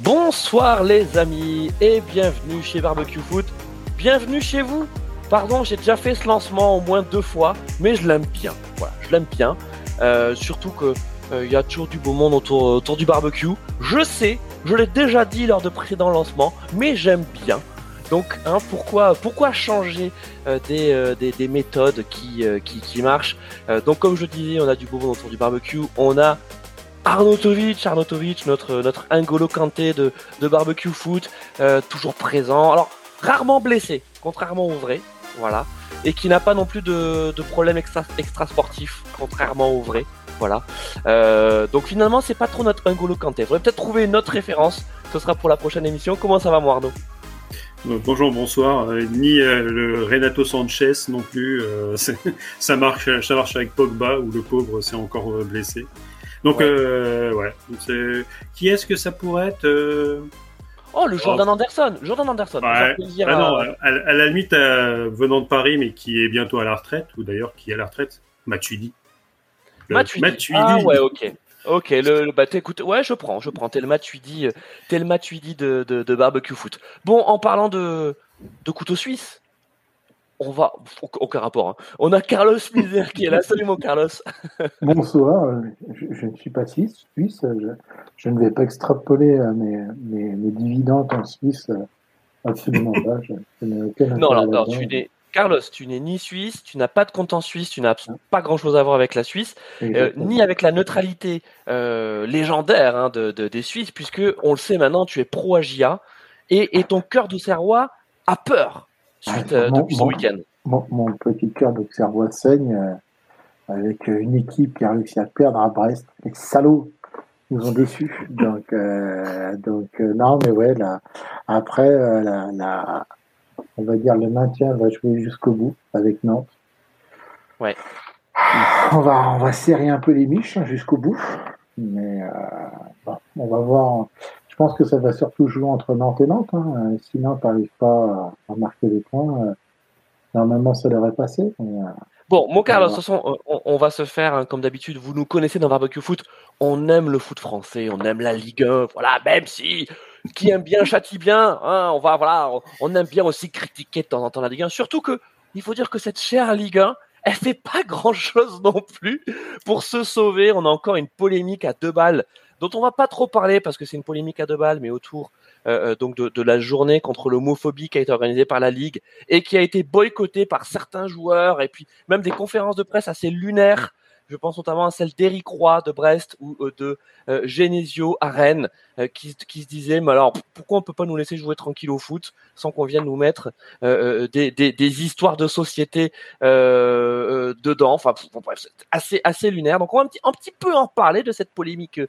Bonsoir les amis et bienvenue chez Barbecue Foot. Bienvenue chez vous. Pardon, j'ai déjà fait ce lancement au moins deux fois, mais je l'aime bien. Voilà, je l'aime bien. Euh, surtout que euh, il y a toujours du beau monde autour, du barbecue. Je sais, je l'ai déjà dit lors de précédents lancements, mais j'aime bien. Donc, hein, pourquoi, changer euh, des, des, des, méthodes qui marchent? Donc, comme je disais, on a du beau monde autour du barbecue. On a Arnautovic, Arnautovic, notre, notre Ingolo Kanté de, barbecue foot, toujours présent. Alors, rarement blessé, contrairement au vrai. Voilà. Et qui n'a pas non plus de, de problème extra, extra contrairement au vrai. Voilà. Euh, donc finalement, c'est pas trop notre Ingolo Kanté. Faudrait peut-être trouver une autre référence. Ce sera pour la prochaine émission. Comment ça va, moi, Arnaud? Bonjour, bonsoir. Euh, ni euh, le Renato Sanchez non plus. Euh, ça marche, ça marche avec Pogba où le pauvre s'est encore blessé. Donc ouais. ouais. Qui est-ce que ça pourrait être Oh, le Jordan oh. Anderson. Jordan Anderson. Ouais. Ah non, à... À, à, la limite, venant de Paris, mais qui est bientôt à la retraite, ou d'ailleurs qui est à la retraite, Matuidi. Matuidi. Matuidi. Ah ouais, ok. Ok, le, le bah écoute, ouais, je prends, je prends. T'es le Matuidi, t'es le Matuidi de, de, de, barbecue foot. Bon, en parlant de, de couteau suisse, on va aucun rapport. Hein. On a Carlos Miser qui est là. Salut mon Carlos. Bonsoir. Je, je, ne suis pas suisse. suisse je, je, ne vais pas extrapoler mes, mes, mes dividendes en Suisse. Absolument pas. Je, non, alors, alors tu n'es Carlos, tu n'es ni suisse, tu n'as pas de compte en Suisse, tu n'as pas grand-chose à voir avec la Suisse, euh, ni avec la neutralité euh, légendaire hein, de, de, des Suisses, puisque on le sait maintenant, tu es pro Agia et, et ton cœur d'Auxerrois a peur suite euh, mon, depuis ce week-end. Mon, mon, petit cœur saigne euh, avec une équipe qui a réussi à perdre à Brest. Les salauds nous ont déçus. Donc, euh, donc non, mais ouais, là, après, la, la on va dire le maintien va jouer jusqu'au bout avec Nantes. Ouais. On va, on va serrer un peu les miches hein, jusqu'au bout, mais euh, bon, on va voir. Je pense que ça va surtout jouer entre Nantes et Nantes. Hein. Si Nantes n'arrive pas à marquer les points, euh, normalement ça devrait passer. Mais, euh, Bon, mon Carlos, de toute façon, on, on, va se faire, hein, comme d'habitude, vous nous connaissez dans Barbecue Foot, on aime le foot français, on aime la Ligue 1, voilà, même si qui aime bien châtie bien, hein, on va, voilà, on aime bien aussi critiquer de temps en temps la Ligue 1, surtout que, il faut dire que cette chère Ligue 1, elle fait pas grand chose non plus pour se sauver. On a encore une polémique à deux balles dont on va pas trop parler parce que c'est une polémique à deux balles, mais autour euh, donc de, la journée contre l'homophobie qui a été organisée par la Ligue et qui a été boycottée par certains joueurs et puis même des conférences de presse assez lunaires. Je pense notamment à celle d'Éric Roy de Brest ou euh, de euh, Genesio à Rennes, euh, qui, qui, se disait, mais alors pourquoi on peut pas nous laisser jouer tranquille au foot sans qu'on vienne nous mettre euh, des, des, des, histoires de société dedans? Enfin, bref, c'est assez assez lunaire. Donc on va un petit, un petit peu en parler de cette polémique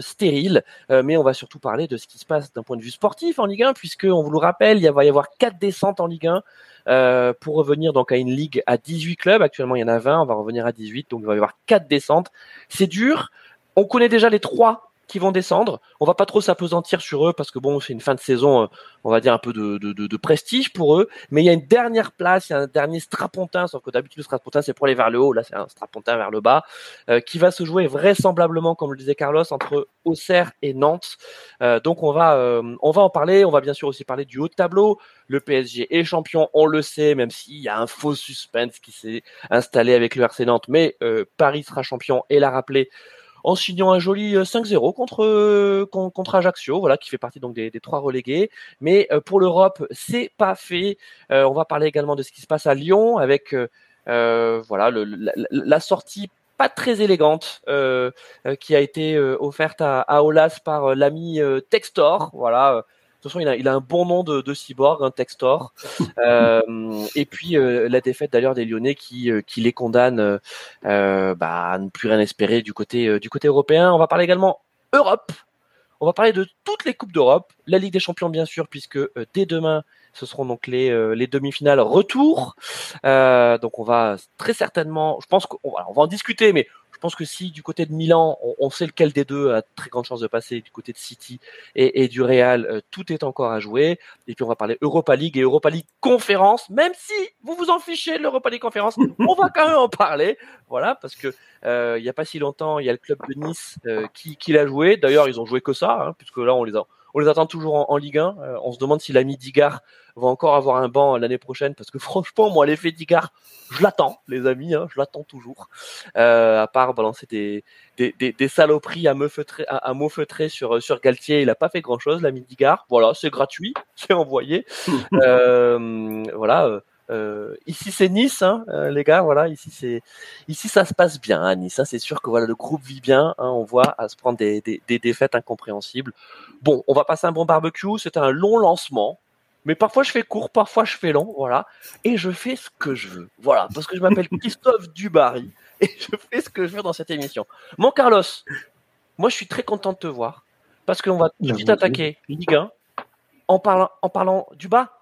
stérile, mais on va surtout parler de ce qui se passe d'un point de vue sportif en Ligue 1, puisque on vous le rappelle, il va y avoir quatre descentes en Ligue 1. Euh, pour revenir donc à une ligue à 18 clubs. Actuellement, il y en a 20, on va revenir à 18, donc il va y avoir quatre descentes. C'est dur. On connaît déjà les trois qui vont descendre. On va pas trop s'apesantir sur eux parce que bon, c'est une fin de saison, euh, on va dire un peu de, prestige pour eux. Mais il y a une dernière place, il y a un dernier strapontin, sauf que d'habitude le strapontin c'est pour aller vers le haut, là c'est un strapontin vers le bas, euh, qui va se jouer vraisemblablement, comme le disait Carlos, entre Auxerre et Nantes. Euh, donc on va, on va en parler. On va bien sûr aussi parler du haut tableau. Le PSG est champion, on le sait, même s'il y a un faux suspense qui s'est installé avec le RC Nantes. Mais Paris sera champion et l'a rappelé en signant un joli 5-0 contre contre Ajaccio, voilà, qui fait partie donc des, trois relégués. Mais pour l'Europe, c'est pas fait. on va parler également de ce qui se passe à Lyon avec euh, voilà la, sortie pas très élégante euh, qui a été offerte à, à Olas par l'ami Textor. Voilà, toute façon, il a, il a un bon nom de, de cyborg, un Textor. Euh, et puis euh, la défaite d'ailleurs des Lyonnais qui, euh, qui les condamne euh, bah, à ne plus rien espérer du côté, du côté européen. On va parler également Europe. On va parler de toutes les coupes d'Europe, la Ligue des Champions bien sûr, puisque dès demain ce seront donc les, les demi-finales retour. donc on va très certainement, je pense qu'on va, on va en discuter, mais je pense que si du côté de Milan, on, sait lequel des deux a très grande chance de passer, du côté de City et, du Real, euh, tout est encore à jouer. Et puis on va parler Europa League et Europa League Conférence, même si vous vous en fichez de l'Europa League Conférence, on va quand même en parler. Voilà, parce que euh, il n'y a pas si longtemps, il y a le club de Nice euh, qui, qui l'a joué. D'ailleurs, ils ont joué que ça, hein, puisque là, on les a on les attend toujours en, Ligue 1. on se demande si l'ami Digard va encore avoir un banc l'année prochaine parce que franchement, moi, l'effet Digard, je l'attends, les amis, hein, je l'attends toujours. à part balancer des, des, des, saloperies à me feutrer, à, à sur, sur Galtier, il n'a pas fait grand chose, l'ami Digard. Voilà, c'est gratuit, c'est envoyé. voilà. Euh, ici c'est Nice, hein, euh, les gars. Voilà, ici c'est ici ça se passe bien à Nice. Hein, c'est sûr que voilà le groupe vit bien. Hein, on voit à se prendre des, des, des, défaites incompréhensibles. Bon, on va passer un bon barbecue. C'était un long lancement, mais parfois je fais court, parfois je fais long. Voilà, et je fais ce que je veux. Voilà, parce que je m'appelle Christophe Dubarry et je fais ce que je veux dans cette émission. Mon Carlos, moi je suis très content de te voir parce qu'on va tout de suite attaquer Ligue 1 en parlant en parlant du bas.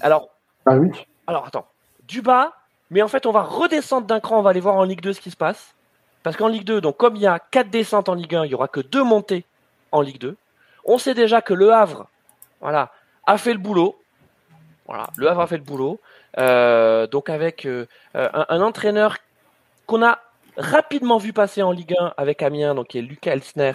Alors. Ah oui. Alors attends, du bas, mais en fait on va redescendre d'un cran, on va aller voir en Ligue 2 ce qui se passe. Parce qu'en Ligue 2, donc comme il y a 4 descentes en Ligue 1, il n'y aura que 2 montées en Ligue 2. On sait déjà que Le Havre, voilà, a fait le boulot. Voilà, Le Havre a fait le boulot. Euh, donc avec euh, un, entraîneur qu'on a rapidement vu passer en Ligue 1 avec Amiens, donc qui est Lucas Elsner,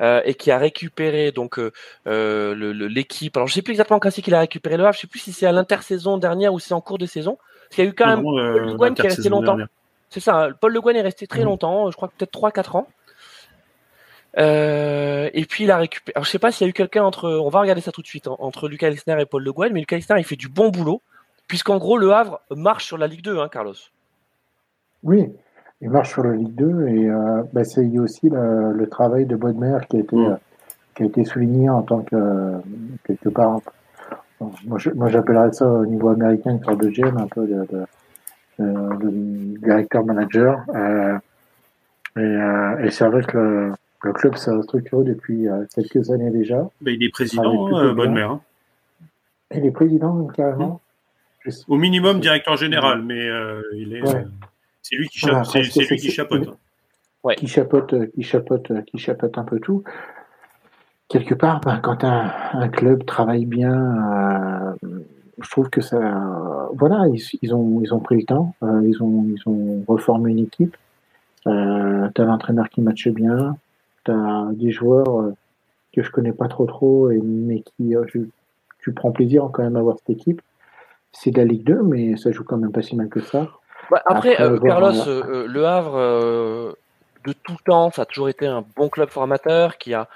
euh, et qui a récupéré donc euh, euh l'équipe. Alors je sais plus exactement quand c'est qu'il a récupéré le Havre. Je sais plus si c'est à l'intersaison dernière ou si c'est en cours de saison. Parce qu'il y a eu quand même Paul Le Guen qui est resté longtemps. C'est ça. Paul Le Guen est resté très mmh. longtemps. Je crois peut-être 3-4 ans. Euh, et puis il a récupéré. Alors je sais pas s'il y a eu quelqu'un entre. On va regarder ça tout de suite hein, entre Lucas Elsner et Paul Le Guen, mais Lucas Elsner il fait du bon boulot puisqu'en gros le Havre marche sur la Ligue 2, hein, Carlos. Oui, il marche sur la Ligue 2 et euh, bah, c'est aussi le, travail de Bodmer qui a été, mm. qui a été souligné en tant que quelque part. moi, j'appellerais ça au niveau américain une sorte de GM, un peu de, de, directeur manager. Euh, et, euh, et c'est vrai que le, le club s'est structuré depuis euh, quelques années déjà. Mais il est président, euh, Bodmer. Hein. Il est président carrément. Mm. Au minimum directeur général, mais il est. C'est lui qui, chapeaute. Qui chapeaute, qui chapeaute, qui chapeaute un peu tout. Quelque part, ben, quand un, club travaille bien, euh, je trouve que ça, voilà, ils, ont, ils ont pris le temps, euh, ils ont, ils ont reformé une équipe. Euh, t'as l'entraîneur qui matche bien, t'as des joueurs que je connais pas trop trop, et, mais qui, tu prends plaisir quand même à voir cette équipe. C'est de la Ligue 2, mais ça joue quand même pas si mal que ça. Bah, après, euh, Carlos, euh, euh, Le Havre, de tout temps, ça a toujours été un bon club formateur qui a,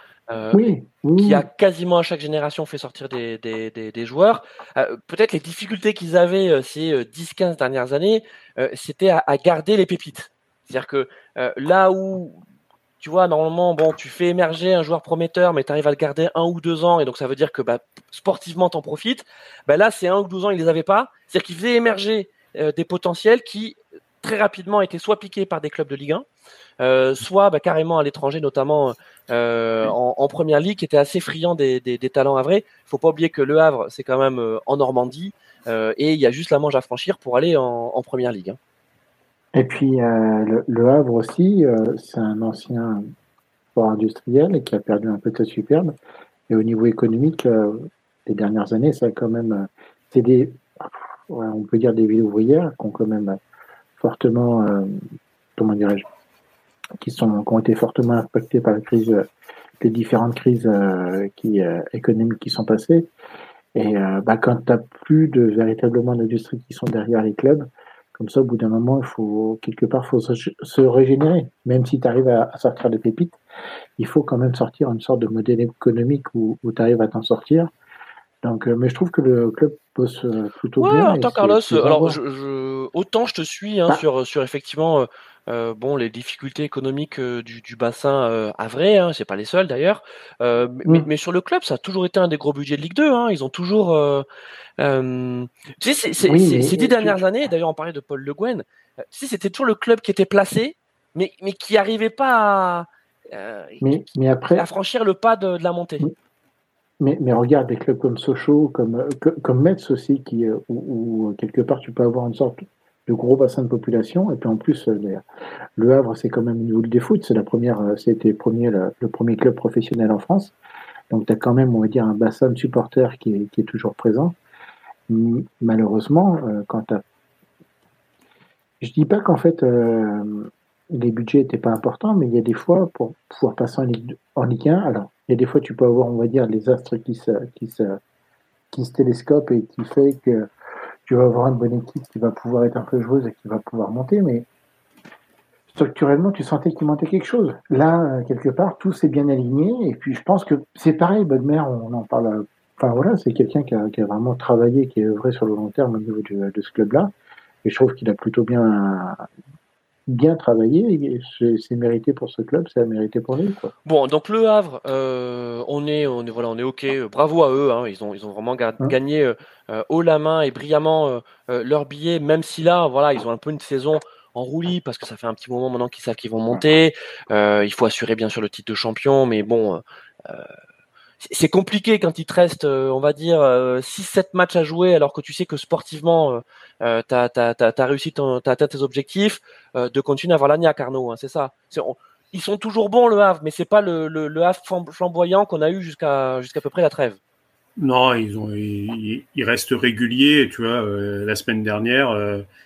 qui a quasiment à chaque génération fait sortir des, des, des, joueurs. Peut-être les difficultés qu'ils avaient ces 10-15 dernières années, c'était à, garder les pépites. C'est-à-dire que là où tu vois, normalement, bon, tu fais émerger un joueur prometteur, mais tu arrives à le garder un ou deux ans, et donc ça veut dire que bah, sportivement, t'en profites. Bah, là, c'est un ou deux ans, ils les avaient pas. C'est-à-dire qu'ils faisaient émerger euh, des potentiels qui très rapidement étaient soit piqués par des clubs de Ligue 1, euh, soit bah, carrément à l'étranger, notamment euh, en, première ligue, qui était assez friand des, des, des talents Il Faut pas oublier que Le Havre, c'est quand même en Normandie, et il y a juste la Manche à franchir pour aller en, première ligue. Hein. Et puis le, Havre aussi, c'est un ancien port industriel qui a perdu un peu de superbe. Et au niveau économique, les dernières années, ça a quand même, c'est des, on peut dire des villes ouvrières qui ont quand même fortement, euh, comment dirais-je, qui, sont, qui ont été fortement impactées par la crise, les différentes crises euh, qui, euh, économiques qui sont passées. Et bah, quand tu n'as plus de véritablement d'industries qui sont derrière les clubs, comme ça, au bout d'un moment, il faut quelque part faut se, régénérer. Même si tu arrives à, sortir des pépites, il faut quand même sortir une sorte de modèle économique où, où tu arrives à t'en sortir donc, euh, mais je trouve que le club bosse euh, plutôt ouais, bien. Attends, Carlos, alors je, autant je te suis hein, bah sur, sur effectivement euh, bon les difficultés économiques du, du, bassin euh, à vrai, hein, c'est pas les seuls d'ailleurs. mais, mm. mais, sur le club, ça a toujours été un des gros budgets de Ligue 2. Hein, ils ont toujours. tu sais, c'est, oui, ces dix dernières années, d'ailleurs, on parlait de Paul Le Guen. Sais, c'était toujours le club qui était placé, mais, mais qui n'arrivait pas à, mais, mais après... à franchir le pas de, de la montée. Mais, mais, regarde, des clubs comme Sochaux, comme, comme Metz aussi, euh, où, quelque part tu peux avoir une sorte de gros bassin de population. Et puis en plus, euh, le Havre, c'est quand même une ville des foot. C'est la première, euh, c'était premier, le, premier club professionnel en France. Donc tu as quand même, on va dire, un bassin de supporters qui est, toujours présent. Malheureusement, quand tu. Je dis pas qu'en fait, les budgets n'étaient pas importants, mais il y a des fois, pour pouvoir passer en Ligue 1, alors Et des fois, tu peux avoir, on va dire, les astres qui se, qui se, qui se télescopent et qui fait que tu vas avoir une bonne équipe qui va pouvoir être un peu joueuse et qui va pouvoir monter, mais structurellement, tu sentais qu'il manquait quelque chose. Là, quelque part, tout s'est bien aligné. Et puis, je pense que c'est pareil, Bodmer, on en parle. Enfin, voilà, c'est quelqu'un qui a, qui a, vraiment travaillé, qui est œuvré sur le long terme au niveau de ce club-là. Et je trouve qu'il a plutôt bien, bien travaillé. C'est mérité pour ce club, c'est mérité pour lui. Quoi. Bon, donc le Havre, euh, on est, on est, voilà, on est ok. Bravo à eux. Hein. Ils ont, ils ont vraiment hein gagné euh, haut la main et brillamment euh, leur billet, même si là, voilà, ils ont un peu une saison en roulis parce que ça fait un petit moment maintenant qu'ils savent qu'ils vont monter. il faut assurer bien sûr le titre de champion, mais bon, c'est compliqué quand il te reste, on va dire, 6-7 matchs à jouer alors que tu sais que sportivement, euh, tu as, réussi, atteint tes objectifs, de continuer à avoir l'agnac, Arnaud, hein, c'est ça. ils sont toujours bons, le Havre, mais c'est pas le, le, Havre flamboyant qu'on a eu jusqu'à jusqu'à peu près la trêve. Non, ils, ont, ils, restent réguliers. Tu vois, la semaine dernière,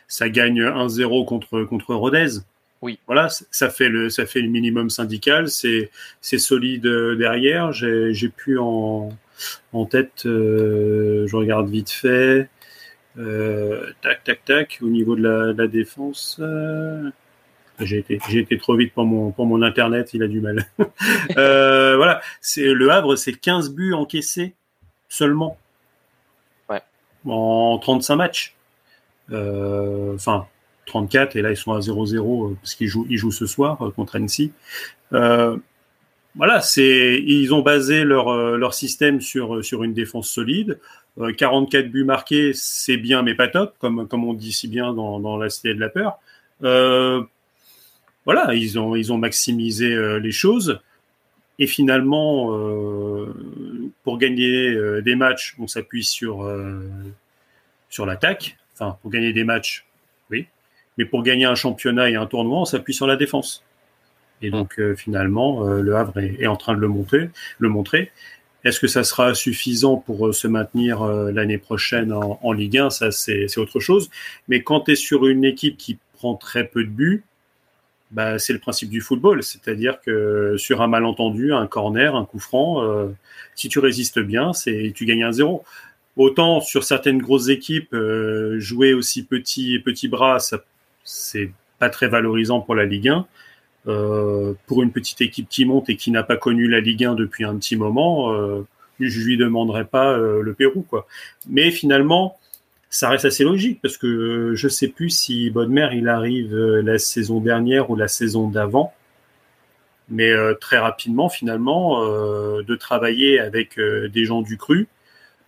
ça gagne 1-0 contre, contre Rodez. Oui. Voilà, ça fait le, ça fait le minimum syndical. C'est, c'est solide derrière. J'ai, j'ai pu en, en tête, je regarde vite fait. Euh, tac, tac, tac, au niveau de la, de la défense. Euh, j'ai été, j'ai été trop vite pour mon, pour mon internet, il a du mal. euh, voilà, c'est le Havre, c'est 15 buts encaissés seulement. Ouais. En 35 matchs. Euh, enfin, 34 et là ils sont à 0-0 parce qu'ils jouent, ils jouent ce soir contre Annecy. Euh, voilà, c'est ils ont basé leur leur système sur sur une défense solide. 44 euh, buts marqués, c'est bien, mais pas top, comme, comme on dit si bien dans, dans la cité de la peur. Euh, voilà, ils ont, ils ont maximisé euh, les choses. Et finalement, euh, pour gagner euh, des matchs, on s'appuie sur, sur l'attaque. Enfin, pour gagner des matchs, oui. Mais pour gagner un championnat et un tournoi, on s'appuie sur la défense. Et donc, finalement, le Havre est, en train de le, monter, le montrer. Est-ce que ça sera suffisant pour euh, se maintenir euh, l'année prochaine en, Ligue 1 Ça, c'est autre chose. Mais quand tu es sur une équipe qui prend très peu de buts, bah, c'est le principe du football. C'est-à-dire que sur un malentendu, un corner, un coup franc, euh, si tu résistes bien, tu gagnes un zéro. Autant sur certaines grosses équipes, jouer aussi petit, petit bras, ça, c'est pas très valorisant pour la Ligue 1. Euh, pour une petite équipe qui monte et qui n'a pas connu la Ligue 1 depuis un petit moment, euh, je lui demanderai pas euh, le Pérou, quoi. Mais finalement, ça reste assez logique parce que je sais plus si Bodmer il arrive la saison dernière ou la saison d'avant, mais très rapidement finalement de travailler avec des gens du cru.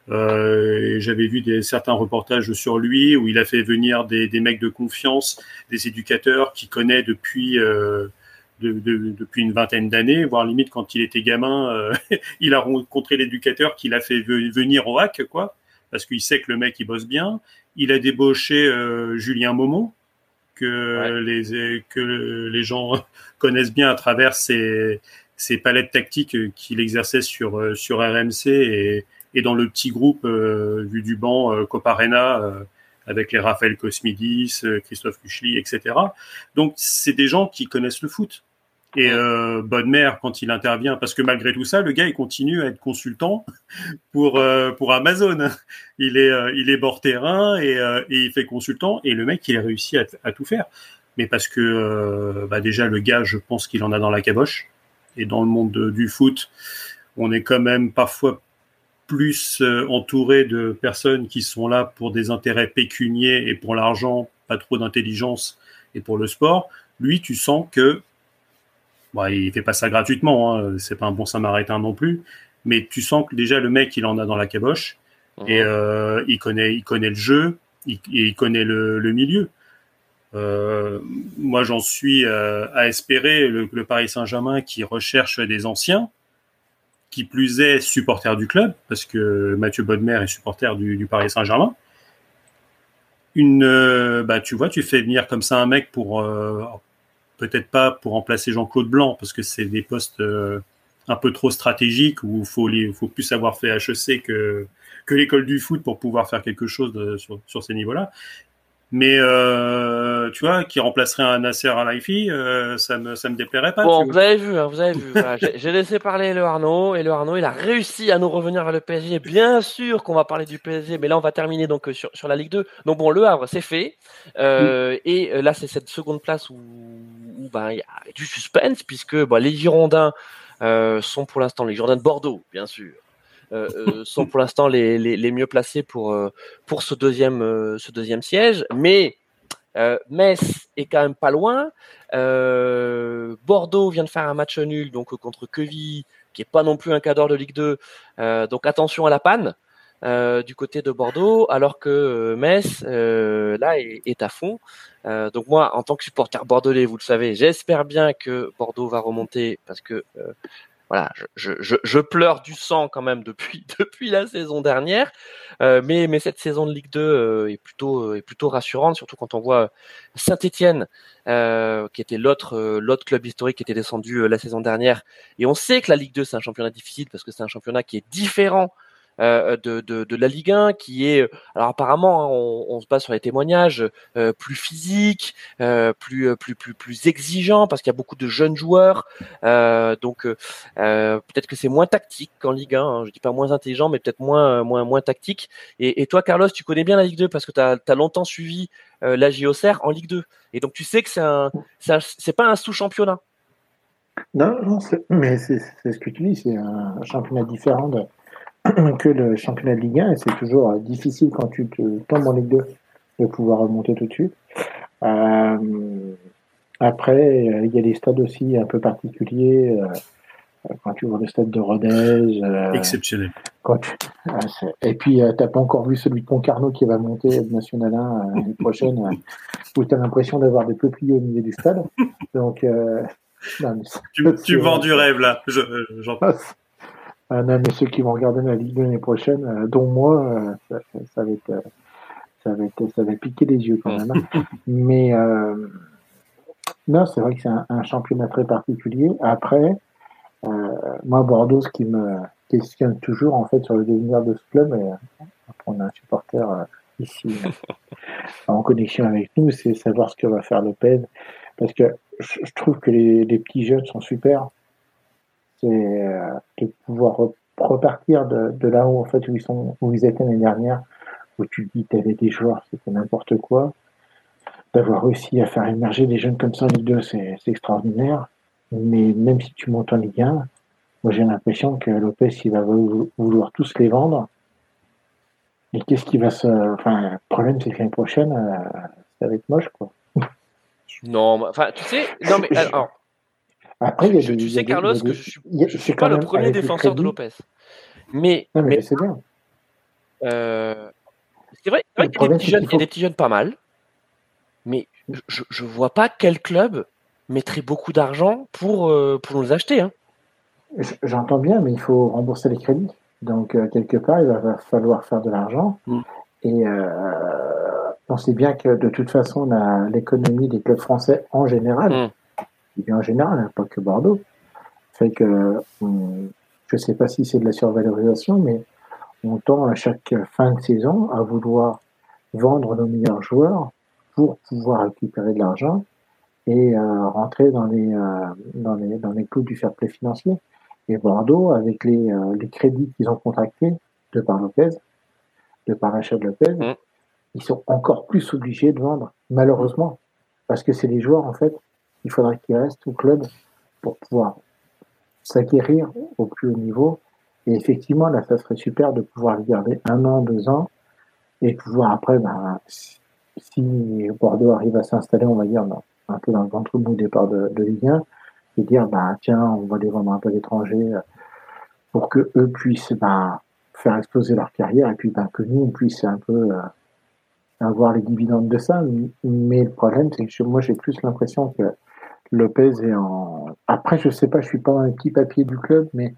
J'avais vu des, certains reportages sur lui où il a fait venir des, des mecs de confiance, des éducateurs qui connaît depuis depuis une vingtaine d'années, voire limite quand il était gamin, euh, il a rencontré l'éducateur qui l'a fait venir au hack, quoi, parce qu'il sait que le mec il bosse bien. Il a débauché euh, Julien Momon, que les que les gens connaissent bien à travers ses, ses palettes tactiques qu'il exerçait sur euh, sur RMC et, et dans le petit groupe vu du banc Coparena avec les Raphaël Cosmidis, Christophe Kuchli, etc. Donc c'est des gens qui connaissent le foot. Et euh, Bonne Mère, quand il intervient, parce que malgré tout ça, le gars, il continue à être consultant pour euh, pour Amazon. Il est euh, il est bord terrain et, euh, et, il fait consultant. Et le mec, il a réussi à, à tout faire. Mais parce que bah déjà, le gars, je pense qu'il en a dans la caboche. Et dans le monde du foot, on est quand même parfois plus entouré de personnes qui sont là pour des intérêts pécuniers et pour l'argent, pas trop d'intelligence et pour le sport. Lui, tu sens que Bon, il fait pas ça gratuitement, hein, c'est pas un bon samaritain non plus, mais tu sens que déjà le mec il en a dans la caboche et euh, il connaît, il connaît le jeu, il, il connaît le, le milieu. Euh, moi, j'en suis euh, à espérer le, le Paris Saint-Germain qui recherche des anciens, qui plus est supporter du club, parce que Mathieu Bodmer est supporter du, Paris Saint-Germain. Une, euh, bah, tu vois, tu fais venir comme ça un mec pour euh, peut-être pas pour remplacer Jean-Claude Blanc, parce que c'est des postes euh, un peu trop stratégiques où il faut, plus avoir fait HEC que, que l'école du foot pour pouvoir faire quelque chose sur ces niveaux-là. Mais euh, tu vois, qui remplacerait un Nasser à euh, ça me ça me déplairait pas. Bon, vous avez vu, hein, vous avez vu. J'ai laissé parler le Arnaud et le Arnaud, il a réussi à nous revenir vers le PSG. Bien sûr qu'on va parler du PSG, mais là on va terminer donc euh, sur, sur la Ligue 2. Donc bon, le Havre c'est fait euh, et là c'est cette seconde place où, où ben, il y a du suspense puisque bah, les Girondins sont pour l'instant les Girondins de Bordeaux, bien sûr. Euh, euh, sont pour l'instant les, les, mieux placés pour, euh, pour ce, deuxième, ce deuxième siège. Mais Metz est quand même pas loin. Bordeaux vient de faire un match nul donc contre Queville, qui est pas non plus un cadre de Ligue 2. donc attention à la panne. Du côté de Bordeaux, alors que Metz là est, est, à fond. Donc moi, en tant que supporter bordelais, vous le savez, j'espère bien que Bordeaux va remonter parce que voilà, je, je, je, pleure du sang quand même depuis depuis la saison dernière, euh, mais mais cette saison de Ligue 2 euh, est plutôt euh, est plutôt rassurante, surtout quand on voit Saint-Étienne euh, qui était l'autre l'autre club historique qui était descendu la saison dernière, et on sait que la Ligue 2 c'est un championnat difficile parce que c'est un championnat qui est différent euh, de, de, de, la Ligue 1 qui est alors apparemment hein, on, on, se base sur les témoignages euh, plus physique euh, plus plus plus plus exigeant parce qu'il y a beaucoup de jeunes joueurs. Donc peut-être que c'est moins tactique qu'en Ligue 1 hein, je dis pas moins intelligent mais peut-être moins moins moins tactique. Et, et, toi Carlos tu connais bien la Ligue 2 parce que tu as, longtemps suivi la JOCR en Ligue 2 et donc tu sais que c'est un c'est pas un sous-championnat. Non, non mais c'est ce que tu dis, c'est un championnat différent de, que le championnat de Ligue 1 et c'est toujours euh, difficile quand tu te tombes en Ligue 2 de pouvoir remonter tout de suite. Euh, après, euh, il y a des stades aussi un peu particuliers. quand tu vois le stade de Rodez. Exceptionnel. et puis, tu n'as pas encore vu celui de Concarneau qui va monter National 1 l'année prochaine, où tu as l'impression d'avoir des peupliers au milieu du stade. Donc, tu, tu vends du rêve là. Ah non, mais ceux qui vont regarder la Ligue l'année prochaine, euh, dont moi, euh, ça, ça, va être, euh, ça, va être, ça va piquer les yeux quand même. Hein. mais non, c'est vrai que c'est un, championnat très particulier. Après, moi, Bordeaux, ce qui me questionne toujours en fait sur le devenir de ce club, et on a un supporter ici en connexion avec nous, c'est savoir ce que va faire Lopez. Parce que je, trouve que les, les petits jeunes sont super c'est euh, de pouvoir repartir de, de, là où en fait où ils sont où ils étaient l'année dernière où tu dis t'avais des joueurs c'était n'importe quoi. D'avoir réussi à faire émerger des jeunes comme ça en Ligue 2 c'est extraordinaire. Mais même si tu montes en Ligue 1 moi j'ai l'impression que Lopez il va vouloir tous les vendre. Et qu'est-ce qui va se enfin le problème c'est que l'année prochaine euh, ça va être moche quoi. Non enfin tu sais non mais alors après, il y a tu sais, Carlos, que je ne suis, pas le premier défenseur de Lopez. Mais, mais, c'est bien. Euh, c'est vrai, vrai qu'il y, a des petits jeunes, des petits jeunes pas mal, mais je ne vois pas quel club mettrait beaucoup d'argent pour, euh, pour nous acheter. Hein. J'entends bien, mais il faut rembourser les crédits. Donc, euh, quelque part, il va falloir faire de l'argent. Mm. Et on sait bien que de toute façon, l'économie des clubs français en général, mm en général, hein, pas que Bordeaux, fait que je ne sais pas si c'est de la survalorisation, mais on tend à chaque fin de saison à vouloir vendre nos meilleurs joueurs pour pouvoir récupérer de l'argent et euh, rentrer dans les, euh, dans les dans les coûts du fair play financier. Et Bordeaux, avec les, euh, les crédits qu'ils ont contractés de par Lopez, de par l'achat de Lopez, mmh. ils sont encore plus obligés de vendre, malheureusement, parce que c'est les joueurs en fait il faudrait qu'il reste au club pour pouvoir s'acquérir au plus haut niveau. Et effectivement, là, ça serait super de pouvoir le garder un an, deux ans, et pouvoir après, ben, si Bordeaux arrive à s'installer, on va dire, un peu dans le ventre mou départ de, de Ligue 1, et dire, ben, tiens, on va les vendre un peu l'étranger euh, pour que eux puissent ben, faire exploser leur carrière, et puis ben, que nous, on puisse un peu euh, avoir les dividendes de ça. Mais le problème, c'est que moi, j'ai plus l'impression que Lopez est en. Après, je sais pas, je suis pas un petit papier du club, mais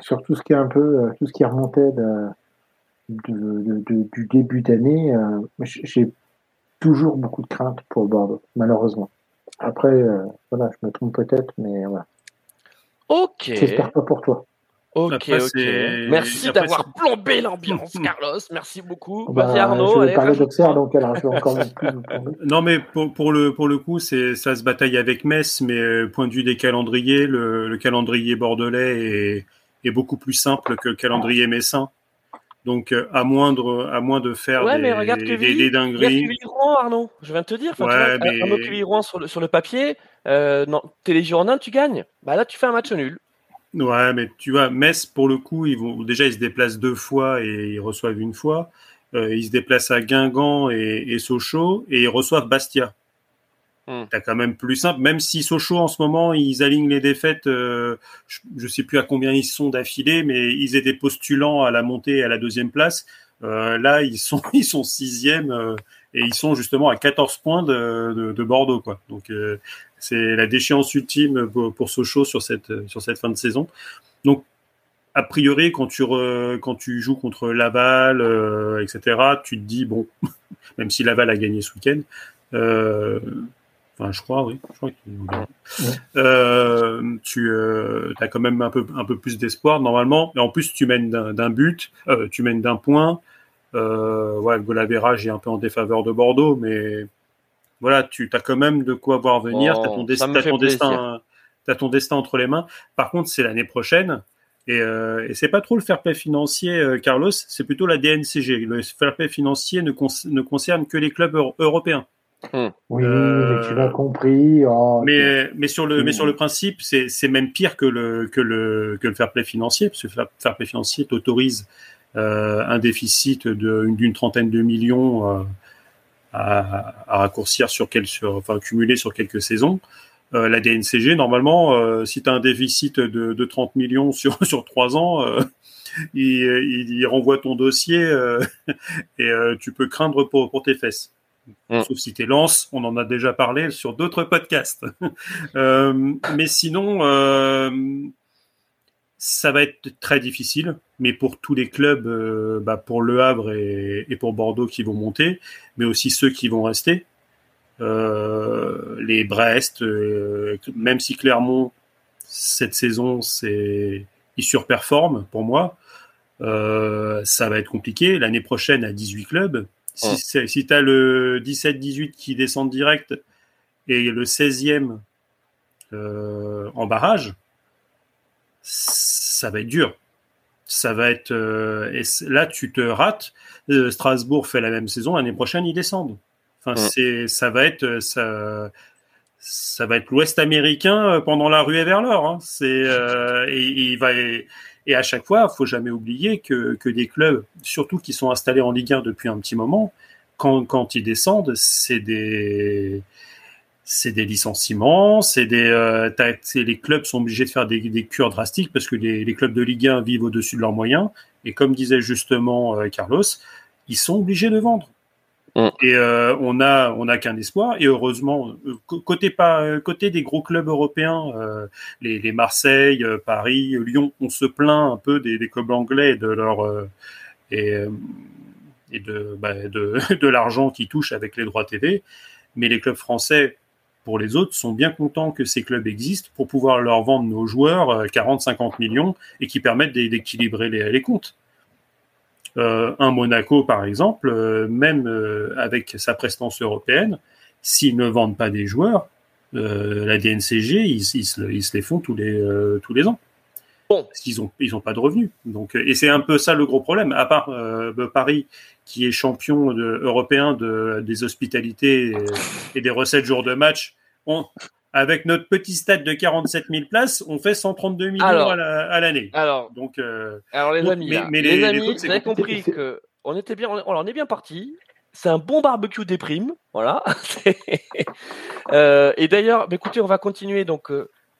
sur tout ce qui est un peu, euh, tout ce qui remontait de, du début d'année, euh, j'ai toujours beaucoup de craintes pour Bordeaux, malheureusement. Après, euh, voilà, je me trompe peut-être, mais voilà. Ok. J'espère pas pour toi. Ok, ok. Merci d'avoir plombé l'ambiance, Carlos. Merci beaucoup. Bah, Vas-y, Arnaud. Je vais parler d'Auxerre, donc elle je vais encore plus Non, mais pour, pour, le, pour le coup, c'est, ça se bataille avec Metz, mais euh, point de vue des calendriers, le, le calendrier bordelais est, est, beaucoup plus simple que le calendrier messin. Donc, euh, à, moindre, à moins de faire ouais, des, mais regarde des, des, des dingueries. Rouen, Arnaud. Je viens de te dire. Ouais, vois, mais... Arnaud Rouen sur le, sur le papier, euh, non, t'es les Girondins, tu gagnes. Bah là, tu fais un match nul. Ouais, mais tu vois, Metz, pour le coup, ils vont déjà ils se déplacent deux fois et ils reçoivent une fois. Euh, ils se déplacent à Guingamp et, et, Sochaux et ils reçoivent Bastia. Hmm. T'as quand même plus simple, même si Sochaux en ce moment ils alignent les défaites, euh, je, je sais plus à combien ils sont d'affilée, mais ils étaient postulants à la montée et à la deuxième place. Euh, là, ils sont ils sont sixième euh, et ils sont justement à 14 points de, de, de Bordeaux, quoi. Donc c'est la déchéance ultime pour, pour, Sochaux sur cette, sur cette fin de saison. Donc, a priori, quand tu, re, quand tu joues contre Laval, euh, etc., tu te dis, bon, même si Laval a gagné ce week-end, euh, enfin, je crois, oui, je crois euh, tu as quand même un peu, un peu plus d'espoir, normalement. Et en plus, tu mènes d'un but, tu mènes d'un point. ouais, le goal est un peu en défaveur de Bordeaux, mais voilà, tu as quand même de quoi voir venir. Oh, tu as ton, as ton destin, as ton destin entre les mains. Par contre, c'est l'année prochaine. Et, euh, et c'est pas trop le fair play financier, euh, Carlos, c'est plutôt la DNCG. Le fair play financier ne, con ne concerne que les clubs euro européens. Oui, euh, mais tu l'as compris. Oh, mais, mais, sur le, mais sur le principe, c'est même pire que le, que, le, que le fair play financier, parce que le fair play financier t'autorise euh, un déficit d'une trentaine de millions euh, à, à, raccourcir sur quelques, sur, enfin cumuler sur quelques saisons. Euh, la DNCG, normalement, euh, si tu as un déficit de, de 30 millions sur sur trois ans, euh, il, il, il, renvoie ton dossier et tu peux craindre pour, pour tes fesses. Mmh. Sauf si t'es lance, on en a déjà parlé sur d'autres podcasts. mais sinon, ça va être très difficile, mais pour tous les clubs, euh, bah pour Le Havre et, et, pour Bordeaux qui vont monter, mais aussi ceux qui vont rester, euh, les Brest, euh, même si Clermont cette saison c'est ils surperforment pour moi, ça va être compliqué. L'année prochaine à 18 clubs, si, si tu as le 17-18 qui descendent direct et le 16e euh, en barrage, ça va être dur. Ça va être euh, et là tu te rates. Euh, Strasbourg fait la même saison l'année prochaine ils descendent. Enfin ouais. c'est ça va être euh, ça ça va être l'Ouest américain pendant la ruée vers l'or. Hein. C'est euh, et, et, il va et, et, à chaque fois faut jamais oublier que que des clubs surtout qui sont installés en Ligue 1 depuis un petit moment quand quand ils descendent c'est des c'est des licenciements, c'est des, euh, les clubs sont obligés de faire des, des cures drastiques parce que les, les, clubs de Ligue 1 vivent au-dessus de leurs moyens. Et comme disait justement euh, Carlos, ils sont obligés de vendre. Mm. Et euh, on a, on a qu'un espoir. Et heureusement, côté pas, côté des gros clubs européens, les, les, Marseille, Paris, Lyon, on se plaint un peu des, des clubs anglais et de leur et, et de, bah, de, de l'argent qu'ils touchent avec les droits TV. Mais les clubs français, pour les autres sont bien contents que ces clubs existent pour pouvoir leur vendre nos joueurs 40-50 millions et qui permettent d'équilibrer les, comptes. Euh, un Monaco, par exemple, euh, même euh, avec sa prestance européenne, s'ils ne vendent pas des joueurs, euh, la DNCG, ils, se, les font euh, tous les ans. Bon. Parce qu'ils n'ont ils ont pas de revenus. Donc, et c'est un peu ça le gros problème. À part Paris, qui est champion de, européen de, des hospitalités et, et, des recettes jour de match, on, avec notre petit stade de 47 000 places, on fait 132 millions alors, à l'année. alors, donc, euh, alors les donc, amis, mais, mais les, les, amis, les vous avez compris que on était bien, on, on est bien parti. C'est un bon barbecue des primes, voilà. euh, et d'ailleurs, bah, écoutez, on va continuer. Donc,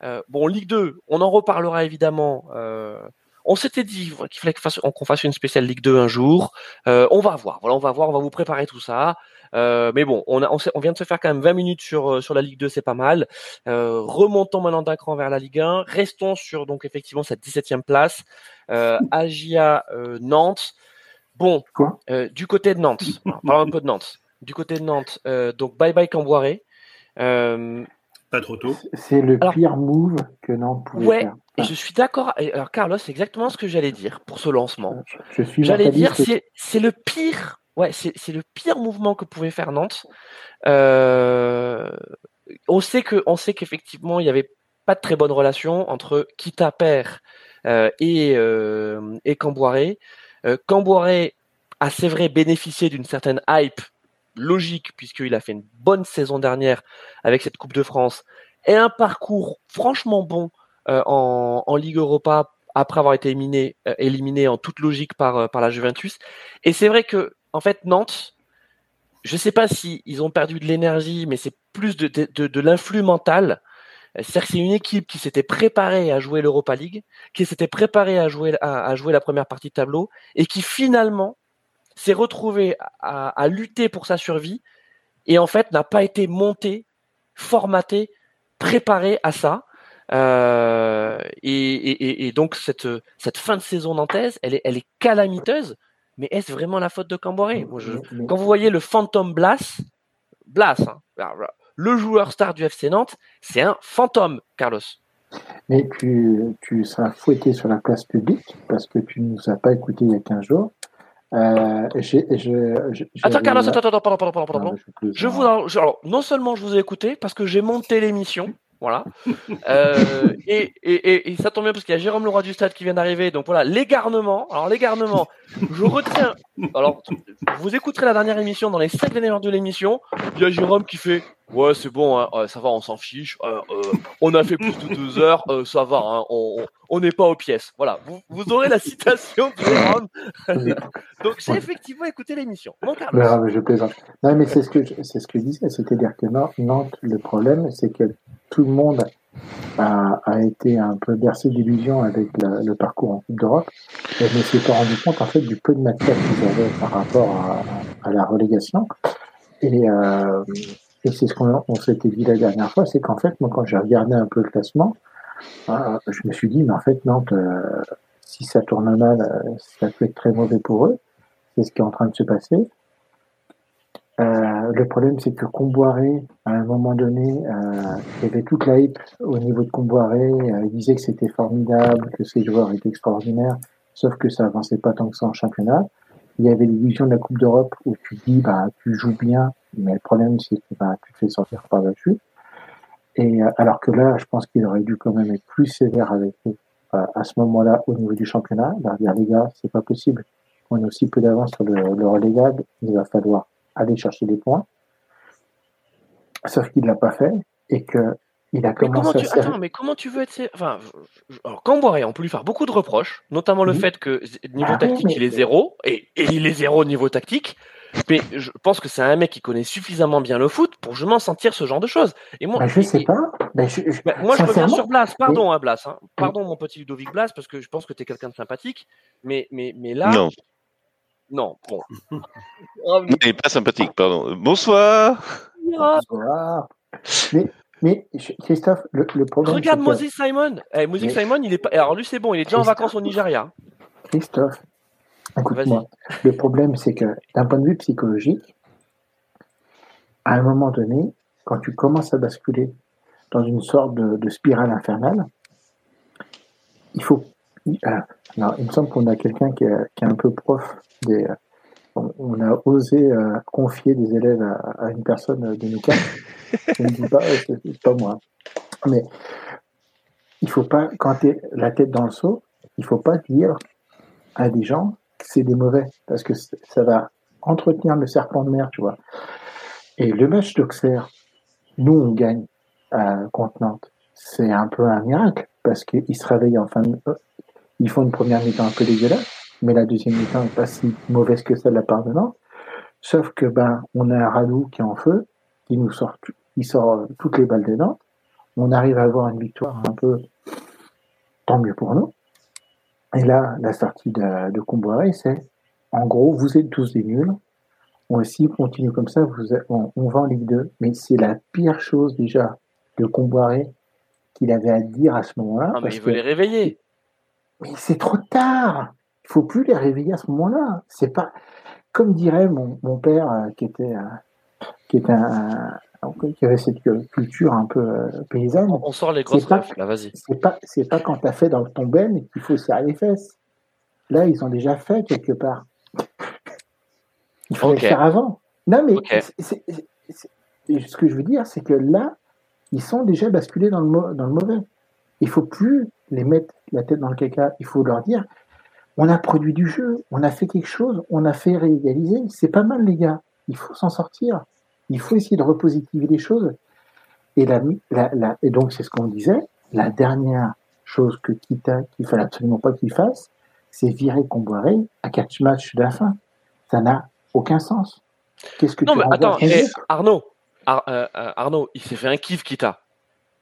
euh, bon, Ligue 2, on en reparlera évidemment. Euh, on s'était dit qu'il fallait qu'on fasse, qu fasse, une spéciale Ligue 2 un jour. Euh, on va voir. Voilà, on va voir. On va vous préparer tout ça. Mais bon, on, a, on, on, vient de se faire quand même 20 minutes sur sur la Ligue 2, c'est pas mal. Remontons maintenant d'un cran vers la Ligue 1. Restons sur donc effectivement cette 17e place. Agia Nantes. Bon, du côté de Nantes. Parlons un peu de Nantes. Du côté de Nantes, donc bye bye Camboiré. Pas trop tôt. C'est le Alors, pire move que Nantes pouvait ouais, faire. Et je suis d'accord. Alors, Carlos, c'est exactement ce que j'allais dire pour ce lancement. Je suis J'allais dire, c'est, c'est le pire. Ouais, c'est, c'est le pire mouvement que pouvait faire Nantes. Euh, on sait que, on sait qu'effectivement, il y avait pas de très bonne relation entre Kita Père euh, et euh, et Camboiré. Euh, Camboiré a, c'est vrai, bénéficié d'une certaine hype logique puisqu'il a fait une bonne saison dernière avec cette Coupe de France et un parcours franchement bon euh, en, Ligue Europa après avoir été éliminé, euh, éliminé en toute logique par, euh, par la Juventus. Et c'est vrai que, en fait, Nantes, je sais pas si ils ont perdu de l'énergie, mais c'est plus de, de, l'influx mental. C'est-à-dire que c'est une équipe qui s'était préparée à jouer l'Europa League, qui s'était préparée à jouer, à, jouer la première partie de tableau, et qui finalement s'est retrouvée à, à, lutter pour sa survie, et en fait n'a pas été montée, formatée, préparée à ça. Euh, et, et, et, donc cette, cette fin de saison nantaise, elle est, elle est calamiteuse. Mais est-ce vraiment la faute de Camboré Quand vous voyez le fantôme Blas, Blas, hein, le joueur star du FC Nantes, c'est un fantôme, Carlos. Mais tu, tu seras fouetté sur la place publique parce que tu ne nous as pas écouté il y a 15 jours. Euh, attends, Carlos, attends, attends, pardon, pardon, pardon, pardon. Non, je, vous, alors, non seulement je vous ai écouté parce que j'ai monté l'émission, voilà. Euh, et, et, et, ça tombe bien parce qu'il y a Jérôme Leroy du Stade qui vient d'arriver. Donc voilà, l'égarnement. Alors l'égarnement, je retiens. Alors, vous écouterez la dernière émission dans les 5 dernières heures de l'émission. Il y a Jérôme qui fait Ouais, c'est bon, hein, ça va, on s'en fiche. Euh, euh, on a fait plus de deux heures, euh, ça va, hein, on n'est pas aux pièces. Voilà, vous, vous aurez la citation de. Donc j'ai effectivement écouté l'émission. Non, mais je plaisante. Non, mais c'est ce que c'est ce que je disais, c'est-à-dire que Nantes, le problème, c'est que tout le monde a, a été un peu bercé d'illusions avec le, le, parcours en Coupe d'Europe, et ne s'est pas rendu compte en fait du peu de matière qu'ils avaient par rapport à, à la relégation. Et euh, et c'est ce qu'on s'était dit la dernière fois, c'est qu'en fait, moi, quand j'ai regardé un peu le classement, euh, je me suis dit, mais en fait, Nantes, euh, si ça tourne mal, euh, ça peut être très mauvais pour eux. C'est ce qui est en train de se passer. Euh, le problème, c'est que Comboiré, à un moment donné, il y avait toute la hype au niveau de Comboiré. il disait que c'était formidable, que ses joueurs étaient extraordinaires, sauf que ça avançait pas tant que ça en championnat. Il y avait l'illusion de la Coupe d'Europe où tu dis, bah, tu joues bien, mais le problème, c'est que bah, tu te fais sortir par dessus. Et euh, alors que là, je pense qu'il aurait dû quand même être plus sévère avec eux euh, à ce moment-là au niveau du championnat. Bah, dire les gars, c'est pas possible. On a aussi peu d'avance sur le, le relégable. Il va falloir aller chercher des points. Sauf qu'il l'a pas fait et que il a commencé mais comment tu... Attends, mais comment tu veux être. Enfin, alors, Camboiré, on peut lui faire beaucoup de reproches, notamment le mmh. fait que niveau ah, tactique, mais... il est zéro, et, et, il est zéro au niveau tactique. Mais je pense que c'est un mec qui connaît suffisamment bien le foot pour justement sentir ce genre de choses. Et moi, bah, je sais pas. Bah, je, je... Bah, moi, je reviens sur Blas. Pardon, hein, Blas. Hein. Pardon, mon petit Ludovic Blas, parce que je pense que tu es quelqu'un de sympathique. Mais, mais, mais là. Non. Non, bon. Il n'est pas sympathique, pardon. Bonsoir. Bonsoir. Mais, mais Christophe, le, le problème. Regarde Moses Simon. Eh, Moses mais... Simon, il est pas. Alors lui, c'est bon, il est déjà Christophe. en vacances au Nigeria. Christophe, Écoute-moi, le problème, c'est que d'un point de vue psychologique, à un moment donné, quand tu commences à basculer dans une sorte de, de spirale infernale, il faut. Euh, alors, il me semble qu'on a quelqu'un qui, qui, est un peu prof des. Euh, on, a osé euh, confier des élèves à, à, une personne de nos cas. Je ne dis pas, c'est pas moi. Mais il faut pas, quand tu es la tête dans le seau, il faut pas dire à des gens c'est des mauvais, parce que ça va entretenir le serpent de mer, tu vois. Et le match d'Auxerre, nous, on gagne euh, contre Nantes. C'est un peu un miracle, parce qu'ils se réveillent en fin de... Ils font une première mi-temps un peu dégueulasse, mais la deuxième mi-temps n'est pas si mauvaise que ça de la part de Nantes. Sauf que, ben, on a un Radou qui est en feu, qui nous sort, il sort toutes les balles de Nantes. On arrive à avoir une victoire un peu, tant mieux pour nous. Et là, la sortie de, de Comboiré, c'est en gros, vous êtes tous des nuls. On aussi continue comme ça, vous, on, on, va en Ligue 2. Mais c'est la pire chose déjà de Comboiré qu'il avait à dire à ce moment-là. Non, mais il veut que, les réveiller. Mais c'est trop tard. Il faut plus les réveiller à ce moment-là. C'est pas comme dirait mon, mon père euh, qui était euh, qui était un, qui avait cette culture un peu paysanne. On sort les grosses pas, là, vas-y. C'est pas, c'est pas quand tu as fait dans ton ben qu'il faut serrer les fesses. Là, ils ont déjà fait quelque part. Il faut le faire avant. Non, mais ce que je veux dire, c'est que là, ils sont déjà basculés dans le, dans le mauvais. Il faut plus les mettre la tête dans le caca. Il faut leur dire on a produit du jeu, on a fait quelque chose, on a fait réégaliser. C'est pas mal, les gars. Il faut s'en sortir. Il faut essayer de repositiver les choses. Et, la, la, et donc, c'est ce qu'on disait. La dernière chose que Kita, qu'il fallait absolument pas qu'il fasse, c'est virer Comboiré à quatre matchs de la fin. Ça n'a aucun sens. Qu'est-ce que non, mais attends, eh, Arnaud, euh, euh, Arnaud, il s'est fait un kiff, Kita.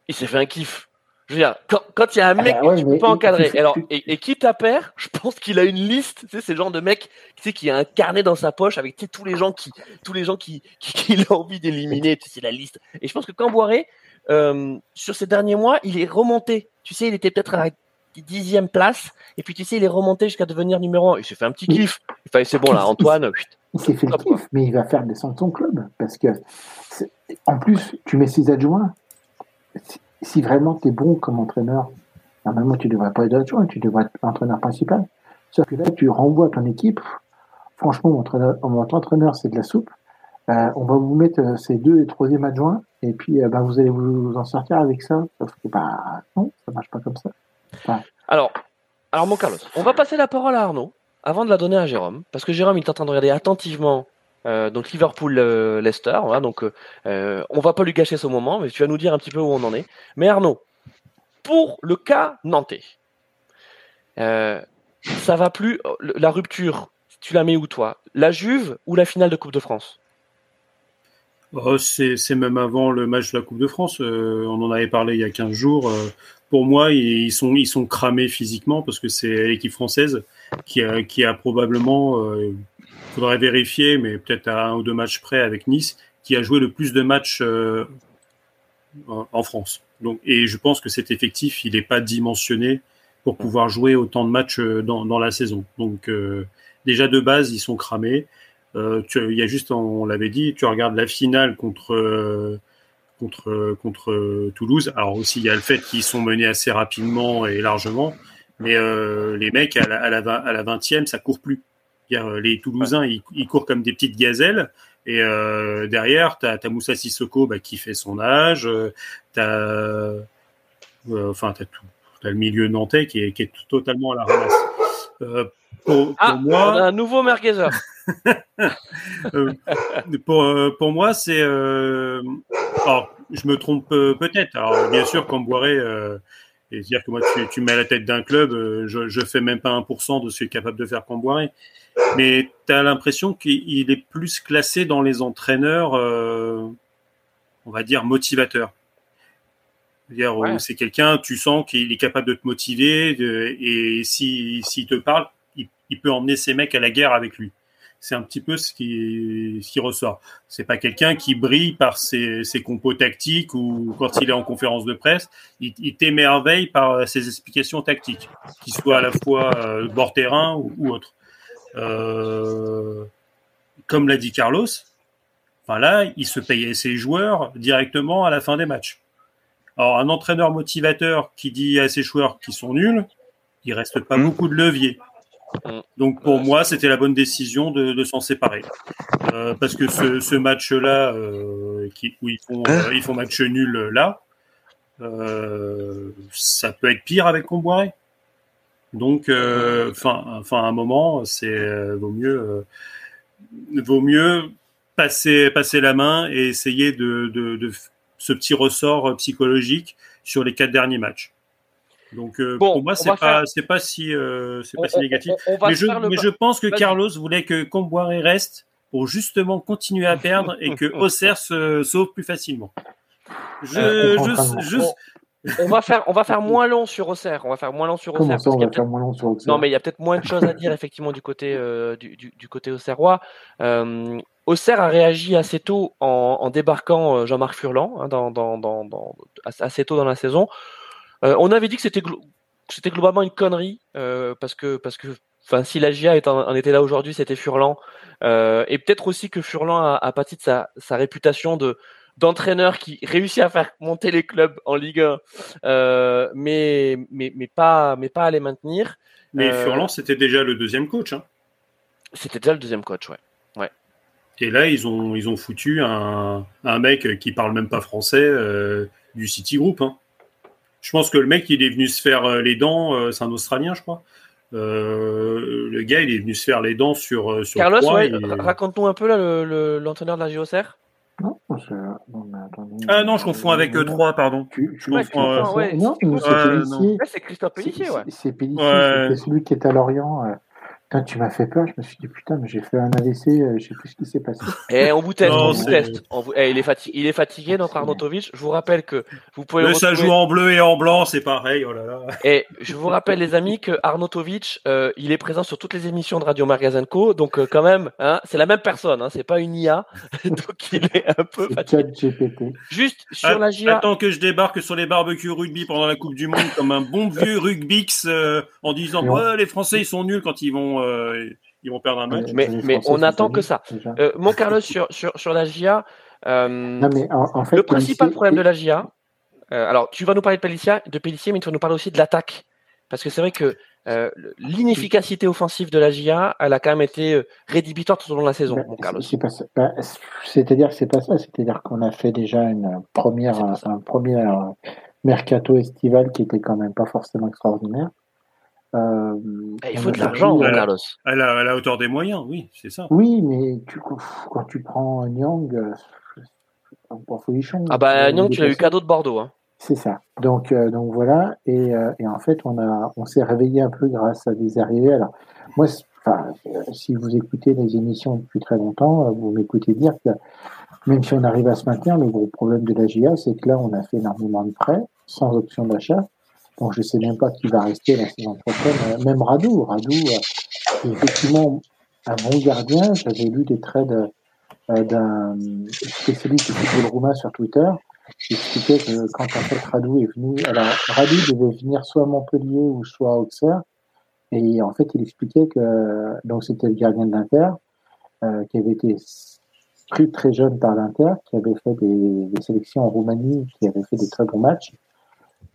Il s'est fait un kiff. Je veux dire, quand il y a un mec ah que tu peux pas encadrer, alors, et, qui t'appelle, je pense qu'il a une liste, tu sais, c'est le genre de mec, tu sais, qui a un carnet dans sa poche avec tous les gens qui, tous les gens qui, qui, a envie d'éliminer, tu sais, la liste. Et je pense que Camboiré, euh, sur ces derniers mois, il est remonté. Tu sais, il était peut-être à la dixième place, et puis tu sais, il est remonté jusqu'à devenir numéro un. Il s'est fait un petit kiff. Enfin, c'est bon là, Antoine. il s'est fait le kiff, mais il va faire descendre son club parce que, en plus, tu mets six adjoints si vraiment tu es bon comme entraîneur, normalement tu ne devrais pas être adjoint, tu devrais être entraîneur principal. Sauf que là, tu renvoies ton équipe. Franchement, votre entraîneur, c'est de la soupe. Euh, on va vous mettre euh, ces deux et troisième adjoints, et puis euh, bah, vous allez vous en sortir avec ça. Sauf que bah, non, ça marche pas comme ça. Alors, alors mon Carlos, on va passer la parole à Arnaud avant de la donner à Jérôme, parce que Jérôme il est en train de regarder attentivement euh, donc Liverpool-Leicester. Voilà, donc euh, on va pas lui gâcher ce moment, mais tu vas nous dire un petit peu où on en est. Mais Arnaud, pour le cas nantais, euh, ça va plus. La rupture, tu la mets où toi? La Juve ou la finale de Coupe de France? Oh, c'est, même avant le match de la Coupe de France. on en avait parlé il y a 15 jours. pour moi, ils sont, ils sont cramés physiquement parce que c'est l'équipe française qui qui a probablement faudrait vérifier, mais peut-être à un ou deux matchs près avec Nice, qui a joué le plus de matchs euh, en France. Donc, et je pense que cet effectif, il n'est pas dimensionné pour pouvoir jouer autant de matchs euh, dans, dans la saison. Donc, euh, déjà de base, ils sont cramés. Euh, il y a juste, on, l'avait dit, tu regardes la finale contre contre contre Toulouse. Alors aussi, il y a le fait qu'ils sont menés assez rapidement et largement, mais les mecs à la, à la, à la 20e, ça court plus. Euh, les Toulousains, ils, courent comme des petites gazelles. Et euh, derrière, tu as, Moussa Sissoko bah, qui fait son âge. Euh, tu as, enfin, as tout. As le milieu nantais qui est, qui est totalement à la ramasse. pour, ah, moi, on a un nouveau merguezer. pour, pour moi, c'est. alors, je me trompe peut-être. Alors, bien sûr, Camboiré, et dire que moi, tu, tu mets à la tête d'un club, je, je fais même pas 1% de ce qu'il est capable de faire Camboiré mais tu as l'impression qu'il est plus classé dans les entraîneurs, euh, on va dire, motivateurs. C'est quelqu'un, tu sens qu'il est capable de te motiver et s'il si, te parle, il, peut emmener ses mecs à la guerre avec lui. C'est un petit peu ce qui, ce qui ressort. C'est pas quelqu'un qui brille par ses, ses, compos tactiques ou quand il est en conférence de presse, il, il t'émerveille par ses explications tactiques, qu'ils soient à la fois euh, bord terrain ou, ou autre. Euh, comme l'a dit Carlos, enfin là, il se payait ses joueurs directement à la fin des matchs. Alors, un entraîneur motivateur qui dit à ses joueurs qui sont nuls, il reste pas mmh. beaucoup de levier. Mmh. Donc pour moi, c'était la bonne décision de, s'en séparer. Euh, parce que ce, match-là, euh, où ils font, ils font match nul là, ça peut être pire avec Comboiré. Donc, euh, enfin, enfin, à un moment, c'est euh, vaut mieux, euh, vaut mieux passer, passer la main et essayer de, de, de, ce petit ressort psychologique sur les quatre derniers matchs. Donc pour moi, c'est pas, c'est pas si, c'est pas si négatif. mais, je, mais je pense que Carlos voulait que Comboiré reste pour justement continuer à perdre et que Auxerre se sauve plus facilement. Je, je, je, on va faire, on va faire moins long sur Auxerre. On va faire moins long sur Auxerre. on va faire moins long sur Auxerre Non, mais il y a peut-être moins de choses à dire effectivement du côté euh, du, du, côté auxerrois. Euh, Auxerre a réagi assez tôt en, en débarquant euh, Jean-Marc Furlan hein, dans, dans, dans, dans, assez tôt dans la saison. Euh, on avait dit que c'était c'était globalement une connerie euh, parce que parce que enfin si la GIA en, était là aujourd'hui, c'était Furlan et peut-être aussi que Furlan a, a pâti de sa, sa réputation de d'entraîneur qui réussit à faire monter les clubs en Ligue 1, euh, mais, mais, mais, pas, mais pas à les maintenir. Mais Euh, Furlan, c'était déjà le deuxième coach. hein. C'était déjà le deuxième coach, ouais. Et là, ils ont, ils ont foutu un, un mec qui parle même pas français euh, du Citigroup. Hein. Je pense que le mec, il est venu se faire euh, les dents. euh, c'est un Australien, je crois. Euh, le gars, il est venu se faire les dents sur. euh, sur Carlos, ouais, et- raconte-nous un peu là, le- le- l'entraîneur de la JOCR. Non, je... non, mais attendez. Ah non, je confonds avec euh, 3, pardon. Tu, tu Ouais, tu confonds, confonds- ouais, non, c'est Christophe Pellissier. C'est- C'est Pellissier, Ouais. c'était celui qui est à Lorient. Putain, tu m'as fait peur, je me suis dit putain, mais j'ai fait un AVC, euh, je sais plus ce qui s'est passé. Et on vous teste, Non, on vous c'est- teste. On vous- eh, il, est fatigué, il est fatigué, notre Arnautovic. Je vous rappelle que vous pouvez le Mais ça retrouver- joue en bleu et en blanc, c'est pareil. Oh là là. Et je vous rappelle, les amis, que Arnautovic, euh, il est présent sur toutes les émissions de Radio Magazine Co. Donc, euh, quand même, hein, c'est la même personne. Hein, c'est pas une IA. donc, il est un peu C'est fatigué. chat GPT. Juste sur la JA. Attends que je débarque sur les barbecues rugby pendant la Coupe du Monde comme un bon vieux rugbix euh, en disant ouais les Français ils sont nuls quand ils vont euh, ils vont perdre un match. Mais- on attend que ça. Euh, mon Carlos, sur, sur, sur la JA. euh, Non, mais en, en fait, le principal Pellissier- problème de la JA. euh, alors, tu vas nous parler de Pellissier, de Pellissier, mais tu vas nous parler aussi de l'attaque. Parce que c'est vrai que euh, l'inefficacité offensive de la JA, elle a quand même été rédhibitoire tout au long de la saison, Bah, mon Carlos. c'est pas ça. Bah, C'est-à-dire que c'est pas ça. C'est-à-dire qu'on a fait déjà une première, un, premier mercato estival qui était quand même pas forcément extraordinaire. Euh, il faut de l'argent, Ouais. euh, Carlos. À la, à la hauteur des moyens, oui, c'est ça. Oui, mais tu, quand tu prends Nyang, euh, un folichon. Ah bah, le tu l'as eu cadeau de Bordeaux. Hein. C'est ça. Donc, euh, donc voilà. Et, euh, et en fait, on a, on s'est réveillé un peu grâce à des arrivées. Alors, moi, si vous écoutez les émissions depuis très longtemps, vous m'écoutez dire que même si on arrive à se maintenir, le gros problème de la GIA, c'est que là, on a fait énormément de prêts sans option d'achat. Je sais même pas qui va rester la saison prochaine. Euh, Même Radou, Radou, euh, est effectivement, un bon gardien. J'avais lu des trades euh, d'un spécialiste du football roumain sur Twitter qui expliquait que quand en fait Radou est venu, alors Radou devait venir soit à Montpellier ou soit à Auxerre, et en fait il expliquait que donc c'était le gardien de l'Inter qui avait été pris très jeune par l'Inter, qui avait fait des, des sélections en Roumanie, qui avait fait des très bons matchs,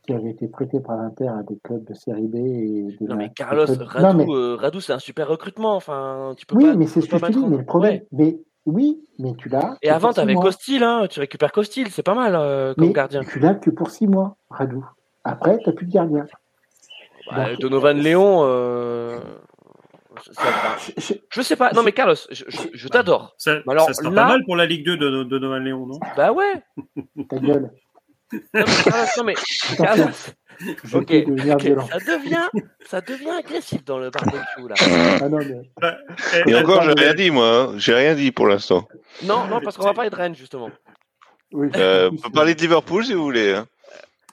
qui avait été prêté par l'Inter à des clubs de série B et de Non, mais Carlos, Radou, mais- euh, Radou, c'est un super recrutement. Enfin, tu peux oui, pas, mais tu c'est ce que je te dis, mais le problème, Ouais. mais oui, mais tu l'as. Et avant, tu avais. Costil, hein, tu récupères Costil, c'est pas mal euh, comme Mais gardien. tu l'as que pour six mois, Radou. Après, tu n'as plus de gardien. Bah, Donc- Donovan Léon, euh, ça- enfin, Je- sais pas. Non, mais Carlos, je, je- je t'adore. Ça, alors, ça sera là- pas mal pour la Ligue 2 de, de Noël Léon, non? Bah ouais. ta gueule. Non, mais Carlos, non, mais Carlos, Je Ok, ça devient, ça devient agressif dans le barbecue là. Ah non, mais Et encore, j'ai rien dit, moi. hein. J'ai rien dit pour l'instant. Non, non, parce qu'on va parler de Rennes justement. oui. Euh, on peut parler de Liverpool si vous voulez. hein.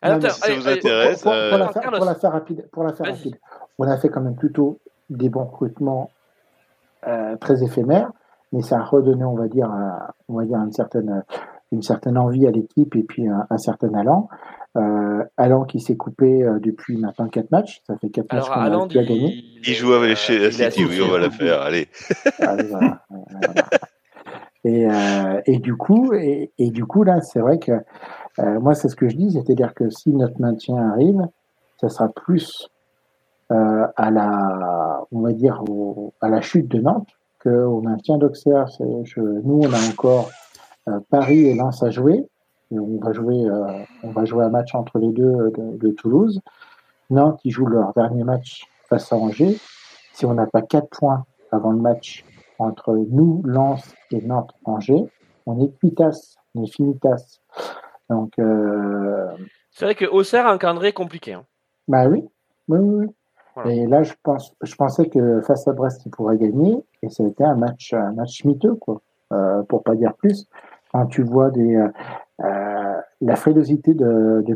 Attends, si ça vous allez, intéresse, pour, pour- pour la euh, faire, pour la faire rapide, pour la faire rapide, on a fait quand même plutôt des bons recrutements euh, très éphémères, mais ça a redonné, on va dire, on va dire une certaine, une certaine envie à l'équipe et puis un, un certain allant. Euh, allant qui s'est coupé euh, depuis maintenant quatre matchs, ça fait quatre matchs Alors, qu'on a gagner. il, joue avec chez euh, City, oui, on va la faire. Allez. Allez, voilà. Voilà. Et, euh, et du coup, et, et du coup là, c'est vrai que euh, moi, c'est ce que je dis, c'est-à-dire que si notre maintien arrive, ça sera plus euh, à la, on va dire, au- à la chute de Nantes qu'au maintien d'Auxerre. Nous, on a encore Paris et Lens à jouer. Et on va jouer, euh, on va jouer un match entre les deux euh, de, de Toulouse. Nantes, ils jouent leur dernier match face à Angers. Si on n'a pas quatre points avant le match entre nous, Lens et Nantes-Angers, on est cuitas, on est finitas. Donc, euh, C'est vrai que Auxerre a un calendrier compliqué. hein. bah oui, oui, oui. oui. Voilà. Et là, je pense, je pensais que face à Brest, il pourrait gagner, et ça a été un match, un match miteux, quoi, euh, pour pas dire plus. Quand tu vois des, euh, euh, la frilosité de, de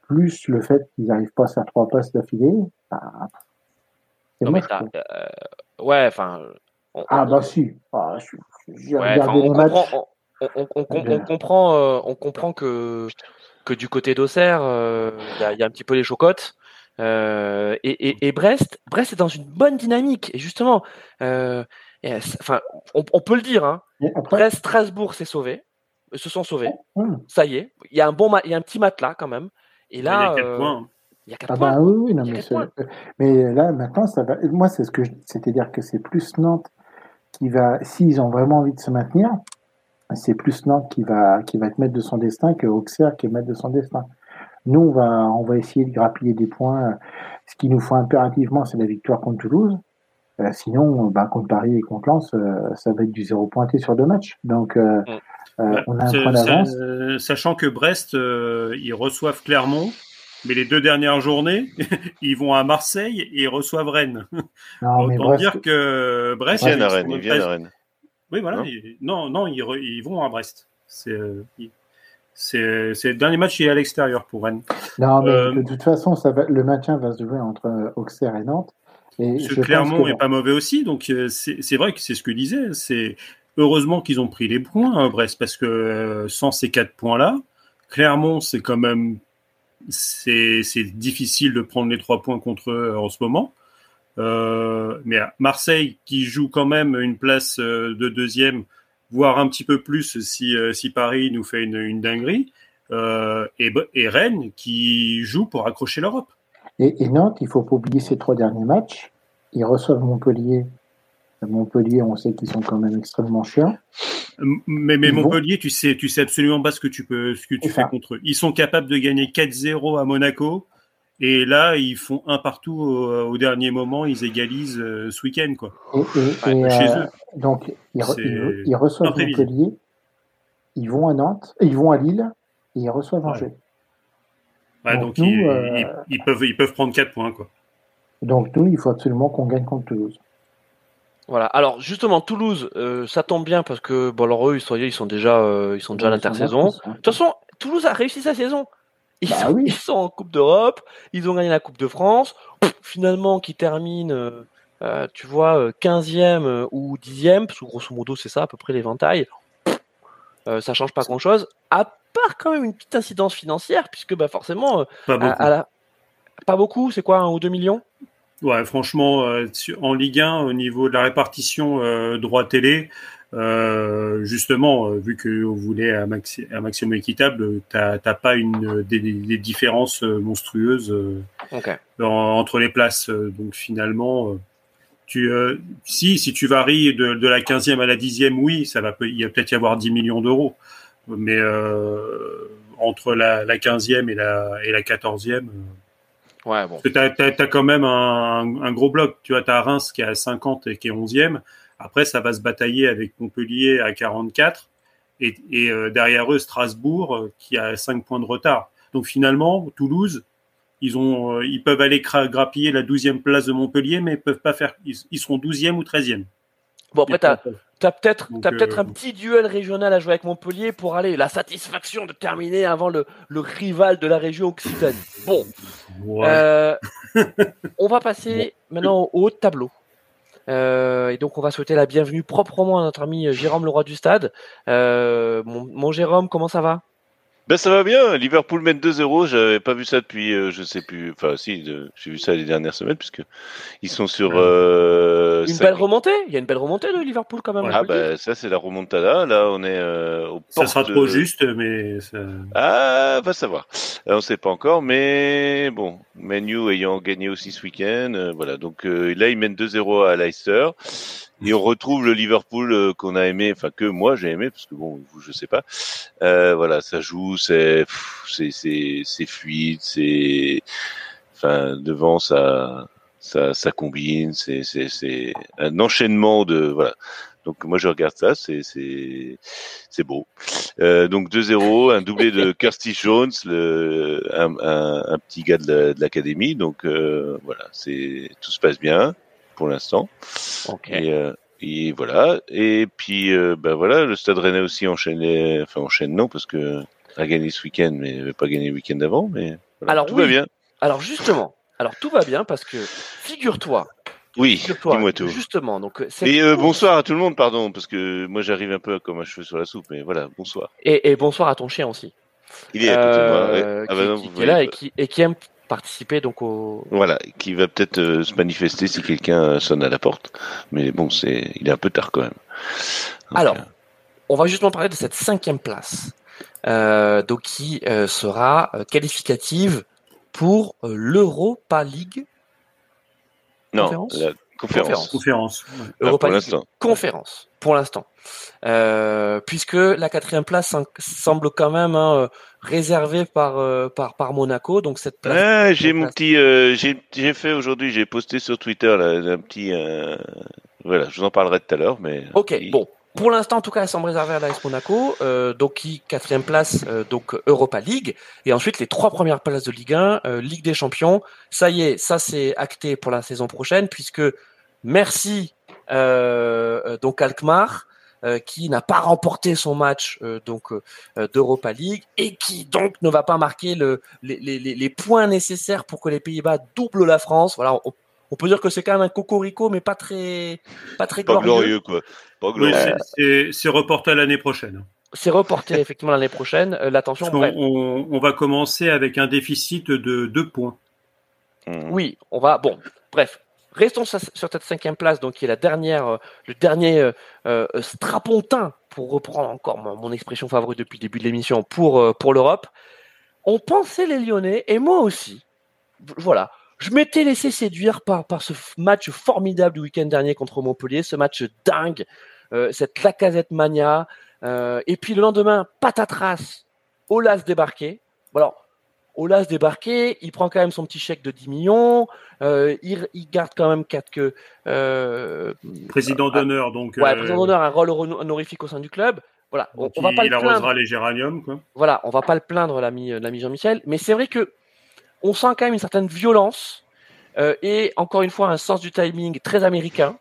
plus le fait qu'ils n'arrivent pas à faire trois passes d'affilée, bah, c'est Non, moche, euh, ouais, enfin. on- Ah on- bah si, ah, j'ai ouais, regardé on, matchs. comprend, on, on- on- on- on comprend, euh, on comprend que, que du côté d'Auxerre, euh, il y, y a un petit peu les chocottes. Euh, et, et- et Brest, Brest est dans une bonne dynamique. Et justement, enfin, on, on peut le dire, hein, après, Strasbourg s'est sauvé. Ils se sont sauvés. Mmh. Ça y est. Il y a un bon, ma- il y a un petit matelas quand même. Et là, il y a quatre euh, points. il y a quatre Ah points. bah oui, oui, non, mais, points. mais là maintenant ça va. Moi c'est ce que je- c'est-à-dire que c'est plus Nantes qui va, s'ils ont vraiment envie de se maintenir, c'est plus Nantes qui va qui va être maître de son destin que Auxerre qui est maître de son destin. Nous on va on va essayer de grappiller des points. Ce qu'il nous faut impérativement c'est la victoire contre Toulouse. Euh, sinon, bah, contre Paris et contre Lens, euh, ça va être du zéro pointé sur deux matchs. Donc, euh, Mm. euh, Ouais, on a un point d'avance. euh, sachant que Brest, euh, ils reçoivent Clermont, mais les deux dernières journées, ils vont à Marseille et ils reçoivent Rennes. Non, mais Autant dire que Brest, Ils viennent à Rennes, ils viennent presque- à Rennes. Oui, voilà. Non ils- Non, non, ils, re- ils vont à Brest. C'est euh, ils- c'est c'est le dernier match, il est à l'extérieur pour Rennes. Non, mais Euh, de toute façon, ça va, le maintien va se jouer entre Auxerre et Nantes. Je pense Clermont que- est pas mauvais aussi, donc euh, c'est vrai que c'est ce que disait. C'est heureusement qu'ils ont pris les points à Brest parce que euh, sans ces quatre points-là, Clermont c'est quand même c'est c'est difficile de prendre les trois points contre eux en ce moment. Euh, mais Marseille qui joue quand même une place euh, de deuxième, voire un petit peu plus si euh, si Paris nous fait une, une dinguerie. Euh, et, et Rennes qui joue pour accrocher l'Europe. Et, et Nantes, il faut pas oublier ces trois derniers matchs. Ils reçoivent Montpellier. Montpellier, on sait qu'ils sont quand même extrêmement chiants. Mais, Montpellier, tu sais, tu sais absolument pas ce que tu peux, ce que tu fais contre eux. Ils sont capables de gagner 4-0 à Monaco. Et là, ils font un partout au, au dernier moment. Ils égalisent euh, ce week-end, quoi. Et, et- Ouais, et, chez euh, eux. donc, ils, reçoivent. Montpellier. Ils vont à Nantes. Ils vont à Lille. Et ils reçoivent. Angers. Ouais, Donc, donc nous, ils, euh, ils- ils peuvent, ils peuvent prendre 4 points, quoi. Donc, nous, il faut absolument qu'on gagne contre Toulouse. Voilà. Alors justement, Toulouse, euh, ça tombe bien parce que bon, alors eux, ils sont, ils sont déjà, euh, ils sont déjà à l'intersaison. bien De hein. toute façon, Toulouse a réussi sa saison. Ils, Bah sont, oui. ils sont en Coupe d'Europe, ils ont gagné la Coupe de France. Pff, Finalement, qui termine, euh, euh, tu vois, euh, 15e euh, ou 10e, parce que grosso modo, c'est ça à peu près l'éventail. Euh, ça change pas grand-chose, à part quand même une petite incidence financière, puisque bah, forcément, euh, Pas beaucoup. à la- pas beaucoup, c'est quoi, un ou deux millions? Ouais, franchement, euh, en Ligue 1, au niveau de la répartition euh, droit télé, euh, justement, vu qu'on voulait un, maxi- un maximum équitable, t'as pas une des, des différences monstrueuses en- entre les places. Donc finalement, tu, si si tu varies de, de la 15e à la 10e, oui, ça va il y a peut-être y avoir 10 millions d'euros, mais euh, entre la, la 15e et la et la 14e. euh, Ouais, bon. parce que t'as, t'as, t'as quand même un, un gros bloc. Tu vois, t'as Reims qui est à 50 et qui est 11e. Après, ça va se batailler avec Montpellier à 44. Et, et euh, derrière eux, Strasbourg euh, qui a 5 points de retard. Donc finalement, Toulouse, ils, ont, euh, ils peuvent aller grappiller la 12e place de Montpellier, mais ils peuvent pas faire. Ils, ils seront 12e ou 13e. Bon, après, t'as, T'as peut-être, Donc, t'as peut-être euh, un petit duel régional à jouer avec Montpellier pour aller la satisfaction de terminer avant le, le rival de la région Occitanie. Bon, euh, on va passer maintenant au haut de tableau. Euh, et donc on va souhaiter la bienvenue proprement à notre ami Jérôme Leroy du Stade. Euh, mon, mon Jérôme, comment ça va? Ben ça va bien, Liverpool mène 2-0, j'avais pas vu ça depuis, euh, je sais plus, enfin si, de- j'ai vu ça les dernières semaines puisque ils sont sur... Euh, Une belle remontée Il y a une belle remontée de Liverpool quand même. Ah bah ça c'est la remontada, là on est euh, au ça sera portes trop de- juste, mais ça... Ah, va savoir. Euh, on sait pas encore, mais bon, Manu ayant gagné aussi ce week-end, euh, voilà. Donc euh, là, il mène 2-0 à Leicester. Et on retrouve le Liverpool euh, qu'on a aimé, enfin que moi j'ai aimé, parce que bon, vous je sais pas. Euh, voilà, ça joue, c'est c'est c'est c'est fluide, c'est enfin devant ça ça ça combine, c'est c'est c'est un enchaînement de voilà. Donc moi je regarde ça, c'est c'est c'est beau. Euh, donc 2-0, un doublé de Kirsty Jones, le, un, un, un petit gars de la- de l'académie. Donc euh, voilà, c'est tout se passe bien pour l'instant. Ok. Et, euh, et voilà. Et puis euh, ben voilà, le Stade Rennais aussi enchaîné, enfin enchaîne non parce que a gagné ce week-end, mais n'avait pas gagné le week-end d'avant. Mais voilà, Alors tout oui. va bien. Alors justement, alors tout va bien parce que figure-toi, Oui, dis-moi tout. justement. Donc Et euh, course- bonsoir à tout le monde, pardon, parce que moi j'arrive un peu comme un cheveu sur la soupe, mais voilà, bonsoir. Et, et bonsoir à ton chien aussi. Il est à côté de moi. ouais. Ah qui, bah non, qui- est là et qui, et qui aime participer donc au. Voilà, qui va peut-être euh, se manifester si quelqu'un euh, sonne à la porte. Mais bon, c'est, il est un peu tard quand même. Donc, Alors, euh, on va justement parler de cette cinquième place, euh, donc qui euh, sera qualificative pour l'Europa League. Non, la conférence. Conférence. ouais. Ah, Europa pour League l'instant. conférence pour l'instant, Euh, puisque la quatrième place sem- semble quand même hein, euh, réservée par, euh, par par Monaco, donc cette place. Ah, j'ai mon place. petit, euh, j'ai j'ai fait aujourd'hui, j'ai posté sur Twitter là, un petit, euh, voilà, je vous en parlerai tout à l'heure, mais. Ok, il- bon. Pour l'instant, en tout cas, elle semble réservée à l'AS Monaco, euh, donc qui quatrième place, euh, donc Europa League, et ensuite les trois premières places de Ligue 1, euh, Ligue des Champions. Ça y est, ça c'est acté pour la saison prochaine, puisque merci euh, euh, donc Alkmaar, euh, qui n'a pas remporté son match donc d'Europa League et qui donc ne va pas marquer le, les, les, les- points nécessaires pour que les Pays-Bas doublent la France. Voilà, on peut dire que c'est quand même un cocorico, mais pas très pas très Pas glorieux. glorieux quoi. Pas glorieux. c'est- c'est c'est reporté à l'année prochaine. C'est reporté effectivement l'année prochaine. Euh, L'attention, on, on va commencer avec un déficit de 2 points. Hmm. Oui, on va. Bon, bref. Restons sur cette cinquième place, donc qui est la dernière, euh, le dernier euh, strapontin, pour reprendre encore mon, mon expression favorite depuis le début de l'émission, pour pour l'Europe. On pensait les Lyonnais et moi aussi. Voilà, je m'étais laissé séduire par par ce match formidable du week-end dernier contre Montpellier, ce match dingue, euh, cette Lacazette mania. euh, et puis le lendemain, patatras, Olas débarqué. Alors, Olas débarqué, il prend quand même son petit chèque de 10 millions, euh, il, il garde quand même quatre que Président d'honneur, donc. ouais, président d'honneur, un rôle hono- honorifique au sein du club. Voilà, on, donc on va il, pas il le plaindre. arrosera les géraniums, quoi. Voilà, on va pas le plaindre l'ami l'ami Jean-Michel, mais c'est vrai que on sent quand même une certaine violence euh, et encore une fois un sens du timing très américain,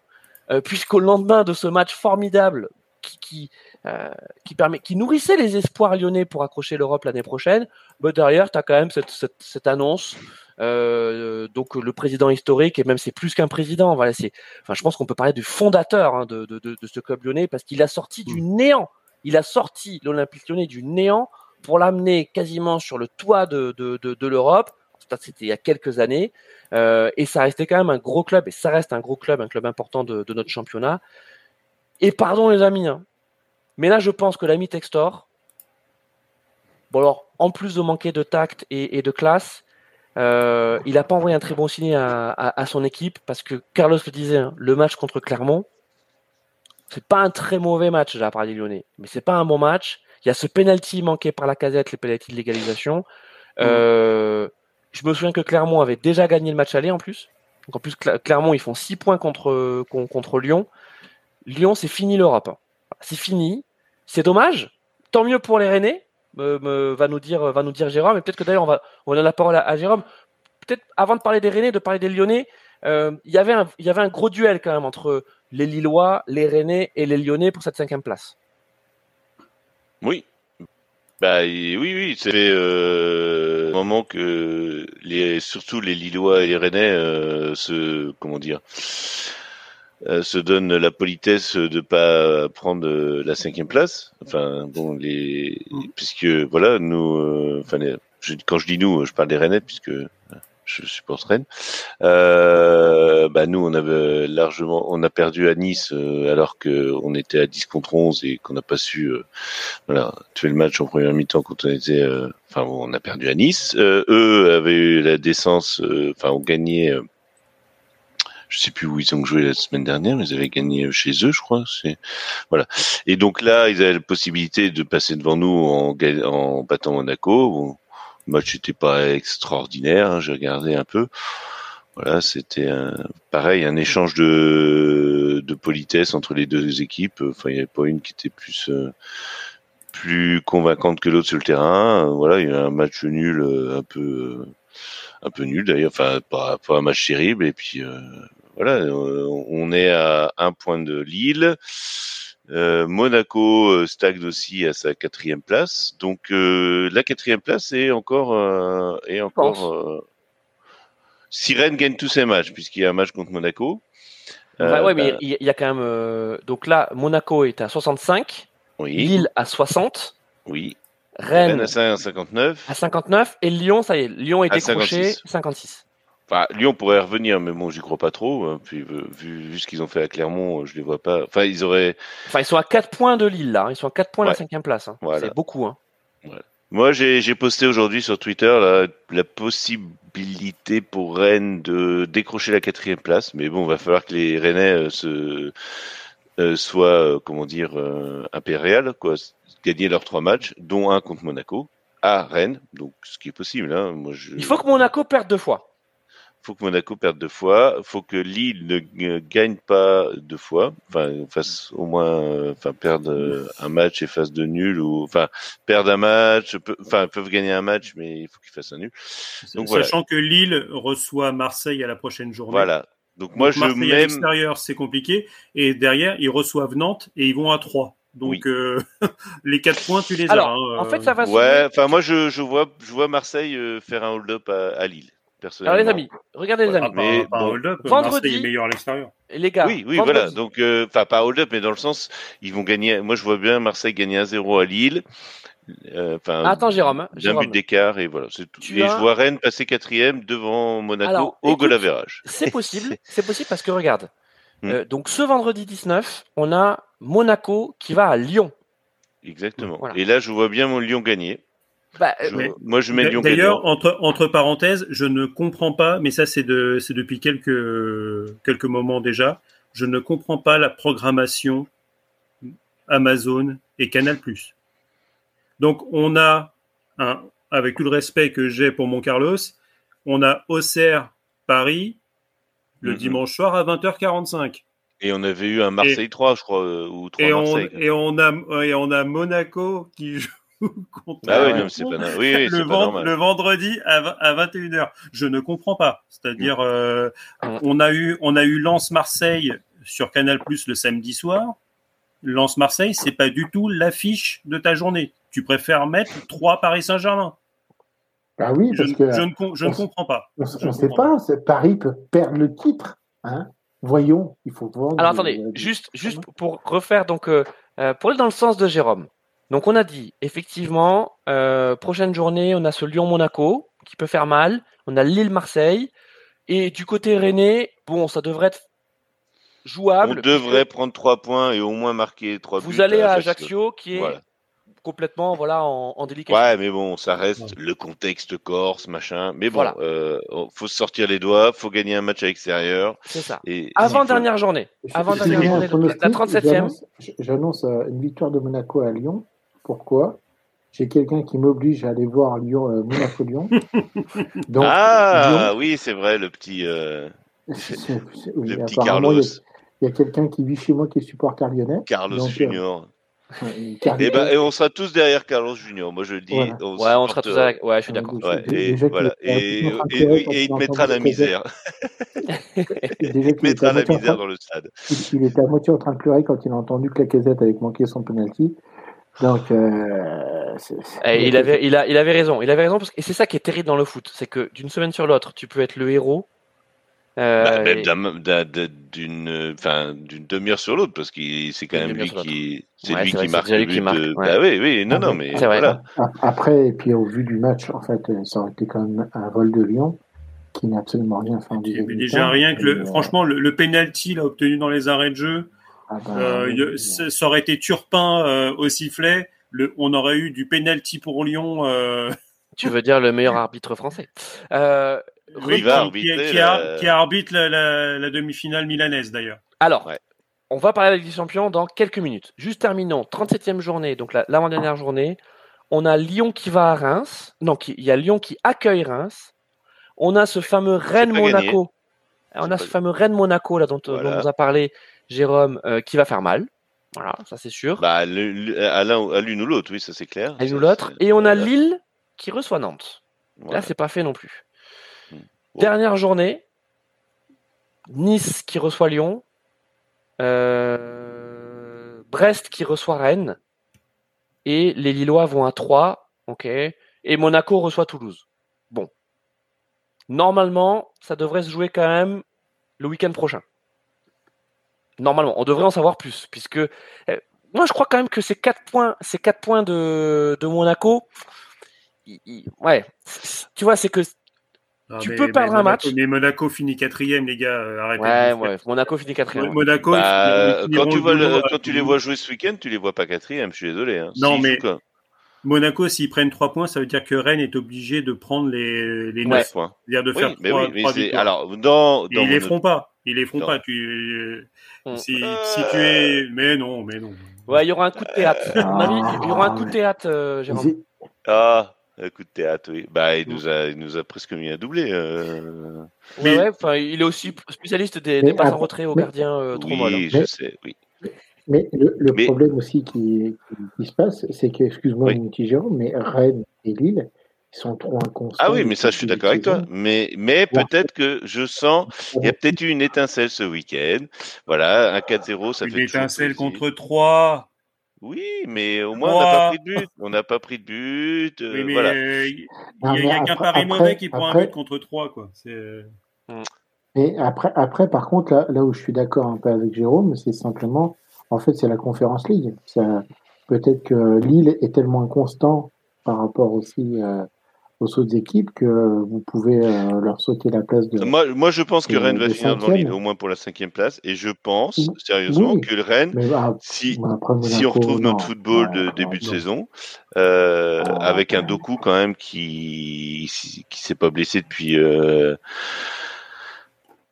euh, puisqu'au lendemain de ce match formidable qui qui, euh, qui permet qui nourrissait les espoirs lyonnais pour accrocher l'Europe l'année prochaine, bah derrière tu as quand même cette, cette, cette annonce. Donc le président historique et même c'est plus qu'un président voilà c'est enfin je pense qu'on peut parler du fondateur hein, de, de, de, de ce club lyonnais parce qu'il a sorti du néant il a sorti l'Olympique lyonnais du néant pour l'amener quasiment sur le toit de, de, de, de l'Europe. C'était il y a quelques années. Euh, et ça restait quand même un gros club, et ça reste un gros club, un club important de, notre championnat. Et pardon les amis, hein, mais là je pense que l'ami Textor, bon alors, en plus de manquer de tact et, de classe, euh, il n'a pas envoyé un très bon signe à son équipe, parce que Carlos le disait, hein, le match contre Clermont, c'est pas un très mauvais match de la part des Lyonnais, mais c'est pas un bon match. Il y a ce penalty manqué par la casette, les penalty de l'égalisation. Euh, je me souviens que Clermont avait déjà gagné le match aller en plus. Donc en plus, Clermont, ils font 6 points contre, con- contre Lyon. Lyon, c'est fini l'Europe. hein. C'est fini. C'est dommage. Tant mieux pour les Rennais, me- va, nous dire, va nous dire Jérôme. Et peut-être que d'ailleurs, on va on donne la parole à, Jérôme. Peut-être avant de parler des Rennais, de parler des Lyonnais, euh, il y avait un gros duel quand même entre les Lillois, les Rennais et les Lyonnais pour cette cinquième place. Oui. Bah oui, oui, c'est euh, un moment que les, surtout les Lillois et les Rennais euh, se, comment dire, euh, se donnent la politesse de pas prendre euh, la cinquième place. Enfin bon, les, puisque voilà, nous, euh, enfin quand je dis nous, je parle des Rennais puisque je supporte Rennes. Euh, bah nous, on avait largement, on a perdu à Nice euh, alors que on était à 10 contre 11 et qu'on n'a pas su, euh, voilà, tuer le match en première mi-temps quand on était, euh, enfin, bon, on a perdu à Nice. Euh, eux avaient eu la décence, euh, enfin, ont gagné. je sais plus où ils ont joué la semaine dernière, mais ils avaient gagné chez eux, je crois. C'est voilà. Et donc là, ils avaient la possibilité de passer devant nous en, en battant Monaco. Bon, match n'était pas extraordinaire. hein, J'ai regardé un peu. Voilà, c'était pareil, un échange de, politesse entre les deux équipes. Enfin, il n'y avait pas une qui était plus euh, plus convaincante que l'autre sur le terrain. Voilà, il y a un match nul, euh, un peu euh, un peu nul d'ailleurs. Enfin, pas, pas un match terrible. Et puis voilà, on est à un point de Lille. Euh, Monaco euh, stagne aussi à sa quatrième place. Donc euh, la quatrième place est encore euh, est encore. Si Rennes gagne tous ses matchs, puisqu'il y a un match contre Monaco. Enfin, ouais, mais bah, il y, a quand même. donc là, Monaco est à 65, oui, Lille à 60, oui. Rennes Rennes à 59. à 59 et Lyon, ça y est, Lyon est À décroché 56. 56. Enfin, Lyon pourrait revenir, mais bon, j'y crois pas trop. hein. Puis euh, vu, vu ce qu'ils ont fait à Clermont, je les vois pas. Enfin, ils auraient. Enfin, ils sont à 4 points de Lille, là. Ils sont à 4 points de la Ouais. cinquième place. hein. Voilà. C'est beaucoup. Hein. Moi, j'ai posté aujourd'hui sur Twitter la, la possibilité pour Rennes de décrocher la quatrième place, mais bon, va falloir que les Rennais euh, se euh, soient, euh, comment dire, euh, impériales, quoi, gagner leurs trois matchs, dont un contre Monaco à Rennes, donc ce qui est possible. Hein. Moi, je... Il faut que Monaco perde deux fois. Faut que Monaco perde deux fois, faut que Lille ne euh, gagne pas deux fois, enfin fasse au moins, euh, enfin perdre euh, un match et fasse de nul ou enfin perdre un match, peu- enfin ils peuvent gagner un match mais il faut qu'ils fassent un nul. Donc, voilà. Sachant que Lille reçoit Marseille à la prochaine journée. Voilà. Donc moi Donc, je Marseille à l'extérieur, c'est compliqué. Et derrière, ils reçoivent Nantes et ils vont à 3. Donc, Oui. euh, les 4 points, tu les Alors, as. hein, en euh. fait, ça va se ouais, enfin moi je, je vois je vois Marseille euh, faire un hold-up à, à Lille. Alors, les amis, regardez, les Ah, amis. pas- mais pas un bon. hold-up. Vendredi- Marseille est meilleur à l'extérieur. Les gars, Oui, oui, vendredi, voilà. Donc, euh, enfin, pas hold-up, mais dans le sens, ils vont gagner. Moi, je vois bien Marseille gagner 1-0 à Lille. Euh, Enfin, Attends, Jérôme. hein, d'un Jérôme. but d'écart et voilà, c'est tout. Tu et as- je vois Rennes passer quatrième devant Monaco Alors, au goal. C'est possible, c'est possible parce que regarde. Hmm. euh, donc ce vendredi 19, on a Monaco qui va à Lyon. Exactement. Voilà. Et là, je vois bien mon Lyon gagner. Bah, euh, Je- moi, je mets Lyon. D'ailleurs, entre, entre parenthèses, je ne comprends pas, mais ça, c'est de, c'est depuis quelques, quelques moments déjà, je ne comprends pas la programmation Amazon et Canal+. Donc, on a, un, avec tout le respect que j'ai pour mon Carlos, on a Auxerre Paris le Mhm. dimanche soir à 20h45. Et on avait eu un Marseille 3, je crois, euh, ou 3 Et on, Marseille. et, on a, et on a Monaco qui joue contre Ah oui, ouais. non, mais c'est pas, no- oui, oui, le, c'est pas vend- normal. le vendredi à, v- à 21h. Je ne comprends pas. C'est-à-dire, euh, on a eu, on a eu Lens-Marseille sur Canal Plus le samedi soir. Lens-Marseille, c'est pas du tout l'affiche de ta journée. Tu préfères mettre 3 Paris Saint-Germain. Bah oui, Je, parce ne- que je ne, com- je ne on s- comprends pas. on Je ne sait pas, c'est- Paris peut perdre le titre. Hein Voyons, il faut voir. Alors attendez, juste, juste pour refaire, donc, euh, euh, pour aller dans le sens de Jérôme. Donc on a dit, effectivement, euh, prochaine journée, on a ce Lyon-Monaco qui peut faire mal. On a Lille-Marseille. Et du côté Rennais, bon, ça devrait être On jouable. devrait prendre 3 points et au moins marquer 3 buts. Vous allez à Ajaccio. Qui est Voilà. complètement voilà, en, en délication. Ouais, mais bon, ça reste le contexte corse, machin. Mais bon, Voilà. euh, faut se sortir les doigts, faut gagner un match à l'extérieur. C'est ça. Et Avant s'il faut- dernière journée. Je- Avant je dernière fais un journée, donc, la pronostic, 37e. j'annonce- J'annonce euh, une victoire de Monaco à Lyon. Pourquoi J'ai quelqu'un qui m'oblige à aller voir Lyon, euh, Monaco-Lyon. Ah oui, c'est vrai, le petit, euh, oui, le petit Carlos, il y a- quelqu'un qui vit chez moi qui est supporter lyonnais. Carlos Donc, euh, Junior. euh, Et Carlos- ben, et on sera tous derrière Carlos Junior. Moi, je le dis. Voilà. on Ouais, on sera tous avec. Ouais, je suis d'accord. Ouais, Déjà et voilà. Et, il te mettra la misère. Il te mettra la misère dans le stade. il, il était à moitié en train de pleurer quand il a entendu que la casette avait manqué son penalty. Donc, euh, c'est- c'est- Eh, il avait, il a, il avait raison. Il avait raison parce que et c'est ça qui est terrible dans le foot, c'est que d'une semaine sur l'autre, tu peux être le héros. euh, Bah, d'une, enfin, d'une demi-heure sur l'autre, parce que c'est quand même lui qui, c'est Ouais, lui qui que marque lui qui but marque, de- ouais. Bah oui, oui, non, non, mais- voilà. A- Après, et puis au vu du match, en fait, euh, ça aurait été quand même un vol de Lyon qui n'a absolument rien fait Il y avait déjà rien que le, euh, franchement, le, le penalty là, obtenu dans les arrêts de jeu, ah bah, euh, oui, ça aurait été Turpin euh, au sifflet. Le, on aurait eu du penalty pour Lyon. euh, Tu veux dire le meilleur arbitre français. Euh, oui, qui- arbitrer qui, qui, la- a- qui arbitre la, la- la demi-finale milanaise d'ailleurs. alors, Ouais. on va parler avec les champions dans quelques minutes. Juste terminons. 37e journée, donc la- l'avant-dernière journée. On a Lyon qui va à Reims. Non, il y a Lyon qui accueille Reims. On a ce fameux Rennes-Monaco. On a ce fameux Rennes-Monaco là dont, dont Voilà. nous a parlé Jérôme euh, qui va faire mal. Voilà, ça c'est sûr. Bah, le- le- à l'un- à l'une ou l'autre, oui, ça c'est clair. Et nous Ça, l'autre. Et on a. Lille qui reçoit Nantes. Voilà. Là, c'est pas fait non plus. Hmm. Bon. Dernière journée. Nice qui reçoit Lyon. Euh, Brest qui reçoit Rennes. Et les Lillois vont à 3. Ok. Et Monaco reçoit Toulouse. Bon. Normalement, ça devrait se jouer quand même le week-end prochain. Normalement, on devrait en savoir plus. Puisque euh, moi, je crois quand même que ces 4 points, ces quatre points de, de Monaco, il- il- ouais, tu vois, c'est que Tu mais- peux perdre un Monaco- match. Mais Monaco finit quatrième, les gars. euh, Arrêtez. de Ouais, ouais. Monaco finit quatrième. Monaco. Bah, ils quand tu, le vois le- boulot, quand tu les vois jouer ce week-end, tu les vois pas quatrième, je suis désolé. Hein. Non, mais- Monaco, s'ils prennent 3 points, ça veut dire que Rennes est obligé de prendre les, les 9. neuf points. C'est-à-dire de Oui, faire mais 3, oui, mais c'est alors dans, Et dans ils les mon- feront pas. Ils les feront Non. pas. Tu, si, Euh. si tu es. Mais non, mais non. Ouais, il y aura un coup de théâtre. À avis, il y aura un coup de Ah, théâtre, euh, Jérôme. Ah, un coup de théâtre, oui. Bah, il nous a, il nous a presque mis euh. Ouais, Mais- ouais, enfin, il est aussi spécialiste des, des passes en retrait aux gardiens euh, trop. Oui, je Mais- sais, oui. Mais le, le Mais- problème aussi qui, qui, qui se passe, c'est que, excuse-moi, Oui. mon petit Jérôme, mais Rennes et Lille, ils sont trop inconstants. Ah oui, mais ça, je suis d'accord avec toi. Mais, mais Ouais. peut-être que je sens, il y a peut-être eu une étincelle ce week-end. Voilà, un 4-0, ça Une fait toujours étincelle contre 3. Oui, mais au moins, on n'a pas pris de but. On n'a pas pris de but. euh, Oui, mais voilà. euh, il n'y a, qu'un après- mauvais qui prend un but contre 3. Quoi. C'est, euh, Et après, après, par contre, là, là où je suis d'accord un peu avec Jérôme, c'est simplement, en fait, c'est la Conférence League. Ça- Peut-être que Lille est tellement inconstant par rapport aussi euh, aux autres équipes que vous pouvez euh, leur sauter la place de. Moi, moi, je pense que de- Rennes va finir devant. Lille, au moins pour la cinquième place. Et je pense, sérieusement, Oui. que le Rennes, ah, si, après, si on retrouve notre non. football de début de saison, euh, Ah, avec un ouais. Doku quand même qui qui s'est pas blessé depuis euh,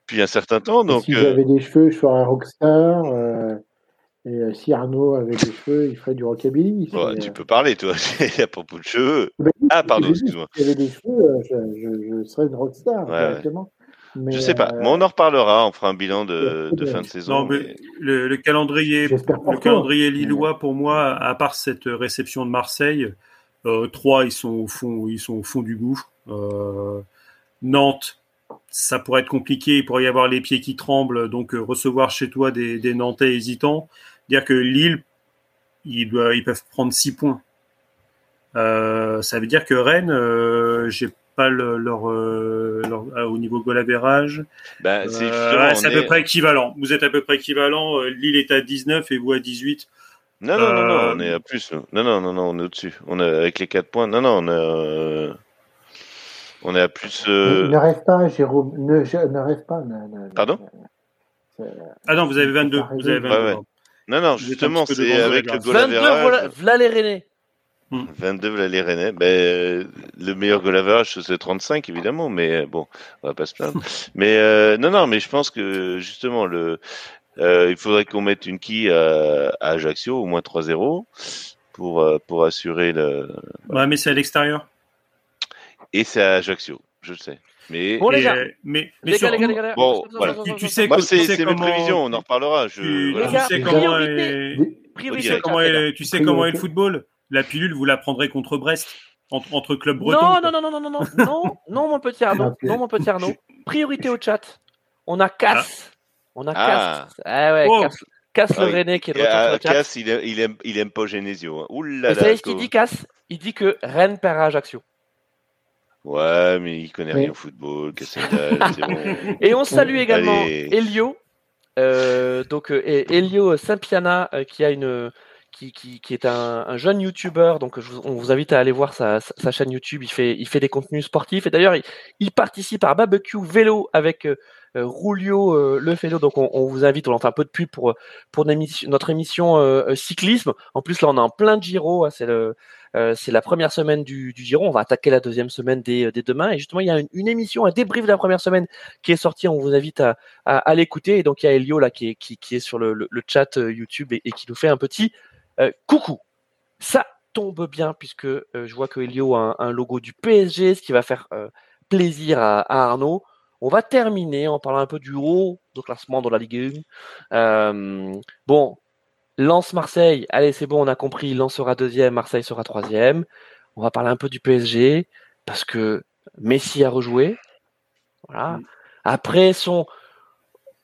depuis un certain temps, donc si j'avais des cheveux, je ferais rockstar. Et euh, si Arnaud avait des cheveux, il ferait du rockabilly. c'est, ouais, euh, tu peux parler toi à propos de cheveux. oui, Ah pardon, excuse-moi. Si j'avais des cheveux, euh, je, je, je serais une rockstar Ouais, directement. Mais, Je sais pas, euh, mais on en reparlera, on fera un bilan de, de Ouais. fin de saison. Non, mais mais- le, le calendrier, le calendrier lillois, pour moi, à part cette réception de Marseille, euh, trois, ils sont au fond, ils sont au fond du gouffre. Euh, Nantes, ça pourrait être compliqué. Il pourrait y avoir les pieds qui tremblent. Donc, euh, recevoir chez toi des, des Nantais hésitants. Dire que Lille, ils, doivent, ils peuvent prendre six points. Euh, ça veut dire que Rennes, euh, j'ai pas le- leur, euh, leur- ah, au niveau goal average. Ben, c'est Euh, ouais, à est- peu près équivalent. Vous êtes à peu près équivalent. Euh, Lille est à 19 et vous à 18. Non, non, non, non, Euh, on est à plus. Non, non, non, non, on est au-dessus. On est avec les 4 points. Non, non, on est, euh, on est à plus. euh, Ne rêve pas, Jérôme. Ne, je- ne rêve pas. ne- ne- Pardon? Ah non, vous avez 22. Faut Vous avez pas 22. Ouais, ouais. Non, non, justement, c'est avec le goal 22, average. voilà, voilà les Rennais. 22, voilà les Rennais. Ben, euh, le meilleur goal average, c'est 35, évidemment, mais euh, bon, on va pas se plaindre. mais euh, non, non, mais je pense que justement, le, euh, il faudrait qu'on mette une quille à, à Ajaccio, au moins 3-0, pour, pour assurer le. Ouais, mais c'est à l'extérieur. Et c'est à Ajaccio, je le sais. Mais, bon, les gars, mais, mais les, gars, surtout, bon, voilà. tu, tu, sais, Moi, c'est, tu sais comment... mes prévisions, on en reparlera. Je... Tu, voilà. tu, sais comment, est... tu sais comment est, tu sais comment est le football? La pilule, vous la prendrez contre Brest, entre, entre clubs bretons. Non, non, non, non, non, non, non, non, mon petit Arnaud, non, mon petit Arnaud. Priorité au chat. On a Cass. Ah. On a ah. Ah ouais, oh. Cass. Cass ah, le René qui est de retour le chat. Cass, il aime, il aime, pas Genesio. Hein. Ouh là Vous savez ce qu'il dit, Cass Il dit que Rennes perd à Ajaccio. Ouais, mais il connaît rien au football, bon. Et on salue Allez. également Elio, euh, donc euh, Elio Saint-Piana, euh, qui a une, qui, qui, qui est un, un jeune YouTuber. Donc je vous- on vous invite à aller voir sa, sa- sa chaîne YouTube. Il fait, il fait des contenus sportifs et d'ailleurs il, il participe à barbecue vélo avec euh, Rulio euh. Donc on, vous invite, on en fait un peu de pub pour pour notre émission, euh, euh, cyclisme. En plus là on est en plein Giro, hein, euh, c'est la première semaine du, Giro. On va attaquer la deuxième semaine dès, demain. Et justement, il y a une, émission, un débrief de la première semaine qui est sortie. On vous invite à, l'écouter. Et donc, il y a Elio là qui est, sur le, chat YouTube et, qui nous fait un petit coucou. Ça tombe bien puisque je vois que Elio a un, logo du PSG, ce qui va faire plaisir à Arnaud. On va terminer en parlant un peu du haut de classement de la Ligue 1. Euh, bon, Lance Marseille, allez c'est bon, on a compris, Lens sera deuxième, Marseille sera troisième. On va parler un peu du PSG parce que Messi a rejoué. Voilà. Après son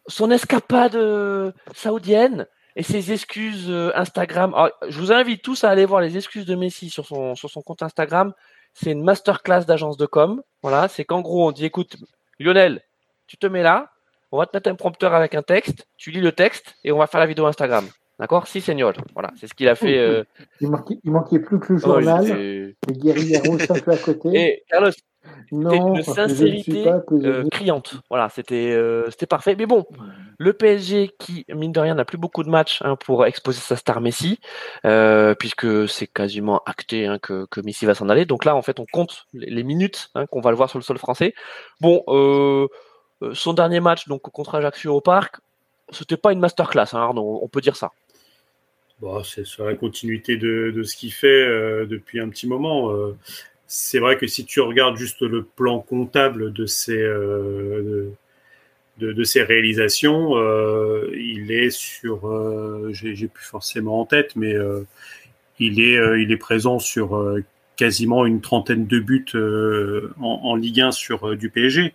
son escapade euh, saoudienne et ses excuses euh, Instagram. Alors, je vous invite tous à aller voir les excuses de Messi sur son sur son compte Instagram. C'est une masterclass d'agence de com. Voilà, c'est qu'en gros on dit écoute Lionel, tu te mets là, on va te mettre un prompteur avec un texte, tu lis le texte et on va faire la vidéo Instagram. D'accord? Si, señor. Voilà, c'est ce qu'il a fait. euh, Il manquait, il manquait plus que le oh, journal, les guerrieros un peu à côté. Et Carlos, Non, une sincérité pas euh, criante. Voilà, c'était euh, c'était parfait. Mais bon, le PSG qui, mine de rien, n'a plus beaucoup de matchs hein, pour exposer sa star Messi, euh, puisque c'est quasiment acté hein, que, que Messi va s'en aller. Donc là, en fait, on compte les, minutes hein, qu'on va le voir sur le sol français. Bon, son dernier match donc contre Ajaccio au Parc, c'était pas une masterclass, hein, Arnaud, on peut dire ça. Bon, c'est sur la continuité de, de ce qu'il fait euh, depuis un petit moment. Euh, c'est vrai que si tu regardes juste le plan comptable de ses, euh, de, de, de ses réalisations, euh, il est sur, euh, j'ai plus forcément en tête, mais il est, il est présent sur quasiment une trentaine de buts en, en Ligue 1 sur du PSG.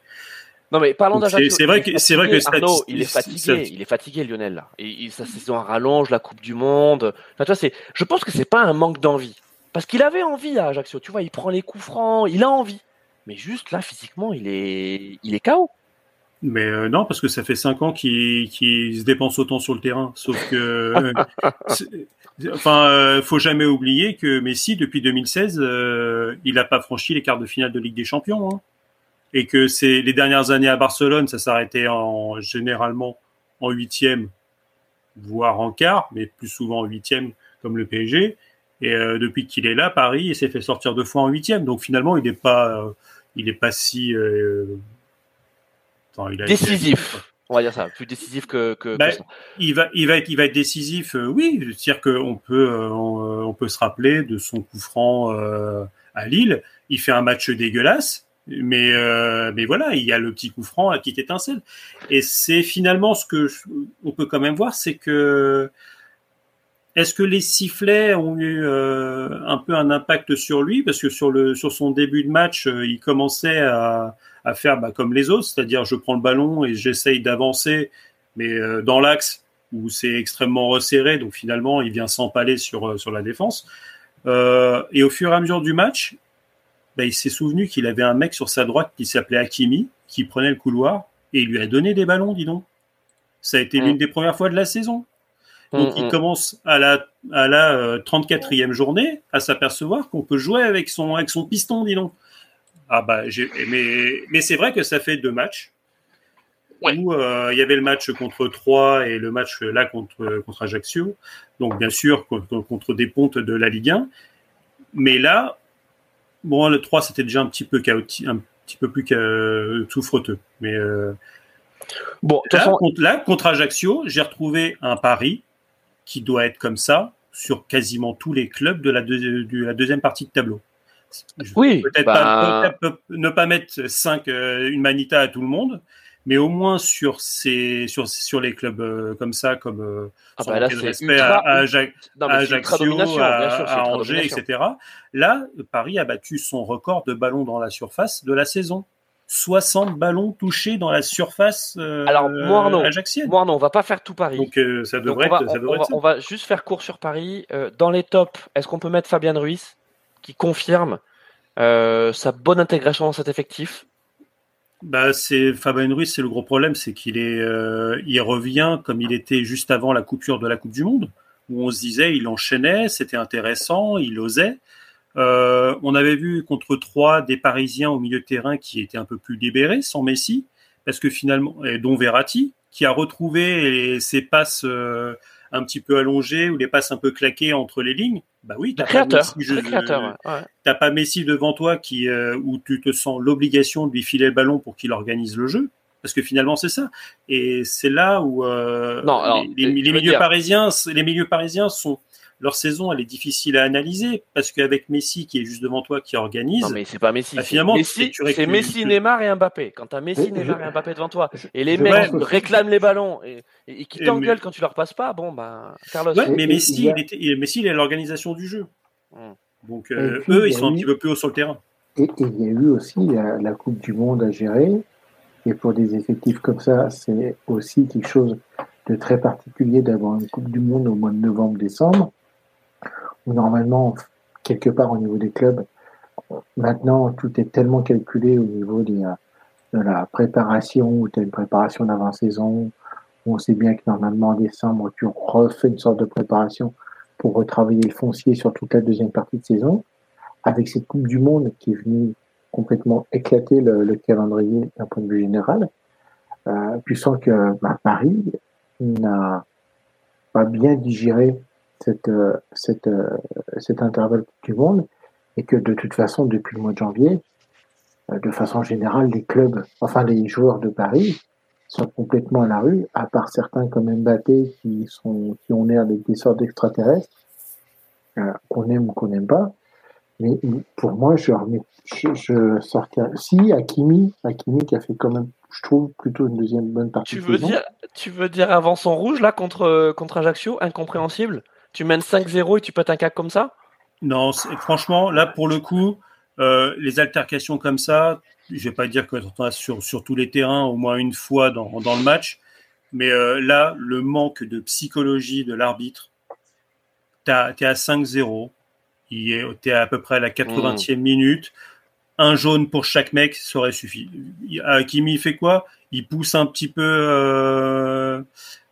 Non mais parlons d'Ajaccio. c'est vrai que- c'est vrai que Arnaud, il est fatigué, il est fatigué Lionel là. Et, il- sa saison rallonge, la Coupe du Monde. Enfin, vois, c'est, je pense que c'est pas un manque d'envie, parce qu'il avait envie à Ajaccio. Tu vois, il prend les coups francs, il a envie. Mais juste là, physiquement, il est, il est KO. Mais euh, non, parce que ça fait cinq ans qu'il qu'il se dépense autant sur le terrain. Sauf que, enfin, euh, faut jamais oublier que Messi, depuis 2016, euh, il n'a pas franchi les quarts de finale de Ligue des Champions. hein. Et que c'est les dernières années à Barcelone, ça s'arrêtait en généralement en huitième, voire en quart, mais plus souvent en huitième, comme le PSG. Et euh, depuis qu'il est là, Paris, il s'est fait sortir deux fois en huitième. Donc finalement, il n'est pas, euh, il est pas si euh, il a Décisif. On va dire ça, plus décisif que. que, que Bah, ça. il va, il va être, il va être décisif. euh, oui, c'est-à-dire qu'on peut, euh, on, euh, on peut se rappeler de son coup franc euh, à Lille. Il fait un match dégueulasse, mais, euh, mais voilà, il y a le petit coup franc à qui étincelle. Et c'est finalement ce que je- on peut quand même voir, c'est que est-ce que les sifflets ont eu euh, un peu un impact sur lui? Parce que sur le sur son début de match, euh, il commençait à, à faire bah, comme les autres, c'est-à-dire je prends le ballon et j'essaye d'avancer, mais euh, dans l'axe où c'est extrêmement resserré, donc finalement il vient s'empaler sur sur la défense. Et au fur et à mesure du match, bah, il s'est souvenu qu'il avait un mec sur sa droite qui s'appelait Hakimi, qui prenait le couloir et il lui a donné des ballons, dis donc. Ça a été Mm. l'une des premières fois de la saison. Donc Mm, il mm. commence à la, à la euh, 34e journée à s'apercevoir qu'on peut jouer avec son, avec son piston, dis donc. Ah bah, mais, mais c'est vrai que ça fait deux matchs. Ouais. Où euh, il y avait le match contre Troyes et le match euh, là contre, contre Ajaccio. Donc bien sûr contre, contre des pontes de la Ligue 1. Mais là, bon, le 3 c'était déjà un petit peu chaotique, un petit peu plus frotteux. Mais euh, Bon, de toute Là, façon, contre, là, contre Ajaccio, j'ai retrouvé un pari qui doit être comme ça sur quasiment tous les clubs de la, deux- de la deuxième partie de tableau. Je- oui. Peut-être bah, pas, peut-être ne pas mettre cinq, euh, une manita à tout le monde, mais au moins sur, ces, sur, sur les clubs euh, comme ça, comme euh, ah bah là, respect ultra. à, à non, Ajaccio, à, sûr, à Angers, etc. Là, Paris a battu son record de ballons dans la surface de la saison. 60 ballons touchés dans la surface euh, Alors, moi, ajaxienne. Moi, non, on va pas faire tout Paris. Donc euh, ça Donc, devrait on, va, être, ça on- devrait on va- être ça. on va juste faire court sur Paris. Euh, dans les tops, est-ce qu'on peut mettre Fabien Ruiz, qui confirme euh, sa bonne intégration dans cet effectif? Bah, c'est Fabien Ruiz, c'est le gros problème, c'est qu'il est, euh, il revient comme il était juste avant la coupure de la Coupe du Monde, où on se disait il enchaînait, c'était intéressant, il osait. Euh, on avait vu contre trois des Parisiens au milieu de terrain qui étaient un peu plus libérés, sans Messi, parce que finalement, et dont Verratti, qui a retrouvé ses passes euh, un petit peu allongées ou les passes un peu claquées entre les lignes. Bah oui, t'as pas ouais, ouais. t'as pas Messi devant toi qui euh, où tu te sens l'obligation de lui filer le ballon pour qu'il organise le jeu parce que finalement c'est ça et c'est là où euh, Non, alors, les, les- je les veux milieux parisiens les milieux parisiens sont leur saison elle est difficile à analyser parce qu'avec Messi qui est juste devant toi qui organise Non, mais c'est pas Messi. Bah, c'est finalement, Messi, tu- tu- c'est Messi, tu- Neymar et Mbappé. Quand t'as Messi, Neymar et Mbappé devant toi, et les mecs réclament les ballons et, et- et qui t'engueulent mais- quand tu leur passes pas, bon, bah, Carlos. ouais, mais Messi il était, Messi il est à l'organisation du jeu Hmm. donc euh, puis, eux il ils sont un petit peu plus haut sur le terrain Et et il y a eu aussi la, la Coupe du Monde à gérer. Et pour des effectifs comme ça, c'est aussi quelque chose de très particulier d'avoir une Coupe du Monde au mois de novembre-décembre, normalement, quelque part au niveau des clubs, maintenant, tout est tellement calculé au niveau des, euh, de la préparation, où tu as une préparation d'avant-saison, où on sait bien que normalement en décembre, tu refais une sorte de préparation pour retravailler le foncier sur toute la deuxième partie de saison avec cette Coupe du Monde qui est venue complètement éclaté le, calendrier d'un point de vue général, euh, puisant que bah, Paris n'a pas bien digéré cette, cette, cet intervalle du monde et que de toute façon, depuis le mois de janvier, de façon générale, les clubs, enfin les joueurs de Paris, sont complètement à la rue, à part certains comme Mbappé qui sont qui ont l'air avec des sortes d'extraterrestres, euh, qu'on aime ou qu'on n'aime pas. Mais pour moi, je, remets, je, je. Si, Hakimi, Hakimi qui a fait quand même, je trouve, plutôt une deuxième bonne partie. Tu veux, dire, tu veux dire avant son rouge, là, contre, contre Ajaccio Incompréhensible? Tu mènes 5-0 et tu pètes un cas comme ça? Non, franchement, là, pour le coup, euh, les altercations comme ça, je vais pas dire que sur, sur tous les terrains au moins une fois dans, dans le match, mais euh, là, le manque de psychologie de l'arbitre, tu es à 5-0, tu es à peu près à la 80e mmh. minute, un jaune pour chaque mec, ça aurait suffi. Hakimi fait quoi? Il pousse un petit peu, euh,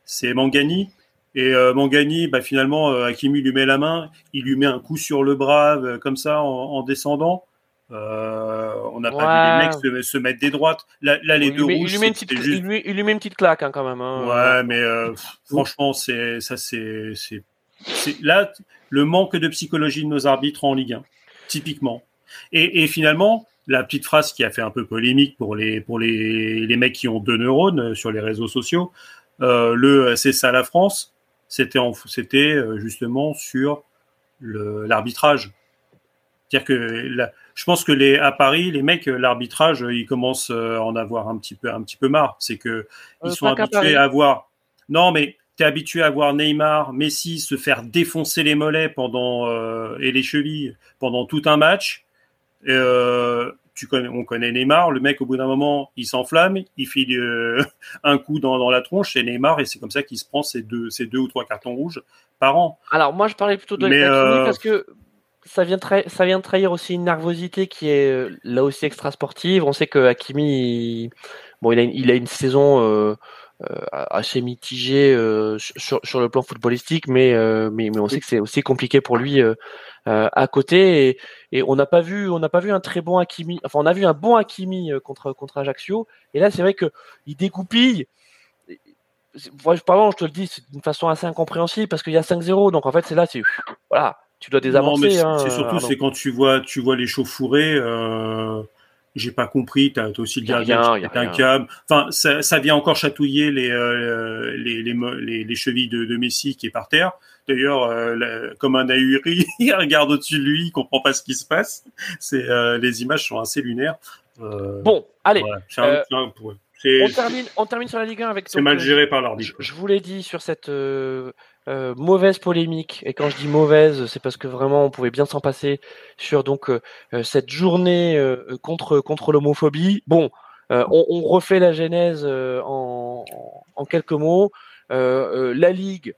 c'est Mangani, et euh, Mangani, bah, finalement, euh, Hakimi lui met la main, il lui met un coup sur le bras comme ça en, en descendant. Euh, on n'a pas vu les mecs se, mettre des droites. Là, les deux rouges, il lui, met une petite, il, lui, met une petite claque hein, quand même. Hein. Ouais, mais euh, franchement, c'est ça, c'est là le manque de psychologie de nos arbitres en Ligue 1, typiquement. Et, et, finalement, la petite phrase qui a fait un peu polémique pour les pour les, les mecs qui ont deux neurones euh, sur les réseaux sociaux, euh, le c'est ça la France, c'était c'était justement sur l'arbitrage. C'est-à-dire que la, je pense que les à Paris, les mecs, euh, l'arbitrage, euh, ils commencent euh, à en avoir un petit peu, un petit peu marre. C'est que ils sont habitués à voir. Non, mais tu es habitué à voir Neymar, Messi se faire défoncer les mollets pendant et les chevilles pendant tout un match. Tu connais, on connaît Neymar, le mec au bout d'un moment, il s'enflamme, il file un coup dans, dans, la tronche et Neymar et c'est comme ça qu'il se prend ses deux, ou trois cartons rouges par an. Alors moi je parlais plutôt de la parce que ça vient, ça vient trahir aussi une nervosité qui est euh, là aussi extra sportive. On sait que Hakimi, bon, il a, une, il a une saison euh, euh assez mitigée euh, sur, sur, le plan footballistique, mais, mais, mais on sait que c'est aussi compliqué pour lui à côté. Et, et on n'a pas vu, on n'a pas vu un très bon Hakimi. Enfin, on a vu un bon Hakimi contre contre Ajaccio. Et là, c'est vrai que il dégoupille. Pardon, je te le dis, c'est d'une façon assez incompréhensible parce qu'il y a 5-0. Donc en fait, c'est là, c'est voilà tu dois désamorcer. c'est hein, surtout c'est quand tu vois tu vois les chauffourées. Euh, j'ai pas compris. T'as as aussi le gardien qui un câble. Enfin, ça, ça, vient encore chatouiller les, euh, les, les, les, chevilles de, de, Messi qui est par terre. D'ailleurs, euh, comme un ahuri, il regarde au-dessus de lui, il comprend pas ce qui se passe. C'est euh, les images sont assez lunaires. bon, allez. On termine, on termine sur la Ligue 1 avec. C'est mal géré par l'arbitre. Je, je vous l'ai dit sur cette euh, mauvaise polémique. Et quand je dis mauvaise, c'est parce que vraiment on pouvait bien s'en passer sur donc euh, euh, cette journée contre contre l'homophobie. Bon, on, on, refait la genèse en, en, quelques mots. la Ligue,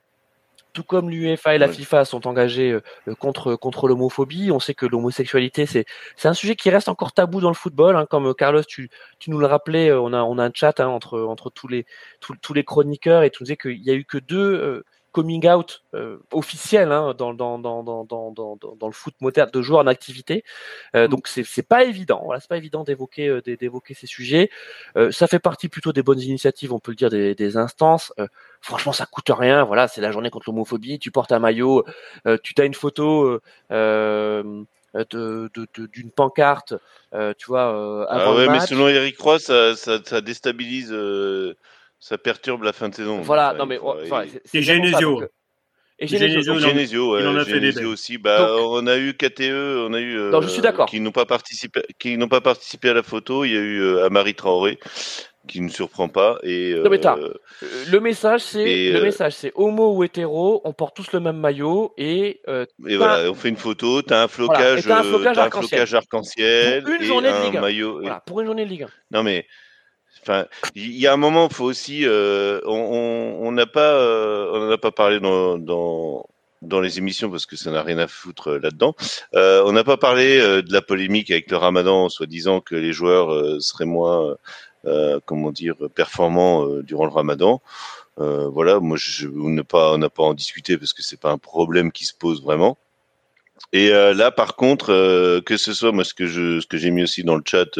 tout comme l'UEFA et la FIFA sont engagés contre contre l'homophobie. On sait que l'homosexualité c'est c'est un sujet qui reste encore tabou dans le football. Hein, comme Carlos, tu tu nous le rappelais, on a on a un chat hein, entre entre tous les tous, tous les chroniqueurs et tu nous disais qu'il y a eu que deux coming out euh, officiel hein, dans, dans, dans, dans, dans, dans, le foot moderne de joueurs en activité. Euh, mm. donc c'est pas évident. Voilà, c'est pas évident d'évoquer euh, d'évoquer ces sujets. ça fait partie plutôt des bonnes initiatives, on peut le dire, des, des instances. franchement, ça coûte rien. Voilà, c'est la journée contre l'homophobie. Tu portes un maillot, tu as une photo. de, d'une pancarte, tu vois. ah ouais, mais selon Eric ça, ça, ça déstabilise ça perturbe la fin de saison. Voilà, non mais c'est Genesio. Et Genesio, Genesio, il en a fait des aussi. Bah, on a eu KTE, on a eu non, je suis d'accord. qui n'ont pas participé, qui n'ont pas participé à la photo. Il y a eu euh, Amari Traoré qui ne surprend pas et non, mais euh, le message c'est le euh, message c'est homo ou hétéro on porte tous le même maillot et et voilà on fait une photo t'as un flocage voilà, un flocage arc-en-ciel pour une journée de Ligue 1 maillot, voilà, pour une journée de Ligue 1 non mais Il y a un moment, faut aussi. Euh, on n'a pas, euh, on a pas parlé dans, dans, les émissions parce que ça n'a rien à foutre euh, là-dedans. On n'a pas parlé de la polémique avec le Ramadan, soi-disant que les joueurs seraient moins, comment dire, performants durant le Ramadan. voilà, moi, je, on n'a pas, on n'a pas en discuté parce que c'est pas un problème qui se pose vraiment. Et là, par contre, que ce soit moi ce que je ce que j'ai mis aussi dans le chat,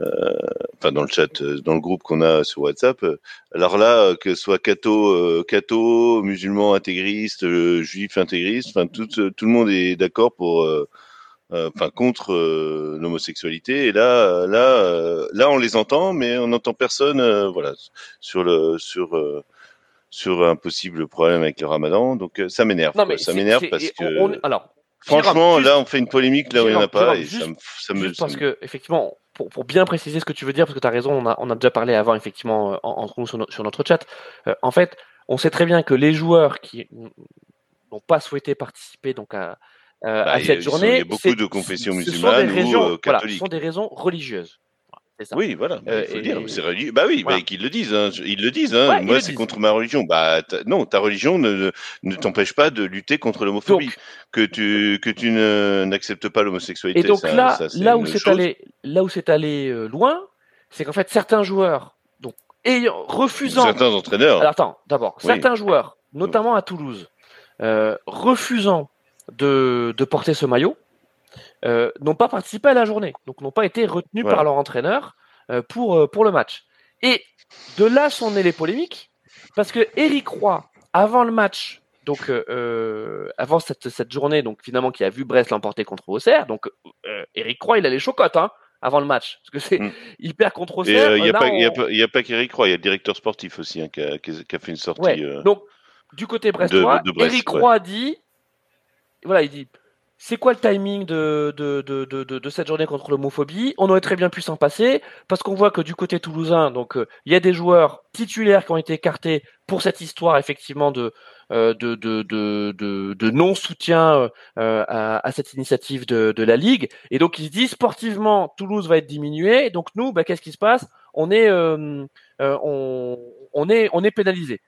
enfin dans le chat, euh, dans le groupe qu'on a sur WhatsApp. euh, alors là, euh, que ce soit catho, euh, catho, musulman intégriste, euh, juif intégriste, enfin tout euh, tout le monde est d'accord pour, euh, euh, enfin contre euh, l'homosexualité. Et là, euh, là, euh, là, on les entend, mais on n'entend personne, euh, voilà, sur le sur euh, sur un possible problème avec le Ramadan. Donc euh, ça m'énerve. Ça m'énerve parce que. on- on- alors, Franchement, là, on fait une polémique là où il n'y en a pas, et ça me, ça me, Juste ça parce me- que, effectivement, pour, pour bien préciser ce que tu veux dire, parce que tu as raison, on a, on a déjà parlé avant, effectivement, euh, en- entre nous sur, no- sur notre chat. Euh, en fait, on sait très bien que les joueurs qui n'ont pas souhaité participer donc à, euh, Bah, à cette journée, il y a beaucoup de confessions ce sont des musulmanes ou, raisons- euh, voilà, ce sont des raisons religieuses. Voilà, c'est ça. Oui, voilà, Euh, il faut et- dire. C'est religieux. Bah oui, Voilà. bah, qu'ils le disent. Hein. Ils le disent. Hein. Ouais, Moi, c'est contre ma religion. Bah non, ta religion ne, ne t'empêche pas de lutter contre l'homophobie. Que tu que tu n'acceptes pas l'homosexualité. Et donc ça- là, ça, là où c'est allé, là où c'est allé euh, loin, c'est qu'en fait certains joueurs, donc ayant refusant Certains entraîneurs. Alors attends, d'abord, Oui. certains joueurs, notamment à Toulouse, euh, refusant de, de porter ce maillot, euh, n'ont pas participé à la journée, donc n'ont pas été retenus Voilà. par leur entraîneur euh, pour, euh, pour le match. Et de là sont nées les polémiques, parce que Eric Roy, avant le match, donc euh, avant cette, cette journée, donc finalement qui a vu Brest l'emporter contre Auxerre, donc Eric Roy, il a les chocottes, hein, avant le match, parce que c'est Mm. il perd contre Auxerre. il n'y a, pas- on- a qu'Eric Roy, il y a le directeur sportif aussi hein, qui, a, qui fait une sortie. Ouais. euh, Donc, du côté brestois, Brest, Eric ouais. Roy dit, voilà, il dit, c'est quoi le timing de, de, de, de, cette journée contre l'homophobie? On aurait très bien pu s'en passer, parce qu'on voit que du côté toulousain, donc euh, il y a des joueurs titulaires qui ont été écartés pour cette histoire, effectivement, de, euh, de, de non-soutien euh, à, cette initiative de, la Ligue. Et donc, il se dit, sportivement, Toulouse va être diminué, donc nous, bah, qu'est-ce qui se passe? On est, euh, euh, on, on, est, on est pénalisé.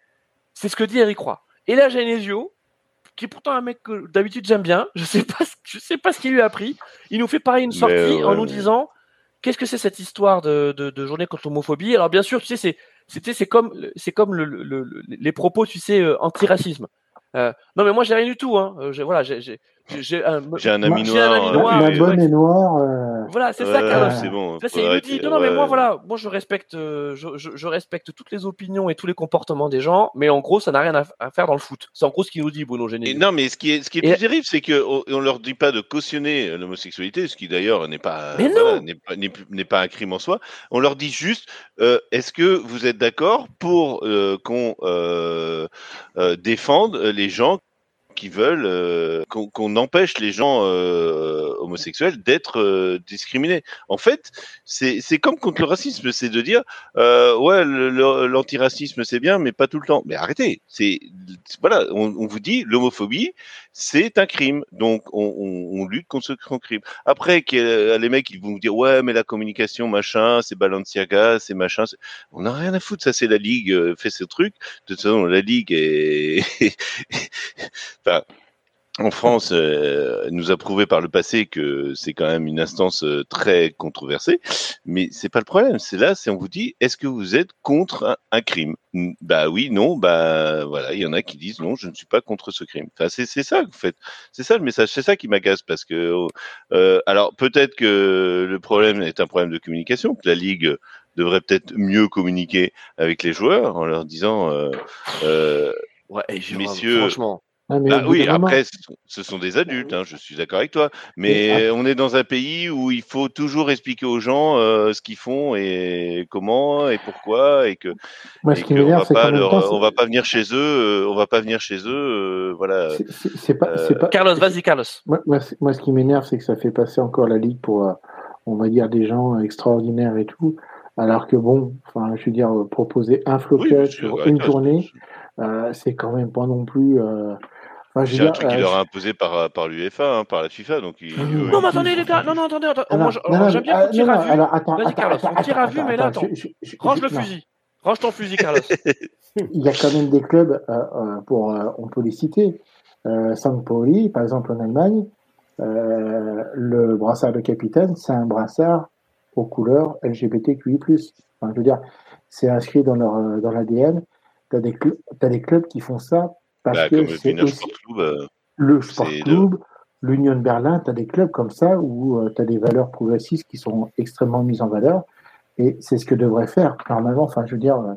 C'est ce que dit Eric Roy. Et là, Genesio, qui est pourtant un mec que d'habitude j'aime bien, je sais pas, ce- je sais pas ce qu'il lui a appris. Il nous fait pareil une sortie ouais, en nous disant qu'est-ce que c'est cette histoire de, de, de journée contre l'homophobie? Alors bien sûr, tu sais, c'est c'était c'est comme c'est comme le, le- le- les propos, tu sais, euh, anti-racisme. Euh, non mais moi j'ai rien du tout. Hein. Euh, j'ai- voilà, j'ai j'ai un, J'ai un Moi, ami noir. ami euh, noir, la et- bonne est noire. euh, voilà, c'est ça, Carlos. C'est bon. Il nous arrêter, dit non, non, mais moi voilà, moi je respecte, euh, je, je, je respecte toutes les opinions et tous les comportements des gens, mais en gros ça n'a rien à, à faire dans le foot. C'est en gros ce qu'il nous dit Bruno Genesio. non, mais ce qui est, ce qui est Et- plus terrible, c'est qu'on on leur dit pas de cautionner euh, l'homosexualité, ce qui d'ailleurs n'est pas, voilà, n'est pas, n'est plus- n'est pas un crime en soi. On leur dit juste, euh, est-ce que vous êtes d'accord pour euh, qu'on euh, euh, défende les gens qui veulent euh, qu'on qu'on empêche les gens euh, homosexuels d'être euh, discriminés. En fait, c'est comme contre le racisme, c'est de dire euh, ouais l'antiracisme c'est bien, mais pas tout le temps. Mais arrêtez, c'est voilà, on, on vous dit l'homophobie c'est un crime, donc on, on, on lutte contre ce crime. Après, y a les mecs ils vont vous dire ouais mais la communication machin, c'est Balenciaga, c'est machin, on n'a rien à foutre, ça c'est la ligue euh, fait ce truc. De toute façon, la ligue est enfin, en France, euh, nous a prouvé par le passé que c'est quand même une instance euh, très controversée, mais c'est pas le problème. C'est là, c'est on vous dit, est-ce que vous êtes contre un, un crime? Bah oui, non, bah voilà, il y en a qui disent non, je ne suis pas contre ce crime. Enfin, c'est c'est ça, en fait, c'est ça le message, c'est ça qui m'agace parce que, euh, alors peut-être que le problème est un problème de communication, que la ligue devrait peut-être mieux communiquer avec les joueurs en leur disant. Euh, euh, Ouais, messieurs, franchement. Ah, mais bah oui, après, ce sont- des adultes, hein, je suis d'accord avec toi. Mais on est dans un pays où il faut toujours expliquer aux gens euh, ce qu'ils font et comment et pourquoi et que Moi, et ce qui m'énerve, va pas leur- temps, on va pas venir chez eux, euh, on va pas venir chez eux, euh, voilà. c'est- pas, Euh, c'est pas, Carlos, vas-y, Carlos. Moi, moi, ce qui m'énerve, c'est que ça fait passer encore la ligue pour, euh, on va dire, des gens extraordinaires et tout. Alors que bon, enfin, je veux dire, euh, proposer un Oui, flocage suis sur une c'est- euh, c'est quand même pas non plus. euh, Enfin, C'est un truc qui euh, leur a imposé par, par l'UEFA, hein, par la FIFA, donc ils. Non, mais attendez, les gars, non, non, attendez, attendez. non, moi, non, je- non, alors, non, j'aime bien qu'on tire à vue. alors, attends, Vas-y, attends, Carlos, attends, on tire à attends, vue, mais là, attends, attends. je- je- je- Range le non. fusil. Range ton fusil, Carlos. Il y a quand même des clubs, euh, euh, pour, euh, on peut les citer. Euh, Pauli, par exemple en Allemagne, euh, le brassard de capitaine, c'est un brassard aux couleurs LGBTQI+. Enfin, je veux dire, c'est inscrit dans leur euh, dans l'ADN. T'as des cl- t'as des clubs qui font ça parce bah, que comme le c'est Wiener aussi Sport Club, euh, le sport club, l'Union de Berlin, tu as des clubs comme ça où euh, tu as des valeurs progressistes qui sont extrêmement mises en valeur. Et c'est ce que devrait faire normalement. Enfin, je veux dire, euh,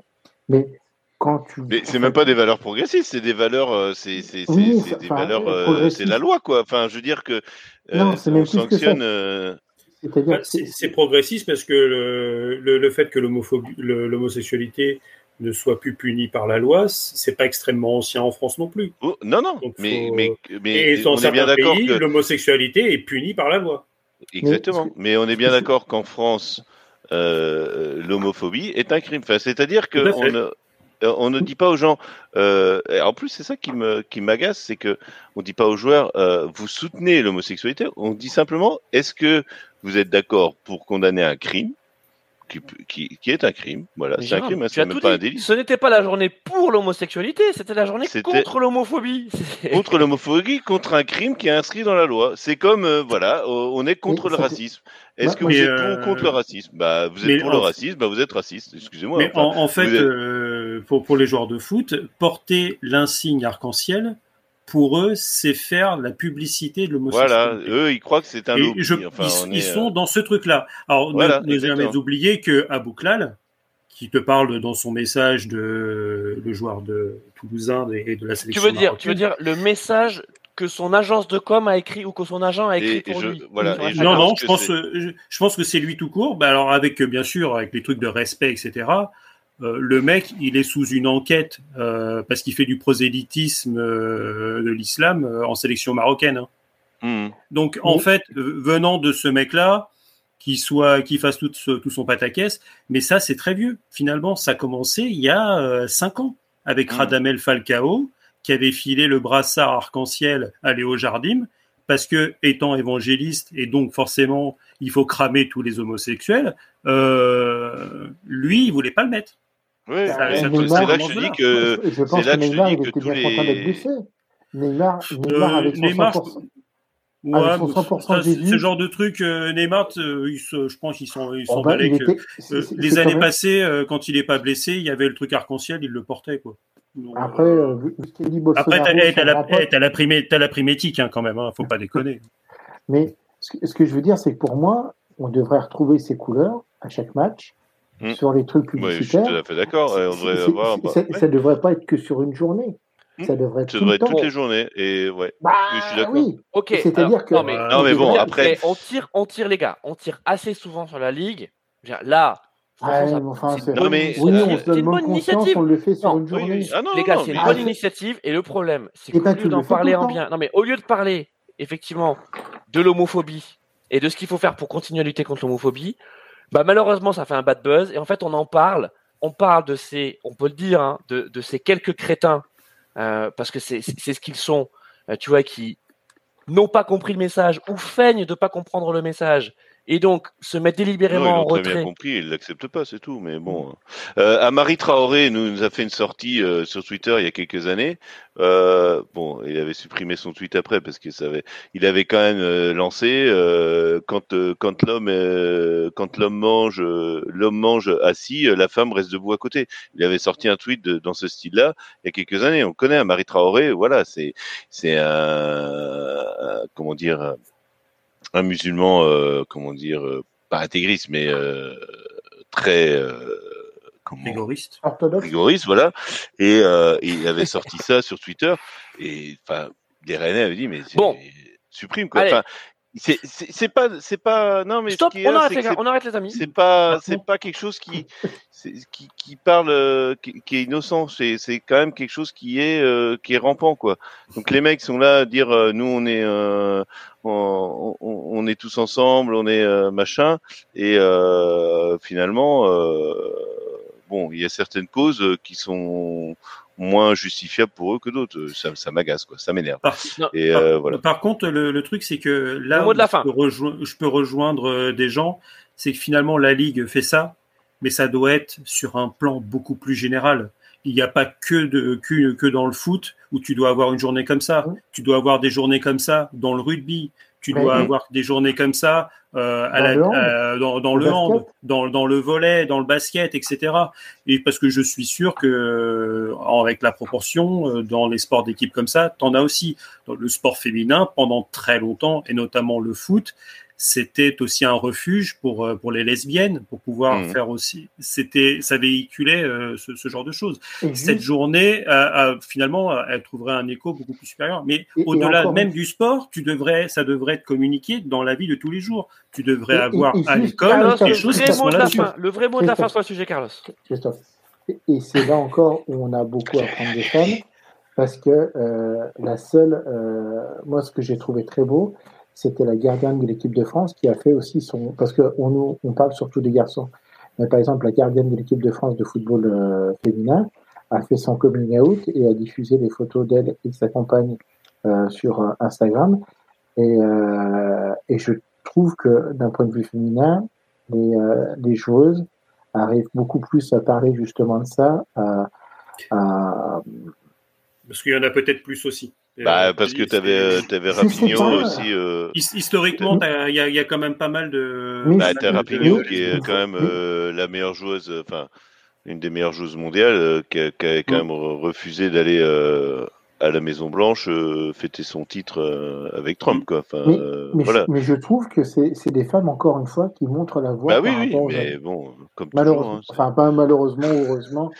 mais quand tu. Mais c'est même pas des valeurs progressistes, c'est des valeurs, c'est c'est Oui, des valeurs, euh, c'est la loi quoi. Enfin, je veux dire que euh, Non, c'est même on plus que ça. sanctionne. C'est-à-dire, Bah, C'est c'est- c'est progressiste parce que le, le, le fait que l'homophobie- le- l'homosexualité ne soit plus punie par la loi, c'est pas extrêmement ancien en France non plus. oh, non non, Donc, mais faut- mais mais Et dans on est bien certains d'accord pays, que l'homosexualité est punie par la loi. exactement. Mais- Mais on est bien d'accord qu'en France, euh, l'homophobie est un crime. Enfin, c'est-à-dire que on ne euh, on ne dit pas aux gens. euh, en plus, c'est ça qui me qui m'agace, c'est que on dit pas aux joueurs euh, vous soutenez l'homosexualité. On dit simplement est-ce que vous êtes d'accord pour condamner un crime qui, qui, qui est un crime Voilà, c'est un crime, hein, c'est même pas un délit. Ce n'était pas la journée pour l'homosexualité, c'était la journée contre l'homophobie. Contre l'homophobie, contre un crime qui est inscrit dans la loi. C'est comme, euh, voilà, euh, on est contre le racisme. Est-ce Moi- que vous êtes euh, pour ou contre le racisme? Bah, vous êtes mais pour le racisme, bah, vous êtes raciste. Excusez-moi. Mais enfin, en, en fait, êtes- euh, pour, pour les joueurs de foot, porter l'insigne arc-en-ciel, pour eux, c'est faire la publicité de voilà, l'homosexualité. eux, ils croient que c'est un lobby. je- Enfin, ils, on ils est, sont euh, dans ce truc-là. Alors, Voilà, ne, ne jamais oublier que Abouklal, qui te parle dans son message de le joueur de Toulousain et de la Tu sélection veux dire, tu veux dire le message que son agence de com a écrit ou que son agent a écrit Et- et pour je- lui? voilà, je. Non, non, je pense, euh, je, je pense que c'est lui tout court. Bah, alors, avec, euh, bien sûr, avec les trucs de respect, etc., euh, le mec, il est sous une enquête euh, parce qu'il fait du prosélytisme euh, de l'islam euh, en sélection marocaine. hein. hum, Donc, en fait, euh, venant de ce mec-là, qui soit, qui fasse tout, ce- tout son pataquès, mais ça, c'est très vieux. Finalement, ça a commencé il y a euh, cinq ans avec Mm. Radamel Falcao, qui avait filé le brassard arc-en-ciel à Léo Jardim, parce que, étant évangéliste, et donc forcément, il faut cramer tous les homosexuels, euh, lui, il voulait pas le mettre. Mais ça- c'est Neymar- là que je te dis que je pense là que Neymar, il était bien content d'être les- blessé. Neymar, Neymar Euh, avec son Neymar, 100%. Ouais, Avec son mais 100% ça, c'est- Jésus. ce genre de truc, euh, Neymar, euh, il se- je pense qu'ils sont, ils Oh, sont bah, balais il que- était- c'est- Euh, c'est- les années passées, euh, quand il est pas blessé, il y avait le truc arc-en-ciel, il le portait quoi. Donc, Après, euh, euh, dit après, t'as eh, la, eh, la éthique hein, quand même, hein, faut pas déconner. Mais ce que, ce que je veux dire, c'est que pour moi, on devrait retrouver ses couleurs à chaque match Mm. sur les trucs Ouais, je suis publicitaires. tout à fait d'accord. On devrait avoir. bah, ça, ouais, ça devrait pas être que sur une journée. Mm. Ça devrait être Ça tout devrait le être temps. toutes les journées. Et ouais. Bah, je suis d'accord. oui. Ok. C'est-à-dire que- non mais, Ouais. Non, mais bon, après- on tire, on tire les gars, on tire assez souvent sur la ligue. Là, Ouais, franchement, ça- mais enfin, c'est une Non, bonne mais- initiative. Oui, on une bonne initiative. le fait sur Non, une journée. oui. Ah non, les gars, c'est une Ah, bonne je- initiative et le problème, c'est qu'au lieu d'en parler en temps. bien, non mais au lieu de parler effectivement de l'homophobie et de ce qu'il faut faire pour continuer à lutter contre l'homophobie, bah malheureusement ça fait un bad buzz. Et en fait on en parle, on parle de ces, on peut le dire, hein, de, ces quelques crétins euh, parce que c'est ce qu'ils sont, euh, tu vois, qui n'ont pas compris le message ou feignent de pas comprendre le message et donc se mettent Non, ils délibérément en l'ont très bien retrait. compris, ils l'acceptent pas, c'est tout. Mais bon, euh, Amari Traoré nous, nous a fait une sortie euh, sur Twitter il y a quelques années. Euh, bon, il avait supprimé son tweet après parce que ça avait, il avait quand même euh, lancé euh, quand euh, quand l'homme euh, quand l'homme mange euh, l'homme mange assis, euh, la femme reste debout à côté. Il avait sorti un tweet de- dans ce style-là il y a quelques années. On connaît Amari Traoré, voilà, c'est c'est un, un- comment dire un musulman, euh, comment dire, euh, pas intégriste, mais euh, très euh, comment, Rigoriste. Orthodoxe. rigoriste, voilà. Et euh, il avait sorti ça sur Twitter. Et enfin, des Rennais avaient dit, mais c'est- Bon. supprime quoi. Enfin, c'est pas c'est pas non mais Stop, on arrête les on arrête amis. c'est pas c'est pas quelque chose qui qui, qui parle euh, qui, qui est innocent. C'est c'est quand même quelque chose qui est euh, qui est rampant quoi. Donc les mecs sont là à dire euh, nous on est euh, on, on, on est tous ensemble on est euh, machin. Et euh, finalement euh, bon il y a certaines causes qui sont moins justifiables pour eux que d'autres ça, ça m'agace quoi ça m'énerve Par, et par- euh, voilà par contre, le, le truc, c'est que là où de la je, fin. peux rejoindre, je peux rejoindre euh, des gens, c'est que finalement, la Ligue fait ça, mais ça doit être sur un plan beaucoup plus général. Il n'y a pas que, de, que, que dans le foot où tu dois avoir une journée comme ça. Mhm. Tu dois avoir des journées comme ça dans le rugby. Tu dois Mhm. avoir des journées comme ça euh, à Dans la, le euh, dans, le hand, dans le volet, dans le basket, etc. Et parce que je suis sûr que euh, avec la proportion euh, dans les sports d'équipe comme ça, t'en as aussi. Dans le sport féminin, pendant très longtemps, et notamment le foot, c'était aussi un refuge pour euh, pour les lesbiennes, pour pouvoir Mhm. faire aussi. C'était ça véhiculait euh, ce, ce genre de choses. Et Cette journée, euh, euh, finalement, elle trouverait un écho beaucoup plus supérieur. Mais au-delà même une- du sport, tu devrais, ça devrait être communiqué dans la vie de tous les jours. Tu devrais Et- avoir et à l'école des le choses qui vrai sont mot de la là-dessus. fin, le vrai mot de la fin sur le sujet, Carlos. Christophe. Et- c'est là encore où on a beaucoup à apprendre des femmes, parce que euh, la seule, euh, moi ce que j'ai trouvé très beau, c'était la gardienne de l'équipe de France qui a fait aussi son, parce que on, parle surtout des garçons, mais par exemple la gardienne de l'équipe de France de football euh, féminin a fait son coming out et a diffusé des photos d'elle et de sa compagne euh, sur euh, Instagram, et, je trouve que d'un point de vue féminin, les, joueuses arrivent beaucoup plus à parler justement de ça, Parce qu'il y en a peut-être plus aussi. Bah, Euh, parce que tu avais, avais Rapinho aussi. euh, His- Historiquement, il y, a- il y a quand même pas mal de. Bah, mal de- Rapinho qui est quand même euh, la meilleure joueuse, enfin une des meilleures joueuses mondiales, euh, qui, a, qui a quand même re- refusé d'aller euh, à la Maison Blanche euh, fêter son titre euh, avec Trump, quoi. Enfin, Mais- euh, mais, voilà. je, mais je trouve que c'est c'est des femmes, encore une fois, qui montrent la voie Bah oui, oui, mais bon, comme toujours, Malheureusement, hein, enfin pas malheureusement ou heureusement,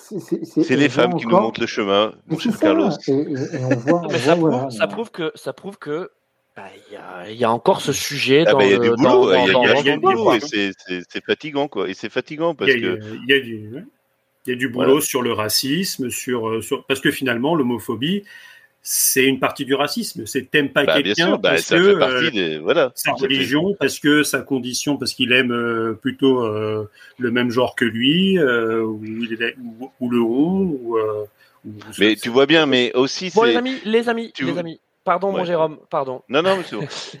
c'est les femmes qui nous montrent le chemin, mon cher ça, Carlos. et, et- et on voit, on Mais ça voit, prouve, voilà, ça prouve que ça prouve que bah, il y, a, il y a encore ce sujet Ah dans bah, il y a le- du boulot, il y a, y y du boulot et c'est- c'est fatigant, quoi. Et c'est fatigant Il parce y a, que il y a du, il y a du boulot Voilà. sur le racisme, sur, euh, sur- parce que finalement, l'homophobie, c'est une partie du racisme. C'est t'aimes pas bah, quelqu'un bah, parce ça que fait euh, partie des voilà. sa ça fait- religion, parce que sa condition, parce qu'il aime euh, plutôt euh, le même genre que lui, euh, ou, le rond, ou, euh, ou- Mais tu vois bien, mais aussi Bon les amis, les amis, Tu- les amis. Pardon mon Ouais. Jérôme, pardon. Non, non, mais c'est bon.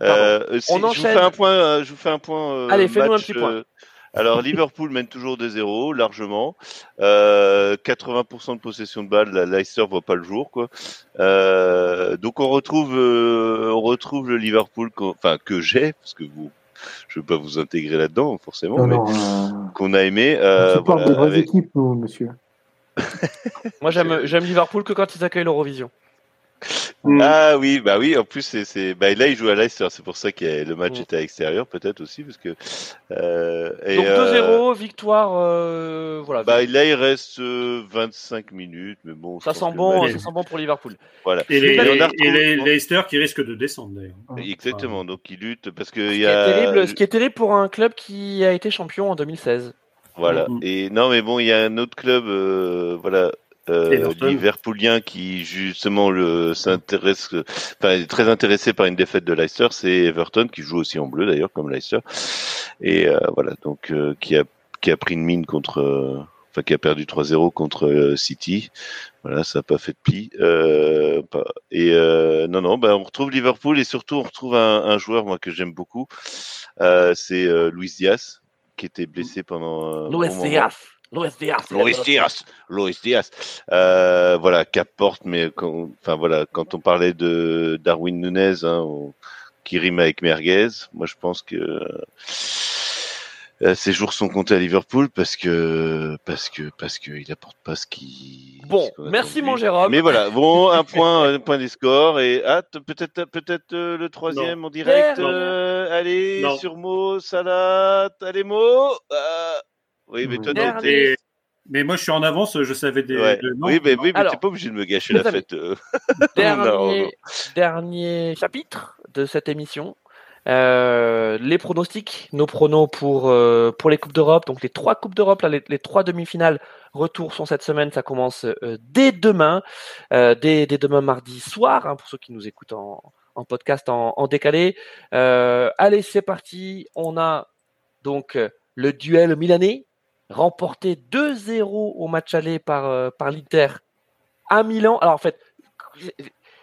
Euh, si- On je vous enchaîne. fais un point. euh, Je vous fais un point. euh, Allez, fais-nous un petit point. Euh, alors Liverpool mène toujours 2-0 largement. Euh, 80% de possession de balle. La Leicester voit pas le jour, quoi. Euh, donc on retrouve, euh, on retrouve le Liverpool, enfin que j'ai, parce que vous, je veux pas vous intégrer là-dedans forcément, Non, mais euh, qu'on a aimé. on Euh, supporte voilà, des vraies avec- équipes, monsieur. Moi j'aime j'aime Liverpool que quand ils accueillent l'Eurovision. Mm. Ah oui, bah oui. En plus, c'est. Bah, là, il joue à Leicester. C'est pour ça que le match Mm. était à l'extérieur, peut-être aussi, parce que. Euh, et, Donc euh, 2-0, victoire, euh, voilà. Bah, là, il reste euh, 25 minutes, mais bon. ça sent bon, match- ça sent bon pour Liverpool. Voilà. Et les, et les Leicester qui risquent de descendre d'ailleurs. Exactement. Donc, il lutte parce Ce que y a. terrible, ce qui est terrible pour un club qui a été champion en 2016. Voilà. Mm. Et non, mais bon, il y a un autre club, euh, voilà. Euh. Liverpoolien qui justement le s'intéresse, enfin est très intéressé par une défaite de Leicester, c'est Everton qui joue aussi en bleu d'ailleurs comme Leicester et euh, voilà donc euh, qui a qui a pris une mine contre, euh, enfin qui a perdu 3-0 contre euh, City, voilà ça a pas fait de pli euh, pas- et euh, non non bah on retrouve Liverpool et surtout on retrouve un, un joueur moi que j'aime beaucoup, euh, c'est euh, Luis Diaz qui était blessé pendant Luis. Diaz. Luis Diaz. Loris Diaz, Loris Diaz, euh, voilà, qu'apporte, mais quand, enfin voilà, quand on parlait de Darwin Nunez, hein, on- qui rime avec merguez, moi je pense que euh, ses jours sont comptés à Liverpool parce que parce que parce que il apporte pas ce qui. Bon, ce merci mon. Jérôme. Mais voilà, bon, un point, un point des scores et ah, peut-être peut-être euh, le troisième en direct. Non. euh, allez Non. sur Mo, Salah, allez Mo. Oui, mais toi, non, t'es- mais moi, je suis en avance, je savais des. Ouais. de- non, oui, mais, oui, mais Alors, t'es pas obligé de me gâcher la fête. euh. Dernier, Non, non. dernier chapitre de cette émission. Euh, les pronostics, nos pronos pour, euh, pour les Coupes d'Europe. Donc les trois Coupes d'Europe, là, les, les trois demi-finales retour sont cette semaine. Ça commence euh, dès demain, euh, dès, dès demain mardi soir, hein, pour ceux qui nous écoutent en, en podcast en, en décalé. Euh, allez, c'est parti. On a donc le duel milanais, remporté 2-0 au match aller par, euh, par l'Inter à Milan. Alors en fait,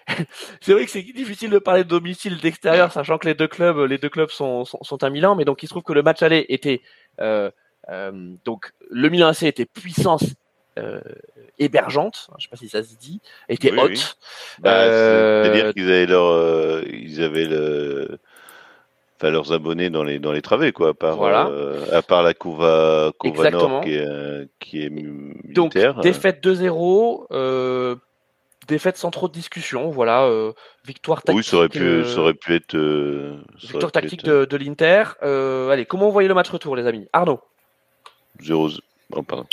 c'est vrai que c'est difficile de parler de domicile d'extérieur, sachant que les deux clubs, les deux clubs sont, sont, sont à Milan, mais donc il se trouve que le match aller était euh, euh, donc le Milan AC était puissance euh, hébergeante, je sais pas si ça se dit, était Oui, haute. oui. Bah, C'est-à-dire qu'ils avaient leur, ils avaient le, enfin leurs abonnés dans les dans les travées quoi à part Voilà. euh, à part la Couva Couva. Nord qui est euh, qui est Donc, militaire. défaite 2-0, euh, défaite sans trop de discussion, voilà, euh, victoire tactique. oui, ça aurait pu euh, ça aurait pu être euh, ça victoire pu tactique être, euh, de, de l'Inter. Euh, allez, comment vous voyez le match retour, les amis? Arnaud? 0 oh, pardon.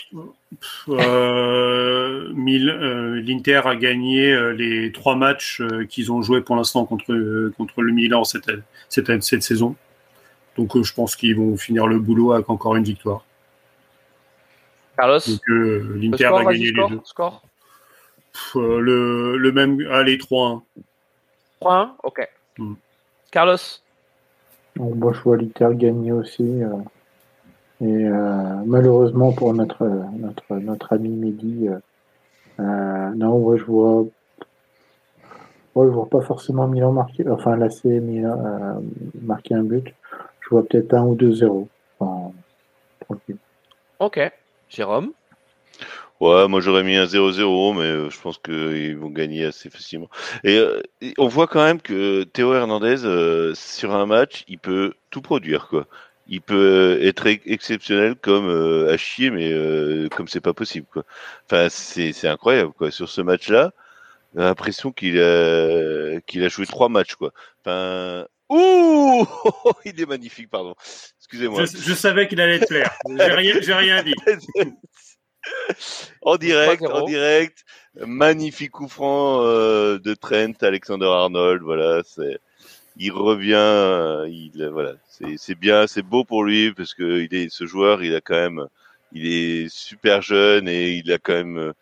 Euh, euh, L'Inter a gagné euh, les trois matchs qu'ils ont joués pour l'instant contre, contre le Milan cette, cette, cette saison. Donc euh, je pense qu'ils vont finir le boulot avec encore une victoire. Carlos Donc euh, le l'Inter score, va gagner les deux. score Pff, euh, le, le même, allez 3-1. 3-1 Ok. Mm. Carlos moi, je vois l'Inter gagner aussi. euh, et euh, malheureusement pour notre, notre, notre ami Mehdi, euh, euh, non, moi, je vois. Moi, je vois pas forcément Milan marquer, enfin l'AC Milan euh, marquer un but. Je vois peut-être un ou deux 0 Enfin, tranquille. Ok. Jérôme? Ouais, moi j'aurais mis un 0-0, mais je pense qu'ils vont gagner assez facilement. Et, euh, on voit quand même que Théo Hernandez, euh, sur un match, il peut tout produire, quoi. Il peut euh, être ex- exceptionnel comme euh, à chier, mais euh, comme c'est pas possible, quoi. Enfin, c'est c'est incroyable, quoi. Sur ce match-là, j'ai l'impression qu'il a qu'il a joué trois matchs, quoi. Enfin, ouh, il est magnifique, pardon. Excusez-moi. Je, je savais qu'il allait te plaire. J'ai rien, j'ai rien dit. en direct, 3-0. en direct, magnifique coup franc euh, de Trent, Alexander Arnold, voilà, c'est, il revient, euh, il, voilà, c'est, bien, c'est beau pour lui parce que il est, ce joueur, il a quand même, il est super jeune et il a quand même, euh,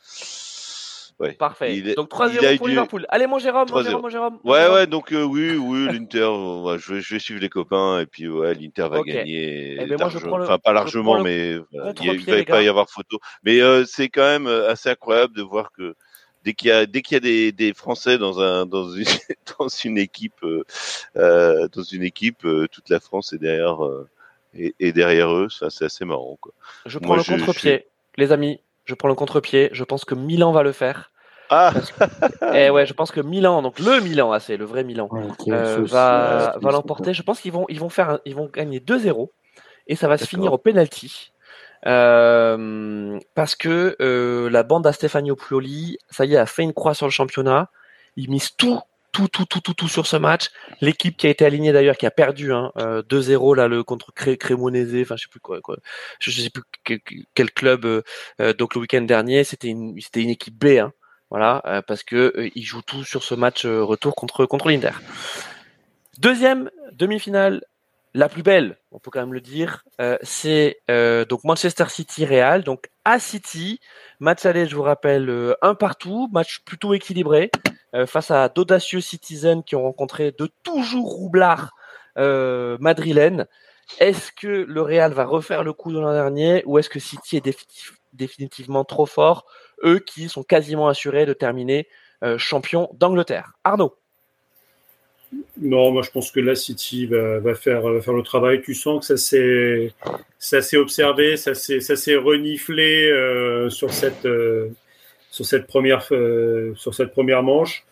ouais. Parfait. Il Donc il a 3-0 eu pour du- Liverpool. Allez, mon Jérôme, mon 3-0. Jérôme, mon Jérôme. Ouais, ouais, donc euh, oui, oui, l'Inter, euh, ouais, je, vais, je vais suivre les copains et puis ouais, l'Inter va gagner. Eh ben, moi, le- enfin, pas largement, mais il va pas y avoir photo. Mais euh, c'est quand même euh, assez incroyable de voir que dès qu'il y a dès qu'il y a des, des Français dans un dans une dans une équipe euh, euh, dans une équipe, euh, toute la France est derrière euh, est, est derrière eux. Ça, c'est assez marrant, quoi. Je prends Moi, le contre-pied. Les amis, je prends le contre-pied. Je pense que Milan va le faire. Ah, Et ouais, je pense que Milan, donc le Milan, ah, c'est le vrai Milan, euh, va, va l'emporter. Je pense qu'ils vont, ils vont faire, un- ils vont gagner 2-0 et ça va se finir au penalty. Euh, parce que euh, la bande à Stefano Pioli, ça y est, a fait une croix sur le championnat. Ils misent tout, tout, tout, tout, tout, tout sur ce match. L'équipe qui a été alignée d'ailleurs, qui a perdu hein, euh, 2-0 là, le contre Cré Crémonese, enfin je sais plus quoi, quoi. Je, sais plus quel, quel club. euh, euh, donc le week-end dernier, c'était une, c'était une équipe B. Hein, voilà, parce que ils jouent tout sur ce match retour contre contre l'Inter. Deuxième demi-finale, la plus belle, on peut quand même le dire, euh, c'est euh, donc Manchester City Real, donc à City, match aller, je vous rappelle, euh, un partout, match plutôt équilibré face à d'audacieux Citizens qui ont rencontré de toujours roublards madrilènes. Est-ce que le Real va refaire le coup de l'an dernier ou est-ce que City est définitivement trop fort, eux qui sont quasiment assurés de terminer champion d'Angleterre. Arnaud Non, moi je pense que la City va, va faire, va faire le travail. Tu sens que ça s'est, ça s'est observé, ça s'est, ça s'est reniflé euh, sur cette, euh, sur cette première, euh, sur cette première manche.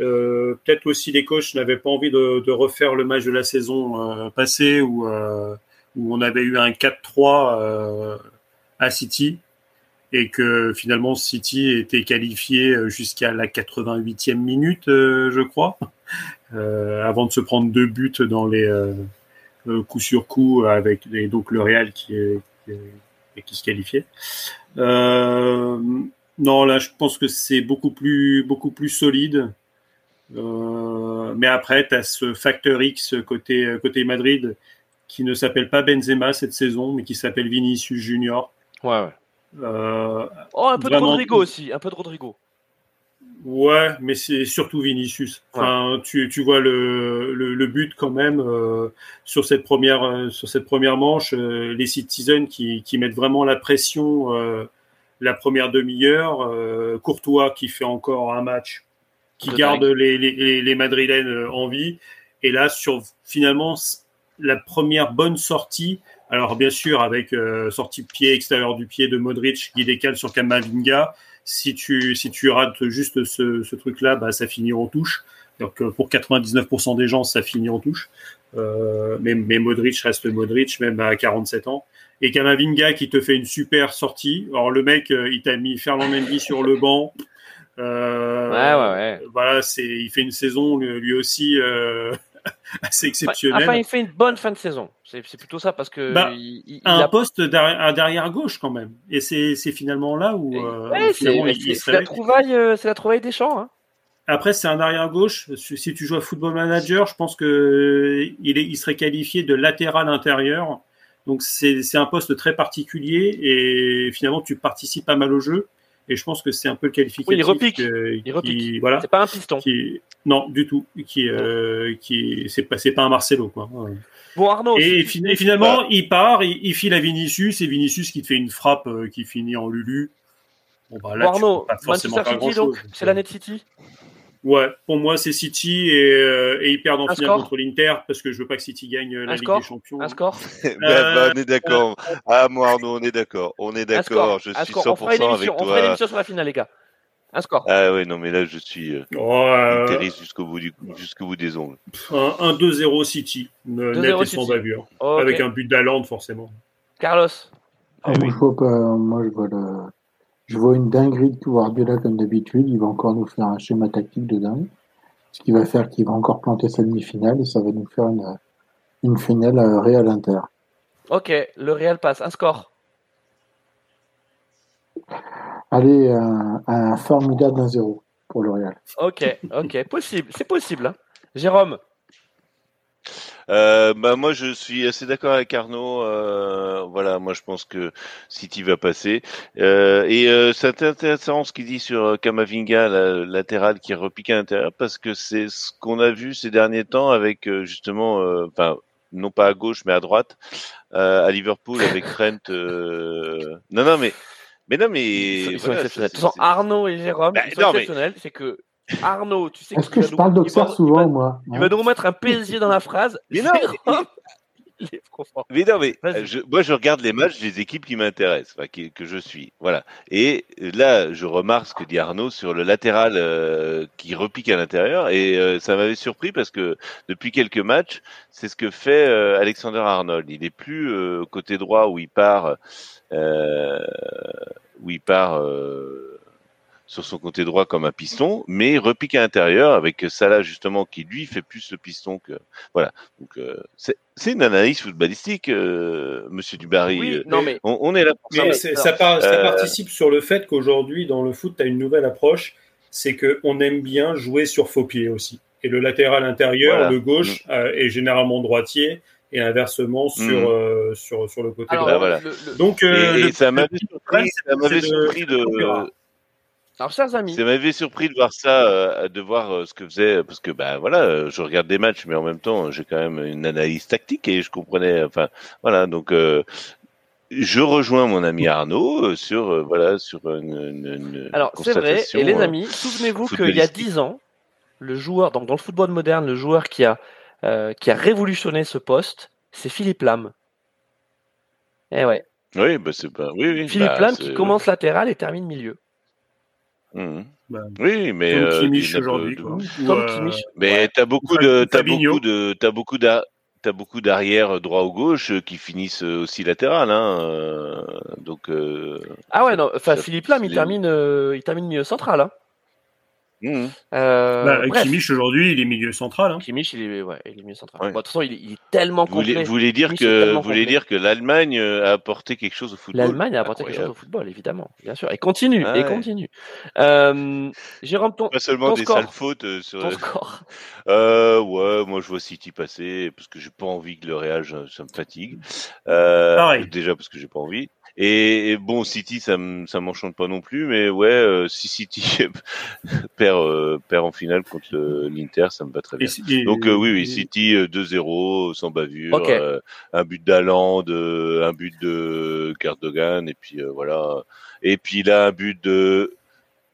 Euh, peut-être aussi les coachs n'avaient pas envie de, de refaire le match de la saison euh, passée où, euh, où on avait eu un 4-3 euh, à City et que finalement City était qualifié jusqu'à la 88e minute, je crois, avant de se prendre deux buts dans les euh, euh, coup sur coup avec et donc le Real qui, est, qui, est- qui se qualifiait. Euh, non, là, je pense que c'est beaucoup plus beaucoup plus solide. Euh, mais après, tu as ce facteur X côté, côté Madrid qui ne s'appelle pas Benzema cette saison, mais qui s'appelle Vinicius Junior. Ouais, ouais. Euh, Oh, un peu de. Rodrigo aussi, un peu de Rodrigo. Ouais, mais c'est surtout Vinicius. Enfin, tu, tu vois le, le, le but quand même euh, sur cette première euh, sur cette première manche, euh, les Citizens qui, qui mettent vraiment la pression euh, la première demi-heure. euh, Courtois qui fait encore un match qui De garde les, les, les, Madrilènes euh, en vie. Et là, sur finalement la première bonne sortie, alors bien sûr avec euh, sortie de pied extérieur du pied de Modric qui décale sur Kamavinga. Si tu si tu rates juste ce, ce truc-là, bah ça finit en touche. Donc pour 99% des gens, ça finit en touche. mais, mais Modric reste Modric, même à 47 ans et Kamavinga qui te fait une super sortie. Alors le mec, il t'a mis Ferland Mendy sur le banc. Euh, ouais, ouais, ouais. Voilà, c'est, il fait une saison lui aussi euh, assez exceptionnelle. Enfin, il fait une bonne fin de saison. C'est, plutôt ça parce que bah, il, un a... poste derrière, derrière, gauche quand même. Et c'est, finalement là où, euh, ouais, c'est, la trouvaille, euh, c'est la trouvaille des champs. Hein. Après, c'est un arrière gauche. Si tu joues à Football Manager, je pense que il, est, il serait qualifié de latéral intérieur. Donc c'est, c'est un poste très particulier et finalement tu participes pas mal au jeu. Et je pense que c'est un peu le qualificatif. Oui, il repique. il repique. Voilà. C'est pas un piston. Qui, non, du tout. Qui, euh, qui, c'est pas, pas un Marcelo, quoi. Bon, Arnaud. Et, finalement, il part, il, file à Vinicius, et Vinicius qui te fait une frappe euh, qui finit en Lulu. Bon, bah là, bon, Arnaud, Manchester City, donc, c'est la Net City? Ouais, pour moi c'est City et, euh, et ils perdent en finale contre l'Inter parce que je veux pas que City gagne la Ligue des Champions. Un score bah, bah, On est d'accord. ah moi Arnaud, on est d'accord. On est d'accord. Je suis 100% avec toi. On fera une émission sur la finale les gars. Un score. Ah ouais, non mais là je suis euh, oh, jusqu'au bout du jusqu'au bout des ongles. Un, un 2-0 City, net et sans bavure, okay. avec un but d'Aland forcément. Carlos. Ah, oui. faut pas, moi je vois le je vois une dinguerie de Guardiola comme d'habitude. Il va encore nous faire un schéma tactique de dingue. Ce qui va faire qu'il va encore planter sa demi-finale et ça va nous faire une, une finale à Real Inter. Ok, le Real passe. Un score Allez, un, un formidable 1-0 pour le Real. Ok, ok, possible, c'est possible. Hein. Jérôme euh, bah moi je suis assez d'accord avec Arnaud. Euh, voilà, moi je pense que City va passer. Euh, et euh, c'est intéressant ce qu'il dit sur Kamavinga, la latéral qui repique à l'intérieur, parce que c'est ce qu'on a vu ces derniers temps avec euh, justement, euh, enfin non pas à gauche mais à droite, à Liverpool avec Trent. Non non mais mais non mais ils sont, exceptionnels. Arnaud et Jérôme, bah, ils sont exceptionnels. C'est que Arnaud, tu sais Est-ce que, je parle d'Auxerre souvent, moi Il va nous remettre un PSG dans la phrase. Mais non, mais, non, mais je, moi je regarde les matchs des équipes qui m'intéressent, enfin, que je suis, voilà. Et là, je remarque ce que dit Arnaud sur le latéral euh, qui repique à l'intérieur, et euh, ça m'avait surpris parce que depuis quelques matchs, c'est ce que fait euh, Alexander Arnold. Il est plus côté droit où il part, où il part sur son côté droit comme un piston, mais repique à l'intérieur avec Salah justement qui lui fait plus le piston que voilà. Donc euh, c'est une analyse footballistique, euh, Monsieur Dubarry. Oui, non, mais... on, est là pour mais ça. Ça, euh, participe sur le fait qu'aujourd'hui dans le foot, tu as une nouvelle approche, c'est que on aime bien jouer sur faux pied aussi. Et le latéral intérieur, le gauche, mm. est généralement droitier et inversement sur, mm. sur, sur le côté droit. Bah, Donc, et, ça m'avait surpris, surpris de alors, chers amis. Ça m'avait surpris de voir ça, euh, de voir euh, ce que faisait, parce que ben voilà, euh, je regarde des matchs, mais en même temps, j'ai quand même une analyse tactique et je comprenais, enfin voilà, donc je rejoins mon ami Arnaud sur voilà sur une. une Alors c'est vrai, et les amis, souvenez-vous qu'il y a dix ans, le joueur, donc dans le football moderne, le joueur qui a qui a révolutionné ce poste, c'est Philippe Lam. Eh ouais. Oui, bah c'est pas. Oui, oui. Philippe bah, Lam qui commence latéral et termine milieu. Mmh. Bah, oui, mais comme Kimmich aujourd'hui. Euh, mais t'as beaucoup de, t'as beaucoup de, t'as beaucoup t'as beaucoup d'arrière droit ou gauche qui finissent aussi latéral, hein. Donc. Euh, ah ouais, non. Enfin, Philippe Lam, il termine, euh, il termine milieu central. Hein. Mmh. Euh, bah, Kimmich aujourd'hui, il est milieu central. Hein. Kimmich, il est, ouais, il est milieu central. de toute façon, il est, il est tellement complet. Vous voulez dire que, vous voulez dire que l'Allemagne a apporté quelque chose au football? L'Allemagne a apporté quelque chose au football, évidemment, bien sûr, et continue, ah, et continue. Euh, Jérôme, ton, pas seulement ton des score. sales fautes euh, sur. Ton score. Euh, ouais, moi je vois City passer parce que j'ai pas envie que le Real ça me fatigue. Euh, Pareil. Déjà parce que j'ai pas envie. Et, bon, City, ça ça m'enchante pas non plus, mais ouais, euh, si City perd, euh, perd en finale contre l'Inter, ça me va très bien. Donc euh, oui, oui, City 2-0 sans bavure, un but d'Aland, un but de Cardogan, et puis voilà. Et puis là, un but de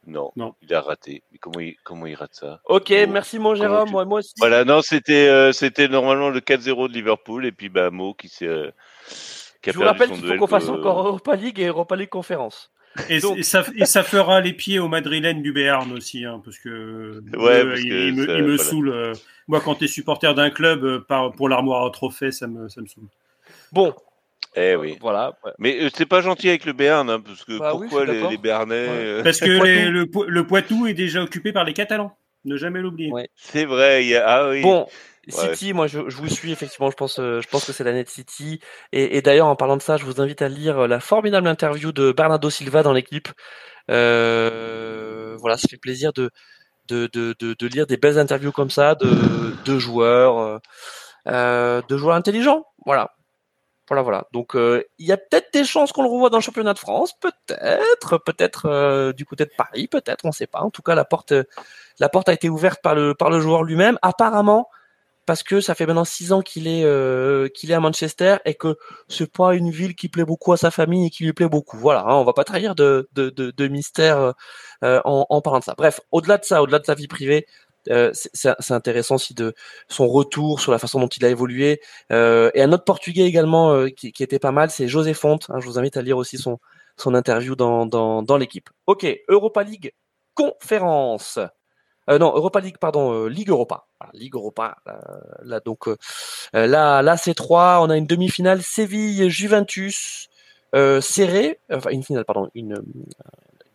non, non, il a raté. Mais comment il, comment il rate ça? Ok, merci mon Jérôme. Moi, moi aussi. Voilà, non, c'était c'était normalement le 4-0 de Liverpool et puis bah Mo qui s'est je vous rappelle qu'il faut qu'on fasse encore Europa League et Europa League Conférence. Et, Donc- et ça, et ça fera les pieds aux madrilènes du Béarn aussi, hein, parce que, Ouais, euh, parce il, que il me, ça- il me voilà. saoule. euh, moi, quand tu es supporter d'un club euh, par, pour l'armoire à trophée, ça me, ça me saoule. Bon, Eh oui. voilà. ouais. Mais c'est pas gentil avec le Béarn, hein, parce que Bah pourquoi les, les Béarnais Ouais. euh, Parce que Le Poitou. les- le, Po- le Poitou est déjà occupé par les Catalans. Ne jamais l'oublier. Ouais. C'est vrai, il y a... ah oui. Bon. City, moi je, je vous suis effectivement, je pense, euh, je pense que c'est la Net City. Et, et d'ailleurs, en parlant de ça, je vous invite à lire euh, la formidable interview de Bernardo Silva dans l'équipe. Euh, voilà, ça fait plaisir de, de, de, de, de lire des belles interviews comme ça de, de joueurs, euh, euh, de joueurs intelligents. Voilà. Voilà, voilà. Donc, il y a peut-être des chances qu'on le revoie dans le championnat de France, peut-être, peut-être du côté de Paris, peut-être, on ne sait pas. En tout cas, la porte, la porte a été ouverte par le par le joueur lui-même. Apparemment, parce que ça fait maintenant six ans qu'il est euh, qu'il est à Manchester et que c'est pas une ville qui plaît beaucoup à sa famille et qui lui plaît beaucoup. Voilà, hein, on va pas trahir de de, de, de mystère euh, en, en parlant de ça. Bref, au-delà de ça, au-delà de sa vie privée, euh, c'est intéressant aussi de son retour sur la façon dont il a évolué. Euh, et un autre Portugais également euh, qui, qui était pas mal, c'est José Fonte. hein, je vous invite à lire aussi son son interview dans dans, dans l'équipe. Ok, Europa League conférence. Euh, non, Europa League, pardon, euh, Ligue Europa. Ligue Europa. là, donc, euh, euh, là, là, c'est trois. On a une demi-finale Séville-Juventus euh, serrée. Enfin, une finale, pardon, une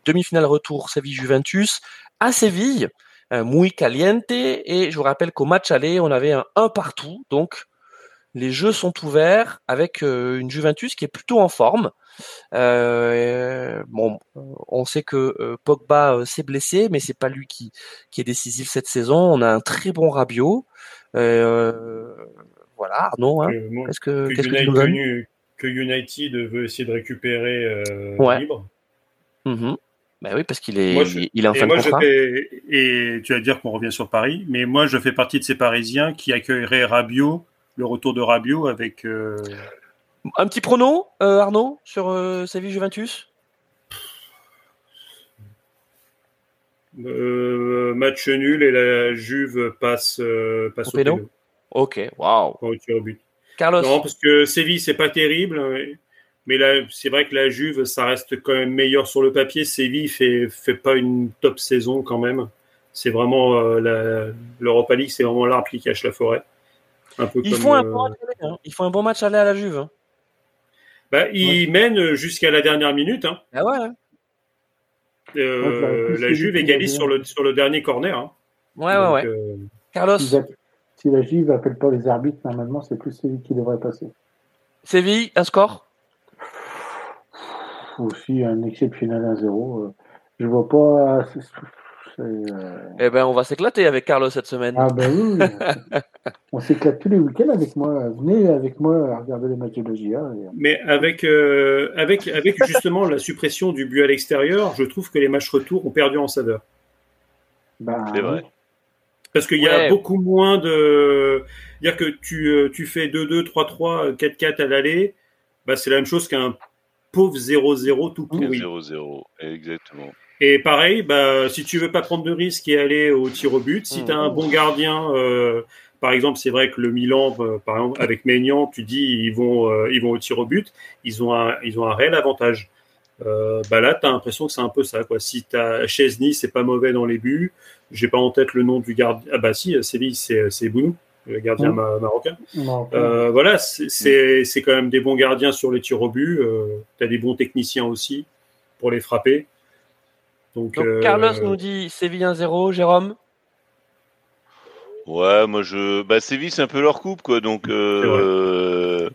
demi-finale retour Séville-Juventus à Séville, euh, muy caliente. Et je vous rappelle qu'au match aller, on avait un 1 partout. Donc, les jeux sont ouverts avec euh, une Juventus qui est plutôt en forme. Euh, bon, on sait que euh, Pogba euh, s'est blessé, mais c'est pas lui qui, qui est décisif cette saison. On a un très bon Rabiot. Euh, voilà, Arnaud, hein, Que, tu United, nous que- United veut essayer de récupérer euh, Ouais. libre. Ben oui, parce qu'il est, Moi, je- il- est en fin de moi, contrat. fais, et tu vas dire qu'on revient sur Paris, mais moi, je fais partie de ces Parisiens qui accueilleraient Rabiot, le retour de Rabiot avec. euh, Un petit prono, euh, Arnaud, sur euh, Séville Juventus? Euh, match nul et la Juve passe, euh, passe Au au péno? Ok, waouh. pas au tir au but. Carlos, Non, parce que Séville, c'est pas terrible. Mais là, c'est vrai que la Juve, ça reste quand même meilleur sur le papier. Séville fait, fait pas une top saison quand même. C'est vraiment euh, l'Europa League, c'est vraiment l'arbre qui cache la forêt. Ils un euh, bon match aller, hein. Ils font un bon match aller à la Juve. hein. bah, ils mènent jusqu'à la dernière minute. hein. Ah ouais. Euh, plus la Séville Juve égalise sur le, sur le dernier corner. hein. ouais, ouais, Donc, ouais. euh, Carlos, Si la, si la Juve appelle pas les arbitres, normalement, c'est plus celui qui devrait passer. Séville, un score? Aussi un exceptionnel 1-0. euh, je vois pas. Euh, Eh ben, on va s'éclater avec Carlos cette semaine. Ah ben oui, on s'éclate tous les week-ends avec moi. Venez avec moi à regarder les matchs de la GIA. et- Mais avec, euh, avec, avec justement la suppression du but à l'extérieur, je trouve que les matchs retour ont perdu en saveur. Ben, C'est vrai. Parce qu'il y Ouais. a beaucoup moins de. Dire que tu, euh, tu fais 2-2, 3-3, 4-4 à l'aller, bah, c'est la même chose qu'un pauvre 0-0 tout pourri. 0-0, exactement. Et pareil, bah, si tu veux pas prendre de risque et aller au tir au but, si Mm. tu as un bon gardien, euh, par exemple, c'est vrai que le Milan, euh, par exemple, avec Maignan, tu dis ils vont, euh, ils vont au tir au but, ils ont un, ils ont un réel avantage. Euh, bah là, tu as l'impression que c'est un peu ça. Quoi. Si tu as Chesney, c'est pas mauvais dans les buts. J'ai pas en tête le nom du gardien. Ah bah si, Séville, c'est Bounou, le gardien Mm. ma- marocain. Euh, voilà, c'est- c'est c'est quand même des bons gardiens sur les tirs au but. Euh, tu as des bons techniciens aussi pour les frapper. Donc, Donc, euh, Carlos nous dit Séville 1-0, Jérôme Ouais, moi je. Bah, Séville, c'est un peu leur coupe, quoi. Donc, euh...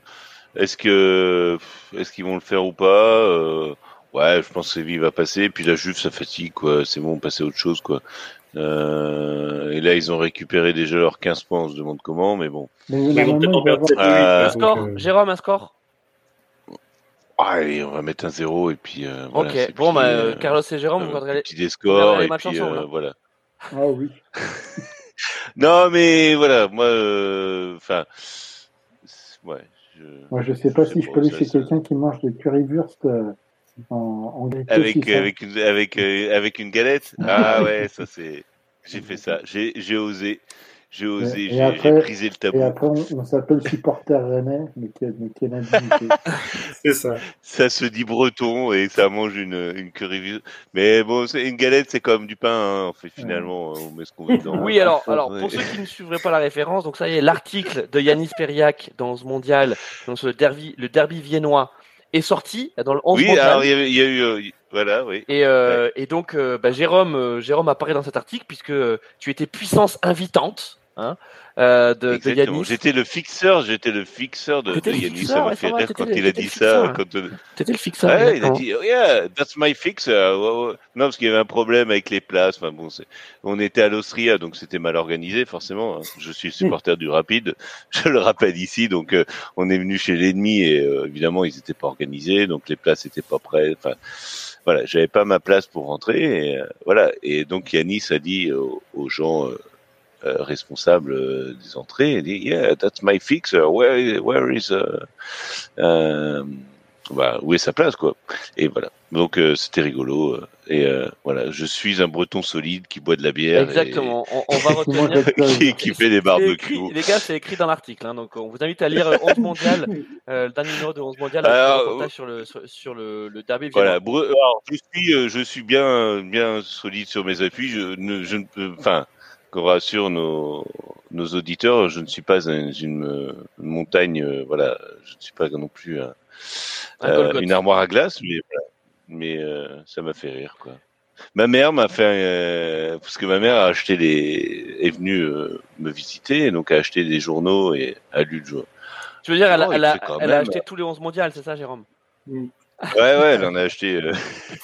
est-ce que. Est-ce qu'ils vont le faire ou pas Euh, Ouais, je pense que Séville va passer. Puis la Juve, ça fatigue, quoi. C'est bon, passer à autre chose, quoi. Euh, Et là, ils ont récupéré déjà leurs 15 points. On se demande comment, mais bon. mais ils vont peut-être en perdre sept ou huit. Un score Jérôme, un score Ah, Allez, on va mettre un zéro et puis. euh, voilà, Ok, bon, bah, euh, Carlos et Jérôme, vous regarderez. puis des scores les et matchs puis ensemble, euh, hein. voilà. Ah oui. Non, mais voilà, moi, euh, enfin, ouais. Je, Moi, je sais pas si je peux aller ça, chez ça- quelqu'un qui mange de currywurst euh, en, en Avec avec une avec euh, avec une galette? Ah ouais, ça c'est. J'ai fait ça. J'ai j'ai osé. J'ai osé, Et j'ai brisé le Et tabou. après, on, on s'appelle supporter rennais, mais indignité. C'est ça. Ça se dit breton et ça mange une, une curry. Mais bon, c'est une galette, c'est comme du pain. Hein. En fait, finalement, on met ce qu'on veut dedans. Oui, alors, Ouais. alors pour ceux qui ne suivraient pas la référence, donc ça y est, l'article de Yanis Periak dans ce mondial, dans ce derby, le derby viennois, est sorti dans le 11 Oui, mondial. alors il y, a eu, euh, voilà, oui. Et, euh, et donc, euh, bah, Jérôme, euh, Jérôme apparaît dans cet article puisque euh, tu étais puissance invitante hein, euh, de, de Exactement. Yanis. J'étais le fixeur, j'étais le fixeur de, de fixeur, Ça m'a fait rire quand il a dit ça. Quand, euh, T'étais le fixeur. Ouais, il a dit, oh yeah, that's my fixer. Non, parce qu'il y avait un problème avec les places. Enfin, bon, on était à l'Austria, donc c'était mal organisé, forcément. hein. Je suis supporter du Rapide, je le rappelle ici. Donc, euh, on est venu chez l'ennemi et euh, évidemment, ils n'étaient pas organisés, donc les places n'étaient pas prêtes. Enfin, voilà, j'avais pas ma place pour rentrer. Et, euh, voilà, et donc Yanis a dit aux, aux gens. Euh, euh, responsables euh, des entrées, il a dit yeah that's my fixer where where is uh, euh, bah, où est sa place quoi et voilà donc euh, c'était rigolo euh, et euh, voilà je suis un breton solide qui boit de la bière Exactement. On, on va retenir. et qui, qui fait des barbecues écrit- les gars, c'est écrit dans l'article. hein, donc, on vous invite à lire euh, 11 mondial, euh, le dernier numéro de 11 mondial, Alors, sur le, sur, sur le, le derby. voilà alors, je suis je suis bien bien solide sur mes appuis je ne je ne enfin qu'on rassure nos nos auditeurs je ne suis pas un- une, une montagne euh, voilà je ne suis pas non plus un- Un Euh, une armoire à glace, mais, voilà. mais euh, ça m'a fait rire. Quoi. Ma mère m'a fait, euh, parce que ma mère a acheté les, est venue euh, me visiter, et donc a acheté des journaux et a lu le jour. Tu veux dire, elle, Oh, elle, a, elle acheté tous les 11 mondiales, c'est ça, Jérôme? Ouais, ouais, elle en a acheté. euh.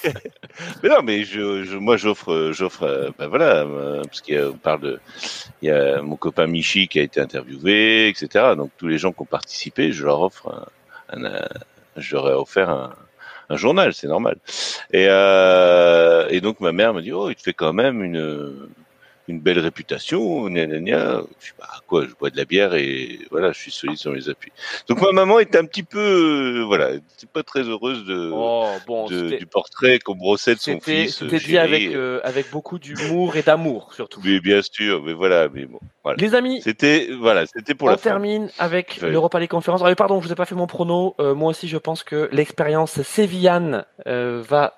mais non, mais je, je, moi j'offre, euh, j'offre, ben voilà, euh, parce qu'on parle de, il y a mon copain Michi qui a été interviewé, etc. Donc tous les gens qui ont participé, je leur offre un, un, un- je leur ai offert un, un journal, c'est normal. Et, euh, et donc ma mère me dit, oh, il te fait quand même une, une belle réputation, gna gna gna. Je dis, bah quoi, je bois de la bière et voilà, je suis solide sur mes appuis. Donc ma maman était un petit peu, euh, voilà, était pas très heureuse de, Oh, bon, de- c'était- du portrait qu'on brossait de son fils. c'était dit avec, euh, avec beaucoup d'humour et d'amour, surtout. Mais bien sûr, mais voilà, mais bon, voilà. Les amis, C'était, voilà, c'était pour on la fin. termine avec Ouais. l'Europa League Conference. Ah, pardon, je vous ai pas fait mon prono. Euh, moi aussi, je pense que l'expérience sévillane euh, va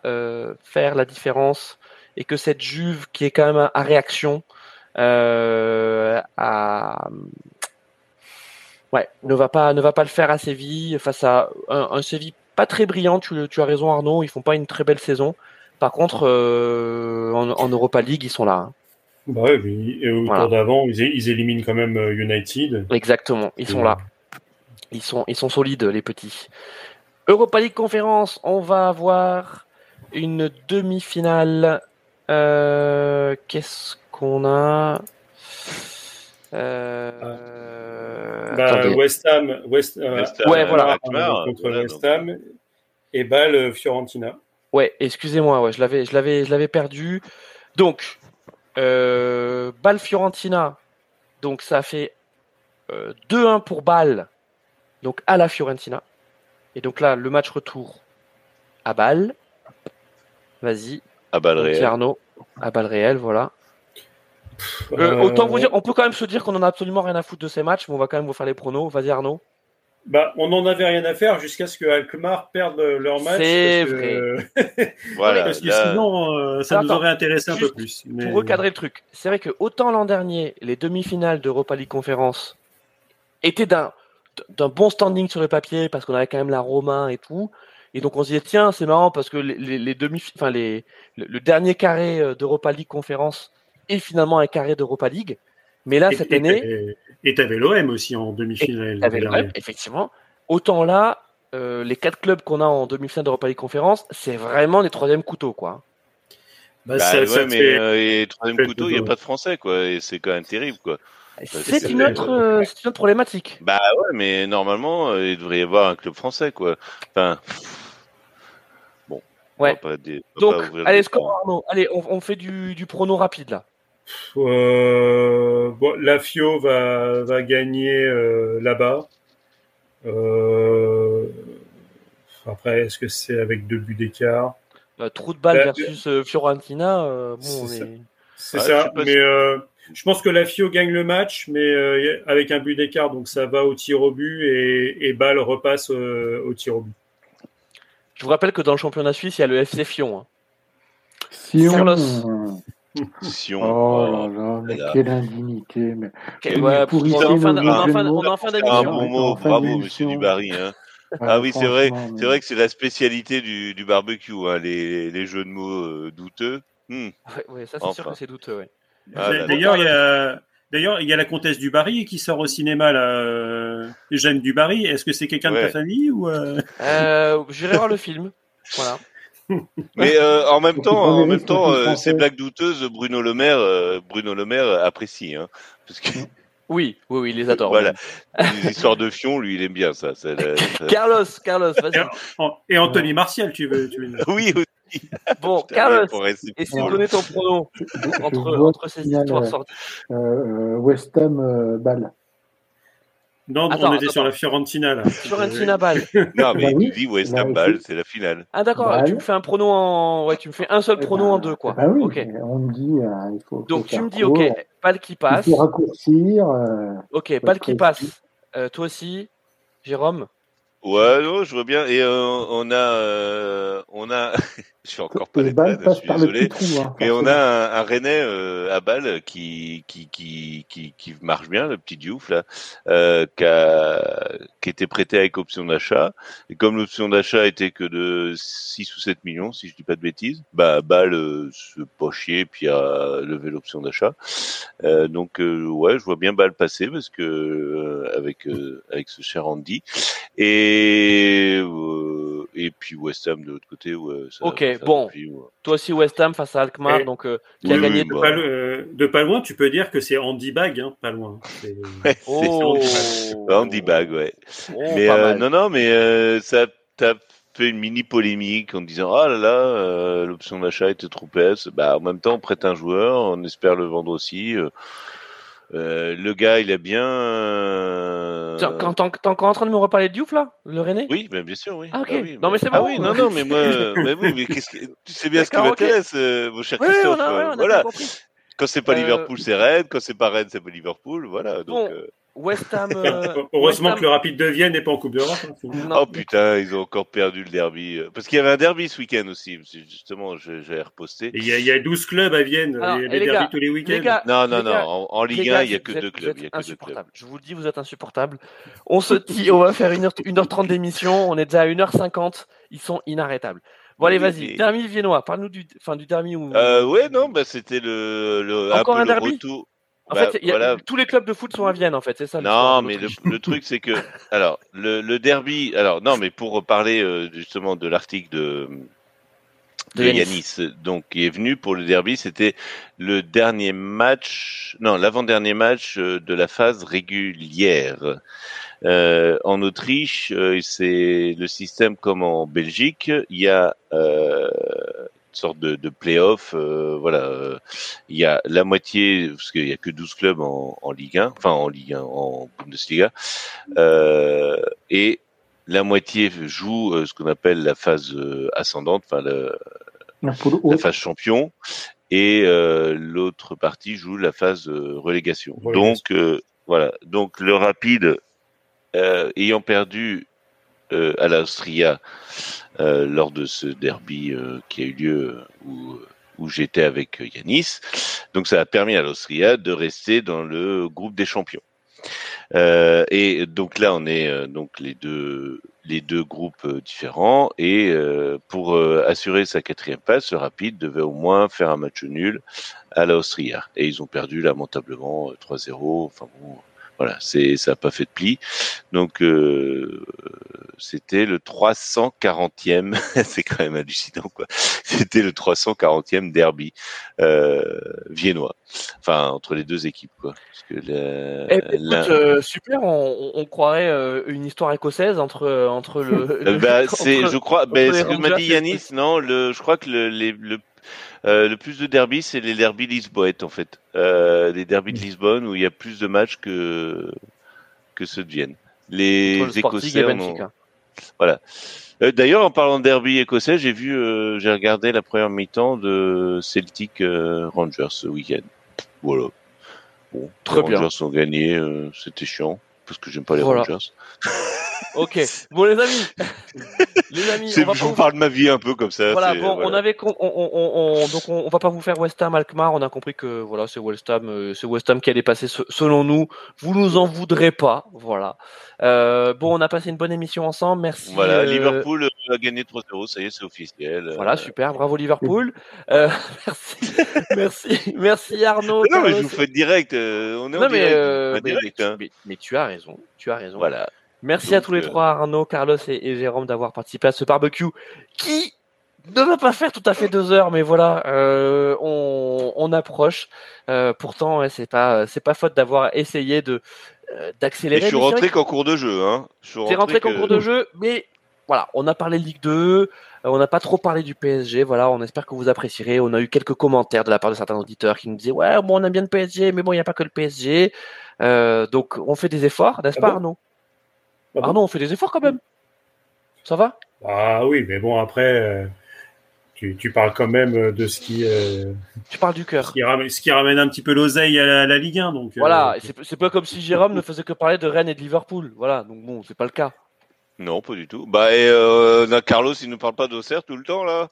faire la différence et que cette Juve qui est quand même à, réaction euh, à ouais ne va pas ne va pas le faire à Séville face à un, un Séville pas très brillant. Tu, tu as raison, Arnaud. Ils font pas une très belle saison. Par contre, euh, en, en Europa League, ils sont là. hein. Bah ouais, et au Voilà. tour d'avant, ils, éliminent quand même euh, United. Exactement, ils sont là. Ils sont, ils sont solides, les petits. Europa League Conférence, on va avoir une demi-finale. Euh, Qu'est-ce qu'on a? Euh, Bah. West Ham, West, euh, West Ham, Ouais, voilà. Contre voilà, West donc. Ham et Bâle Fiorentina. Ouais, excusez-moi, ouais, je l'avais, je l'avais, je l'avais perdu. Donc, euh, Bâle Fiorentina. Donc ça fait euh, 2-1 pour Bâle. Donc à la Fiorentina. Et donc là, le match retour à Bâle. Vas-y, à balle mon petit réelle. Arnaud. À Bâle réel, voilà. Euh, Euh, autant vous dire, on peut quand même se dire qu'on en a absolument rien à foutre de ces matchs, mais on va quand même vous faire les pronos. Vas-y Arnaud. Bah, on n'en avait rien à faire jusqu'à ce que Alkmaar perde leur match. C'est que, Voilà, parce que là, sinon, euh, ça Attends, nous aurait intéressé un peu plus. Mais... Pour recadrer le truc, c'est vrai que autant l'an dernier, les demi-finales d'Europa League Conférence étaient d'un d'un bon standing sur le papier parce qu'on avait quand même la Roma et tout. Et donc on se disait tiens c'est marrant parce que les, les, les demi, enfin les le, le dernier carré euh, d'Europa League Conférence est finalement un carré d'Europa League. Mais là Et- cette et année, t'avais- Et t'avais l'OM aussi en demi-finale. Real, effectivement, autant là euh, les quatre clubs qu'on a en demi-finale d'Europa League Conférence, c'est vraiment des troisième couteaux quoi. Bah, bah, ça, ouais, ça te mais fait- euh, et troisième couteau, il n'y a pas de français, quoi, et c'est quand même terrible, quoi. C'est c'est une autre, euh, c'est une autre problématique. Bah ouais, mais normalement, euh, il devrait y avoir un club français, quoi. Enfin, bon, on Ouais. va pas dé- on va Donc, pas allez, le score. Arnaud. Allez, on, on fait du, du prono rapide là. Euh, bon, la Fio va, va gagner euh, là-bas. Euh, après, est-ce que c'est avec deux buts d'écart? Euh, trou de balle Bah, versus euh, Fiorentina. euh, bon, c'est ça. est- ça, mais si- euh, Je pense que la FIO gagne le match, mais euh, avec un but d'écart, donc ça va au tir au but et, et Bâle repasse euh, au tir au but. Je vous rappelle que dans le championnat suisse, il y a le FC Fion. hein. Sion. Carlos. Sion. Oh là là, mais là. quelle indignité. Mais... Oui, ouais, on est en fin Un d'émission. bon mot, bravo, monsieur Dubarry. Hein. Ouais, Ah oui, c'est vrai, c'est vrai que c'est la spécialité du, du barbecue, hein, les, les jeux de mots euh, douteux. Hmm. Ouais, ouais, ça c'est sûr que c'est douteux. Ah là. D'ailleurs, il y a. D'ailleurs, il y a la comtesse du Barry qui sort au cinéma, là. euh, Jeanne du Barry. Est-ce que c'est quelqu'un de ta famille ou euh, Euh, J'irai voir le film. Voilà. Mais euh, en même temps, en même euh, ces blagues douteuses, Bruno Le Maire, euh, Bruno Le Maire apprécie, hein, parce que Oui, oui, oui, il les adore. voilà, les histoires de fion, lui, il aime bien ça. ça, la- ça- Carlos, Carlos, vas-y. et, Anthony Martial, tu veux, tu veux dire. Oui, aussi. Bon, Carlos, drôle. de donner ton prono Je entre, entre ces final, histoires euh, sorties. euh, West Ham euh, Bâle. Non, Attends, on était attends, sur la. Fiorentina, là. Fiorentina Bâle. Non, mais Bah oui. il dit West Bah Ham. Ball, c'est la finale. Ah d'accord, tu me fais un prono en, ouais, tu me fais un seul Eh prono ben, en deux quoi. ben oui, on me dit, euh, il faut. Donc tu me dis ok, Bâle qui Il passe. faut raccourcir. euh, Ok, Bâle qui passe. Euh, toi aussi, Jérôme? Ouais, non, je vois bien. Et euh, on a, euh, on a, je suis encore pas les je suis désolé. trou. Hein, Mais on a un, un Rennais euh, à Bâle qui, qui, qui, qui, qui marche bien, le petit Diouf là, euh, qui, a, qui était prêté avec option d'achat. Et comme l'option d'achat était que de 6 ou 7 millions, si je dis pas de bêtises, bah Bâle euh, se pochier puis a levé l'option d'achat. Euh, donc euh, ouais, je vois bien Bâle passer parce que euh, avec euh, avec ce cher Andy et euh, et puis West Ham de l'autre côté. Ouais, ça Ok, faire bon. depuis, ouais. Toi aussi West Ham face à Alkmaar, Et- donc euh, qui a gagné. oui, de- bah. Pas euh, de pas loin, tu peux dire que c'est Andy Bag, hein, pas loin. C'est- Oh. Andy Bag, ouais. Oh, mais euh, non, non, mais euh, ça t'a fait une mini polémique en disant ah là là, euh, l'option d'achat était trop baisse. Bah en même temps, on prête un joueur, on espère le vendre aussi. Euh, euh, le gars, il a bien. euh, t'es en- t'es encore en train de me reparler de Diouf là, le René? Oui, bien sûr, oui. Ah, ok. oui, Non, mais c'est Ah bon. oui, non, non, mais moi, mais oui, mais qu'est-ce que tu sais bien ce qui m'intéresse, euh, mon cher Oui, Christophe. on a, ouais, euh, on a voilà, quand c'est pas Euh, Liverpool, c'est Rennes. Quand c'est pas Rennes, c'est pas Liverpool. Voilà. Donc, Bon, euh, West Ham. euh, Heureusement West Ham- que le Rapide de Vienne n'est pas en Coupe d'Europe. hein. Oh putain, ils ont encore perdu le derby. euh, Parce qu'il y avait un derby ce week-end aussi. Justement, j'avais reposté. Il y, a- il y a 12 clubs à Vienne, Alors, il y a des les derbys gars, tous les week-ends. Non, non, les non. gars, En, en Ligue gars, 1, il y a que êtes- deux clubs. Il y a que deux clubs. insupportables. Je vous le dis, vous êtes insupportables. On se dit, on va faire 1h, 1h30 d'émission. On est déjà à 1h50. Ils sont inarrêtables. Bon, allez, vas-y. Derby viennois. Parle-nous du, enfin, du derby où. Euh, ouais, non, bah, c'était le, le, Encore un un derby? retour. En Bah, fait, y a- tous les clubs de foot sont à Vienne, en fait. C'est ça. Non, mais le, truc, c'est que, alors, le, le derby, alors, non, mais pour parler euh, justement de l'article de, De de Yanis. Yanis, donc, qui est venu pour le derby, c'était le dernier match, non, l'avant-dernier match euh, de la phase régulière. Euh, en Autriche, c'est le système comme en Belgique, il y a sorte de, de play-off, euh, voilà, euh, il y a la moitié, parce qu'il y a que 12 clubs en, en Ligue 1, enfin en Ligue 1, en Bundesliga, euh, et la moitié joue euh, ce qu'on appelle la phase ascendante, enfin La phase champion, et euh, l'autre partie joue la phase euh, relégation. Relégation. Donc euh, voilà, donc le rapide euh, ayant perdu euh, à l'Austria euh, lors de ce derby euh, qui a eu lieu où, j'étais avec Yanis. Donc ça a permis à l'Austria de rester dans le groupe des champions. Et donc là, on est donc les deux les deux groupes différents et pour assurer sa quatrième place, le Rapide devait au moins faire un match nul à l'Austria et ils ont perdu lamentablement euh, 3-0. Enfin bon, voilà, c'est ça a pas fait de pli. Donc euh, c'était le 340e, c'est quand même hallucinant quoi. C'était le 340e derby euh, viennois. Enfin entre les deux équipes quoi. Parce que la- Eh, écoute, euh, super, on, on- croirait euh, une histoire écossaise entre, euh, entre le. Le- bah, entre- c'est, je crois, bah, ce que m'a dit Yanis, non, le, je crois que le, les, le, euh, le plus de derby, c'est les derbies lisboètes, en fait. Euh, les derbies de Lisbonne où il y a plus de matchs que, que ceux de Vienne. Les le Écossais ont- Benfica. Euh, D'ailleurs, en parlant de derby écossais, j'ai vu, euh, j'ai regardé la première mi-temps de Celtic Rangers ce week-end. Voilà. Bon, Très les bien. Rangers ont gagné, euh, c'était chiant parce que j'aime pas les Voilà. Rangers. Ok. Bon les amis, les amis, C'est- on va je vous parle de ma vie un peu comme ça. Voilà, bon, on avait, on, on, on- on- donc on, on va pas vous faire West Ham Alkmaar. On a compris que voilà, c'est West Ham, euh, c'est West Ham qui allait passer se- selon nous. Vous nous en voudrez pas, voilà. Euh, bon, on a passé une bonne émission ensemble. Merci. Voilà, euh, Liverpool euh, a gagné 3-0, ça y est, c'est officiel. Voilà, Euh, super, bravo Liverpool. Euh, merci, merci, merci Arnaud. mais non, mais je vous fais direct. euh, on est en mais, direct. euh, mais- direct, hein. mais- mais tu as raison, tu as raison. Voilà. Merci à tous les euh, trois, Arnaud, Carlos et, et Jérôme, d'avoir participé à ce barbecue qui ne va pas faire tout à fait deux heures, mais voilà, euh, on, on approche. Euh, pourtant, ouais, c'est pas, c'est pas faute d'avoir essayé de d'accélérer. je suis rentré qu'en cours de jeu. Hein. Je suis T'es rentré qu'en que- cours de jeu, mais voilà, on a parlé de Ligue 2, euh, on n'a pas trop parlé du PSG, voilà, on espère que vous apprécierez. On a eu quelques commentaires de la part de certains auditeurs qui nous disaient ouais, bon, on aime bien le PSG, mais bon, il n'y a pas que le PSG. Euh, donc, on fait des efforts, n'est-ce Ah pas, bon Arnaud? Ah bon Arnaud, on fait des efforts quand même. Ça va? Ah oui, mais bon, après, euh, tu, tu parles quand même euh, de ce qui, euh, Tu parles du cœur. ce qui, ramène, ce qui ramène un petit peu l'oseille à la, Ligue 1. Donc, euh, Voilà, et c'est c'est pas comme si Jérôme ne faisait que parler de Rennes et de Liverpool. Voilà, donc bon, c'est pas le cas. Non, pas du tout. Bah, et euh, Carlos, il nous parle pas d'Auxerre tout le temps, là?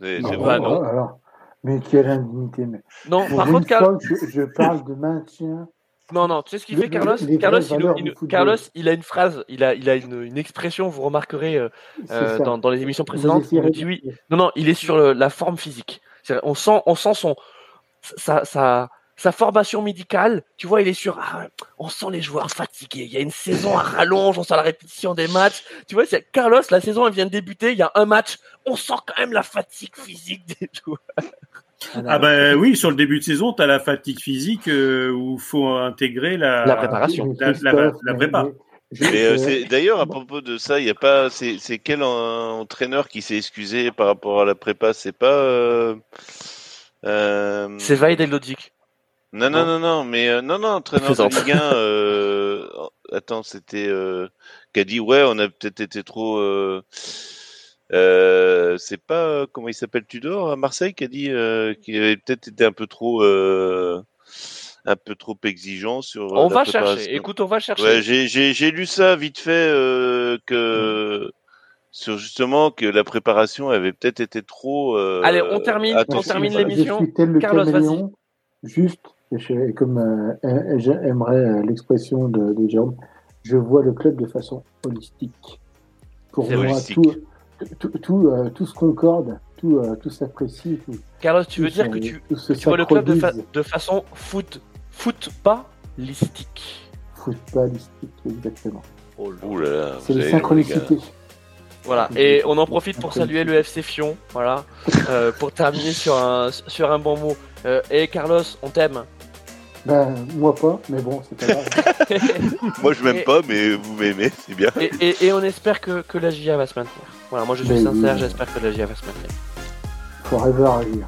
C'est Non, c'est bah, vrai. non. alors, mais quelle indignité. Mais. Non, Pour par une contre, Carlos, fois je parle de maintien. Non, non, tu sais ce qu'il fait, Carlos les Carlos, il. Carlos, il a une phrase, il a, il a une, une expression, vous remarquerez euh, euh, dans, dans les émissions précédentes. Il nous dit oui. Non, non, il est sur le- la forme physique. On sent, on sent son, sa, sa, sa formation médicale. Tu vois, il est sur. ah, on sent les joueurs fatigués. Il y a une saison à rallonge. On sent la répétition des matchs. Tu vois, Carlos. La saison, elle vient de débuter. Il y a un match. On sent quand même la fatigue physique des joueurs. Ah ben oui, sur le début de saison, tu as la fatigue physique euh, où il faut intégrer la, La préparation. La- la- la Christophe, prépa. euh, d'ailleurs à propos de ça, il y a pas. C'est c'est quel en- entraîneur qui s'est excusé par rapport à la prépa? C'est pas. Euh, euh, C'est Vaid et Logic. Non, non, non, non, mais euh, non, non, entraîneur de. Ligue 1. Euh, attends, c'était euh, qui a dit ouais, on a peut-être été trop. Euh, c'est pas euh, comment il s'appelle Tudor à Marseille qui a dit euh, qu'il avait peut-être été un peu trop. Euh, un peu trop exigeant sur. On la va chercher. Écoute, on va chercher. Ouais, j'ai lu ça vite fait euh, que sur justement que la préparation avait peut-être été trop. euh, Allez, on termine, on termine l'émission. Carlos, caméléon, juste, je- comme j'aimerais l'expression de, de Jérôme, je vois le club de façon holistique. Pour moi, holistique. tout, tout, tout, euh, tout se concorde, tout, euh, tout s'apprécie. Tout, Carlos, tu veux dire que tu, tu vois le club de, fa- synchronise. de façon foot, foot pas listique. Footballistique, exactement. Oh là. Là C'est la les synchronicité. Voilà, et on en profite pour saluer le FC Fion, voilà, euh, pour terminer sur un, sur un bon mot. Euh, et Carlos, on t'aime. Ben, moi pas, mais bon, c'est pas grave. Moi, je m'aime pas, mais vous m'aimez, c'est bien. et, et- et on espère que, que la GIA va se maintenir. Voilà, moi je suis Mais sincère, oui. j'espère que la GIA va se maintenir. Forever agir.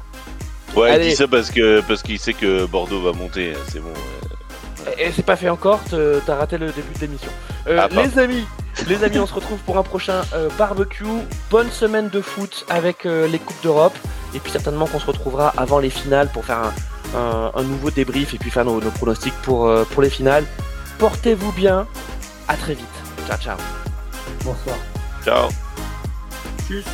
Ouais, il Allez. dit ça parce que parce qu'il sait que Bordeaux va monter. hein, C'est bon. ouais. Et, c'est pas fait encore, t'as raté le début de l'émission. Euh, Ah, les amis, les amis, on se retrouve pour un prochain euh, barbecue. Bonne semaine de foot avec euh, les Coupes d'Europe. Et puis certainement qu'on se retrouvera avant les finales pour faire un, un- un nouveau débrief et puis faire nos, nos pronostics pour, euh, pour les finales. Portez-vous bien. À très vite. Ciao, ciao. Bonsoir. Ciao. Tchuss.